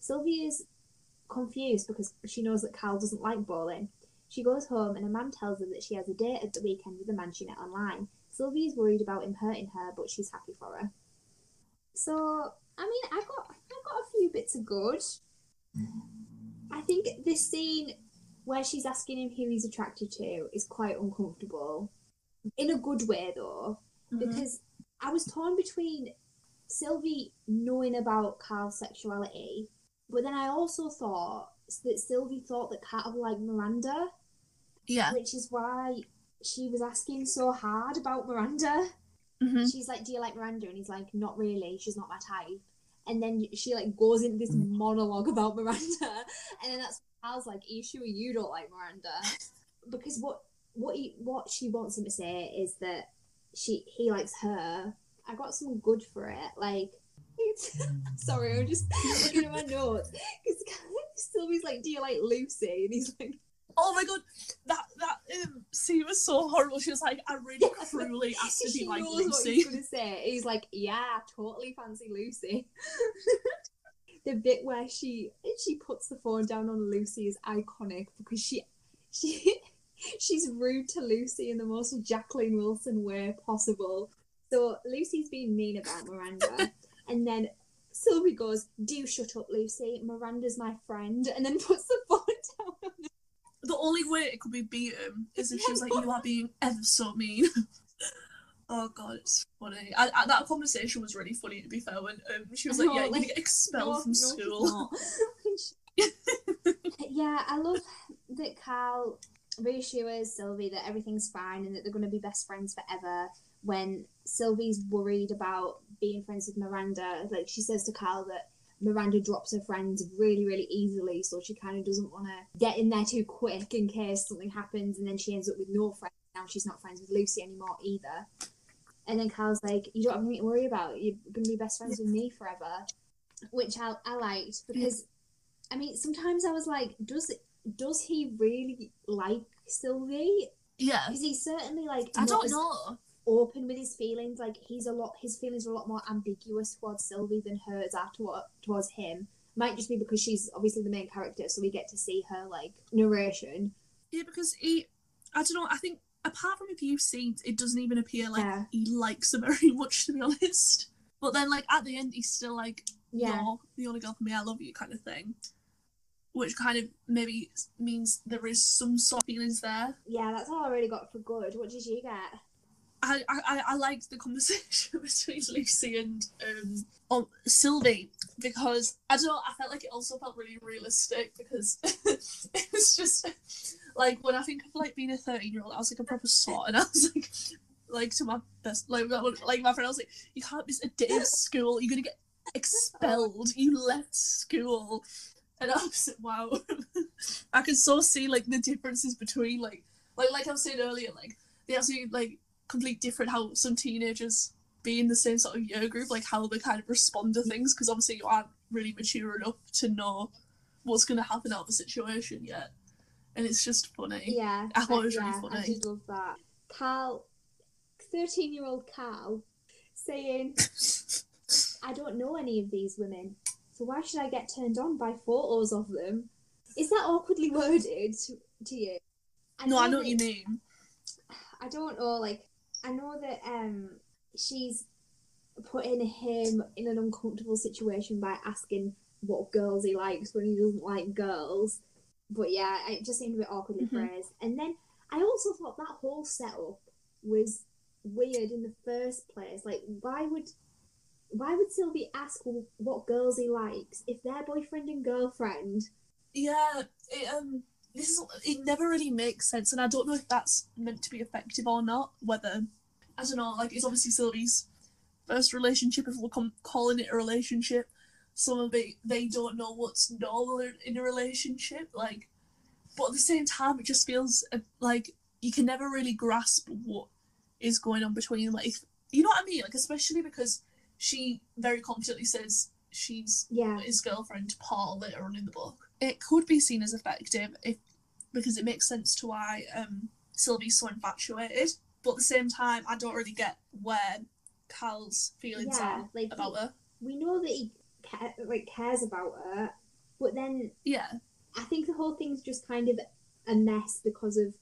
[SPEAKER 2] Sylvie is confused because she knows that Carl doesn't like bowling. She goes home and a man tells her that she has a date at the weekend with a man she met online. Sylvie is worried about him hurting her, but she's happy for her. So, I mean, I got I got a few bits of good. I think this scene where she's asking him who he's attracted to is quite uncomfortable. In a good way though,
[SPEAKER 1] Mhm.
[SPEAKER 2] because I was torn between Sylvie knowing about Carl's sexuality, but then I also thought that Sylvie thought that Carl liked Miranda,
[SPEAKER 1] Yeah.
[SPEAKER 2] which is why she was asking so hard about Miranda.
[SPEAKER 1] hmm
[SPEAKER 2] She's like, "Do you like Miranda?" And he's like, "Not really. She's not my type." And then she like goes into this mm. monologue about Miranda, and then that's Carl's like, "Are you sure you don't like Miranda?" Because what what he what she wants him to say is that she he likes her. I got some good for it. Like, sorry, I'm just mm. looking at my notes because Sylvie's like, "Do you like Lucy?" And he's like,
[SPEAKER 1] Oh my god, that that um, scene was so horrible. She was like, I really cruelly asked if
[SPEAKER 2] she
[SPEAKER 1] he liked
[SPEAKER 2] knows what
[SPEAKER 1] Lucy.
[SPEAKER 2] he's gonna say. He's like, "Yeah, I totally fancy Lucy." the bit where she she puts the phone down on Lucy is iconic because she she she's rude to Lucy in the most Jacqueline Wilson way possible. So Lucy's being mean about Miranda, and then Sylvie goes, "Do shut up, Lucy. Miranda's my friend," and then puts the phone down. On her.
[SPEAKER 1] The only way it could be beaten is if she was like, "You are being ever so mean." oh god, it's funny. I, I, that conversation was really funny. To be fair, when um, she was like,
[SPEAKER 2] No,
[SPEAKER 1] "Yeah, you're
[SPEAKER 2] like,
[SPEAKER 1] gonna get expelled
[SPEAKER 2] No,
[SPEAKER 1] from
[SPEAKER 2] no,
[SPEAKER 1] school."
[SPEAKER 2] yeah, I love that Carl reassures Sylvie that everything's fine and that they're going to be best friends forever. When Sylvie's worried about being friends with Miranda, like she says to Carl that Miranda drops her friends really, really easily, so she kind of doesn't want to get in there too quick in case something happens, and then she ends up with no friends. Now she's not friends with Lucy anymore either. And then Carl's like, "You don't have anything to worry about. You're going to be best friends with me forever," which I, I liked because, I mean, sometimes I was like, "Does does he really like Sylvie?"
[SPEAKER 1] yeah,
[SPEAKER 2] Because he's certainly like
[SPEAKER 1] I don't
[SPEAKER 2] as
[SPEAKER 1] know.
[SPEAKER 2] Open with his feelings. Like he's a lot, his feelings are a lot more ambiguous towards Sylvie than hers are toward, towards him. Might just be because she's obviously the main character, so we get to see her like narration.
[SPEAKER 1] Yeah, because he, I don't know. I think apart from a few scenes, it doesn't even appear like
[SPEAKER 2] Yeah.
[SPEAKER 1] he likes her very much, to be honest. But then, like at the end, he's still like,
[SPEAKER 2] Yeah,
[SPEAKER 1] "You're the only girl for me. I love you," kind of thing. Which kind of maybe means there is some sort of feelings there.
[SPEAKER 2] yeah, that's all I really got for good. What did you get?
[SPEAKER 1] I, I, I liked the conversation between Lucy and um um, Sylvie because I don't know, I felt like it also felt really realistic because it was just like when I think of like being a thirteen year old, I was like a proper sot and I was like like to my best like like my friend, I was like, You can't miss a day of school, you're gonna get expelled, you left school. And I was like, wow. I can so see like the differences between like like like I was saying earlier, like the absolutely like complete different how some teenagers be in the same sort of year group, like how they kind of respond to things, because obviously you aren't really mature enough to know what's going to happen out of the situation yet. And it's just funny.
[SPEAKER 2] Yeah,
[SPEAKER 1] I thought it was really
[SPEAKER 2] yeah, I
[SPEAKER 1] funny.
[SPEAKER 2] did love that. Carl, thirteen-year-old Carl, saying, "I don't know any of these women, so why should I get turned on by photos of them?" Is that awkwardly worded to, to you?
[SPEAKER 1] no, I know what you mean.
[SPEAKER 2] I don't know, like I know that um she's putting him in an uncomfortable situation by asking what girls he likes when he doesn't like girls. But yeah, it just seemed a bit awkwardly
[SPEAKER 1] Mhm.
[SPEAKER 2] phrased. And then I also thought that whole setup was weird in the first place. Like why would why would Sylvie ask what girls he likes if they're boyfriend and girlfriend?
[SPEAKER 1] Yeah, it um this is it never really makes sense and I don't know if that's meant to be effective or not, whether I don't know, like it's obviously Sylvie's first relationship if we're com- calling it a relationship. Some of it they don't know what's normal in- a relationship, like but at the same time it just feels uh, like you can never really grasp what is going on between them. Like if, you know what I mean? Like especially because she very confidently says she's
[SPEAKER 2] Yeah.
[SPEAKER 1] his girlfriend Paul later on in the book. It could be seen as effective if because it makes sense to why um, Sylvie's so infatuated. But at the same time, I don't really get where Carl's feelings
[SPEAKER 2] Yeah,
[SPEAKER 1] are
[SPEAKER 2] like
[SPEAKER 1] about her.
[SPEAKER 2] we know that he ca- like cares about her, but then
[SPEAKER 1] Yeah,
[SPEAKER 2] I think the whole thing's just kind of a mess because of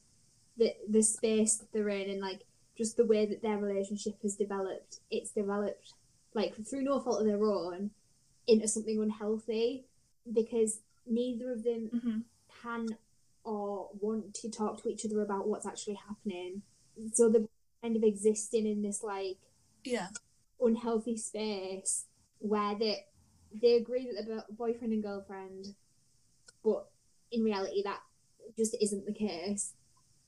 [SPEAKER 2] the the space that they're in and like just the way that their relationship has developed. It's developed like through no fault of their own into something unhealthy because neither of them
[SPEAKER 1] hmm
[SPEAKER 2] can or want to talk to each other about what's actually happening. So they're kind of existing in this like
[SPEAKER 1] yeah,
[SPEAKER 2] unhealthy space where they they agree that they're bo- boyfriend and girlfriend, but in reality that just isn't the case.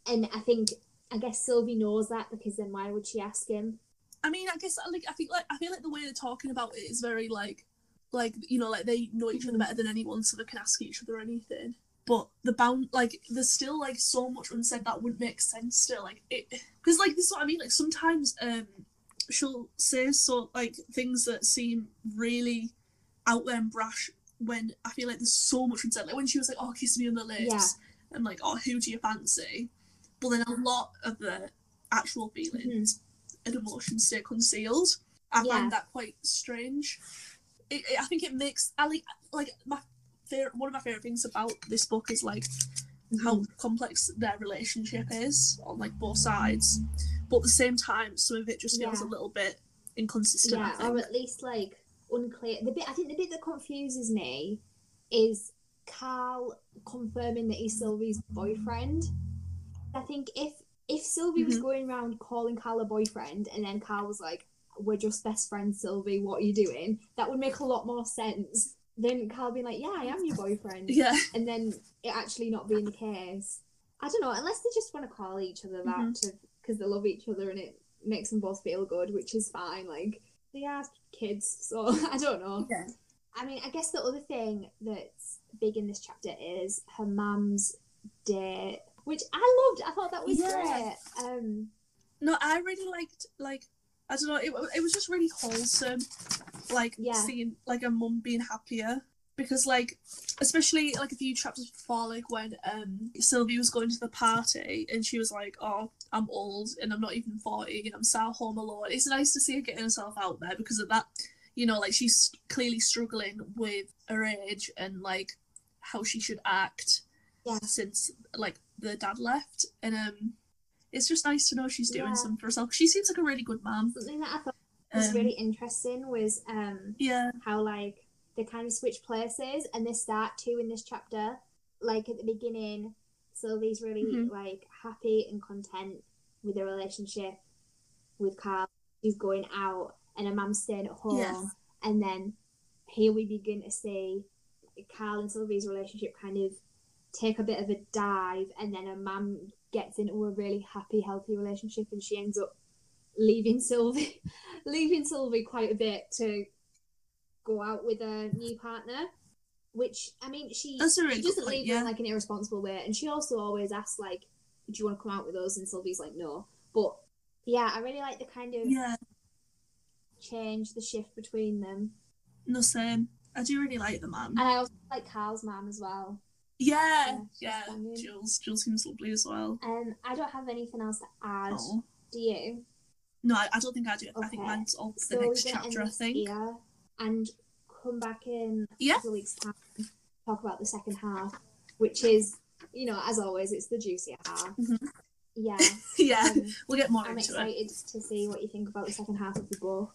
[SPEAKER 2] And I think I guess Sylvie knows that because then why would she ask him?
[SPEAKER 1] I mean, I guess like I think like I feel like the way they're talking about it is very like like you know like they know each other better than anyone, so they can ask each other anything. But the bound like there's still like so much unsaid that wouldn't make sense still like it because like this is what I mean like sometimes um she'll say so like things that seem really out there and brash when I feel like there's so much unsaid like when she was like oh kiss me on the lips
[SPEAKER 2] Yeah.
[SPEAKER 1] and like oh who do you fancy but then a lot of the actual feelings and emotions stay concealed. I
[SPEAKER 2] Yeah.
[SPEAKER 1] find that quite strange. It, it- I think it makes I like like my favorite one of my favorite things about this book is like how complex their relationship is on like both sides, but at the same time, some of it just feels
[SPEAKER 2] Yeah.
[SPEAKER 1] a little bit inconsistent.
[SPEAKER 2] Yeah, or at least like unclear. The bit I think the bit that confuses me is Carl confirming that he's Sylvie's boyfriend. I think if if Sylvie was
[SPEAKER 1] Mhm.
[SPEAKER 2] going around calling Carl a boyfriend and then Carl was like, "We're just best friends, Sylvie. What are you doing?" That would make a lot more sense than Carl being like, "Yeah, I am your boyfriend,"
[SPEAKER 1] yeah,
[SPEAKER 2] and then it actually not being the case. I don't know, unless they just want to call each other that
[SPEAKER 1] Mhm.
[SPEAKER 2] to because they love each other and it makes them both feel good, which is fine. Like they are kids, so I don't know.
[SPEAKER 1] yeah,
[SPEAKER 2] I mean, I guess the other thing that's big in this chapter is her mum's date, which I loved. I thought that was
[SPEAKER 1] Yeah.
[SPEAKER 2] great. Um,
[SPEAKER 1] No, I really liked like I don't know. It, it was just really wholesome, like
[SPEAKER 2] Yeah.
[SPEAKER 1] seeing like a mum being happier because like especially like a few chapters before, like when um Sylvie was going to the party and she was like, "Oh, I'm old and I'm not even forty and I'm sat home alone." It's nice to see her getting herself out there because of that. You know, like she's clearly struggling with her age and like how she should act
[SPEAKER 2] Yeah.
[SPEAKER 1] since like the dad left and um it's just nice to know she's doing
[SPEAKER 2] Yeah.
[SPEAKER 1] something for herself. She seems like a really good mom.
[SPEAKER 2] something that I thought was
[SPEAKER 1] Um,
[SPEAKER 2] really interesting was um
[SPEAKER 1] Yeah,
[SPEAKER 2] how like they kind of switch places and they start to in this chapter. Like at the beginning, Sylvie's really
[SPEAKER 1] Mhm.
[SPEAKER 2] like happy and content with her relationship with Carl. She's going out and her mum's staying at home.
[SPEAKER 1] Yeah.
[SPEAKER 2] And then here we begin to see Carl and Sylvie's relationship kind of take a bit of a dive and then her mum gets into a really happy, healthy relationship and she ends up leaving Sylvie leaving Sylvie quite a bit to go out with a new partner. Which I mean, she
[SPEAKER 1] really
[SPEAKER 2] she doesn't
[SPEAKER 1] point,
[SPEAKER 2] leave her in like an irresponsible way, and she also always asks like, "Do you want to come out with us?" And Sylvie's like, "No." But yeah, I really like the kind of
[SPEAKER 1] yeah,
[SPEAKER 2] change, the shift between them,
[SPEAKER 1] no same. I do really like the mom.
[SPEAKER 2] and I also like Carl's mum as well.
[SPEAKER 1] Yeah,
[SPEAKER 2] Yeah,
[SPEAKER 1] yeah. Jules, Jules seems lovely as well.
[SPEAKER 2] Um, I don't have anything else to add.
[SPEAKER 1] Oh.
[SPEAKER 2] Do you?
[SPEAKER 1] No, I, I don't think I do. I think
[SPEAKER 2] Okay.
[SPEAKER 1] mine's all the
[SPEAKER 2] So
[SPEAKER 1] next
[SPEAKER 2] we're
[SPEAKER 1] chapter. I think.
[SPEAKER 2] here and come back in a couple of weeks' time. Talk about the second half, which is, you know, as always, it's the juicier half.
[SPEAKER 1] Mhm.
[SPEAKER 2] Yeah,
[SPEAKER 1] yeah,
[SPEAKER 2] um,
[SPEAKER 1] we'll get more
[SPEAKER 2] I'm
[SPEAKER 1] into it.
[SPEAKER 2] excited to see what you think about the second half of the book.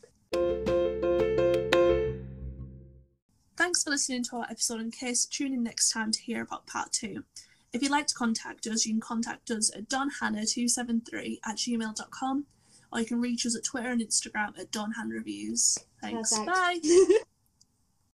[SPEAKER 1] Thanks for listening to our episode. In case, tune in next time to hear about part two. If you'd like to contact us, you can contact us at donhanna273 at gmail.com or you can reach us at Twitter and Instagram at donhanreviews. Thanks.
[SPEAKER 2] Perfect.
[SPEAKER 1] Bye.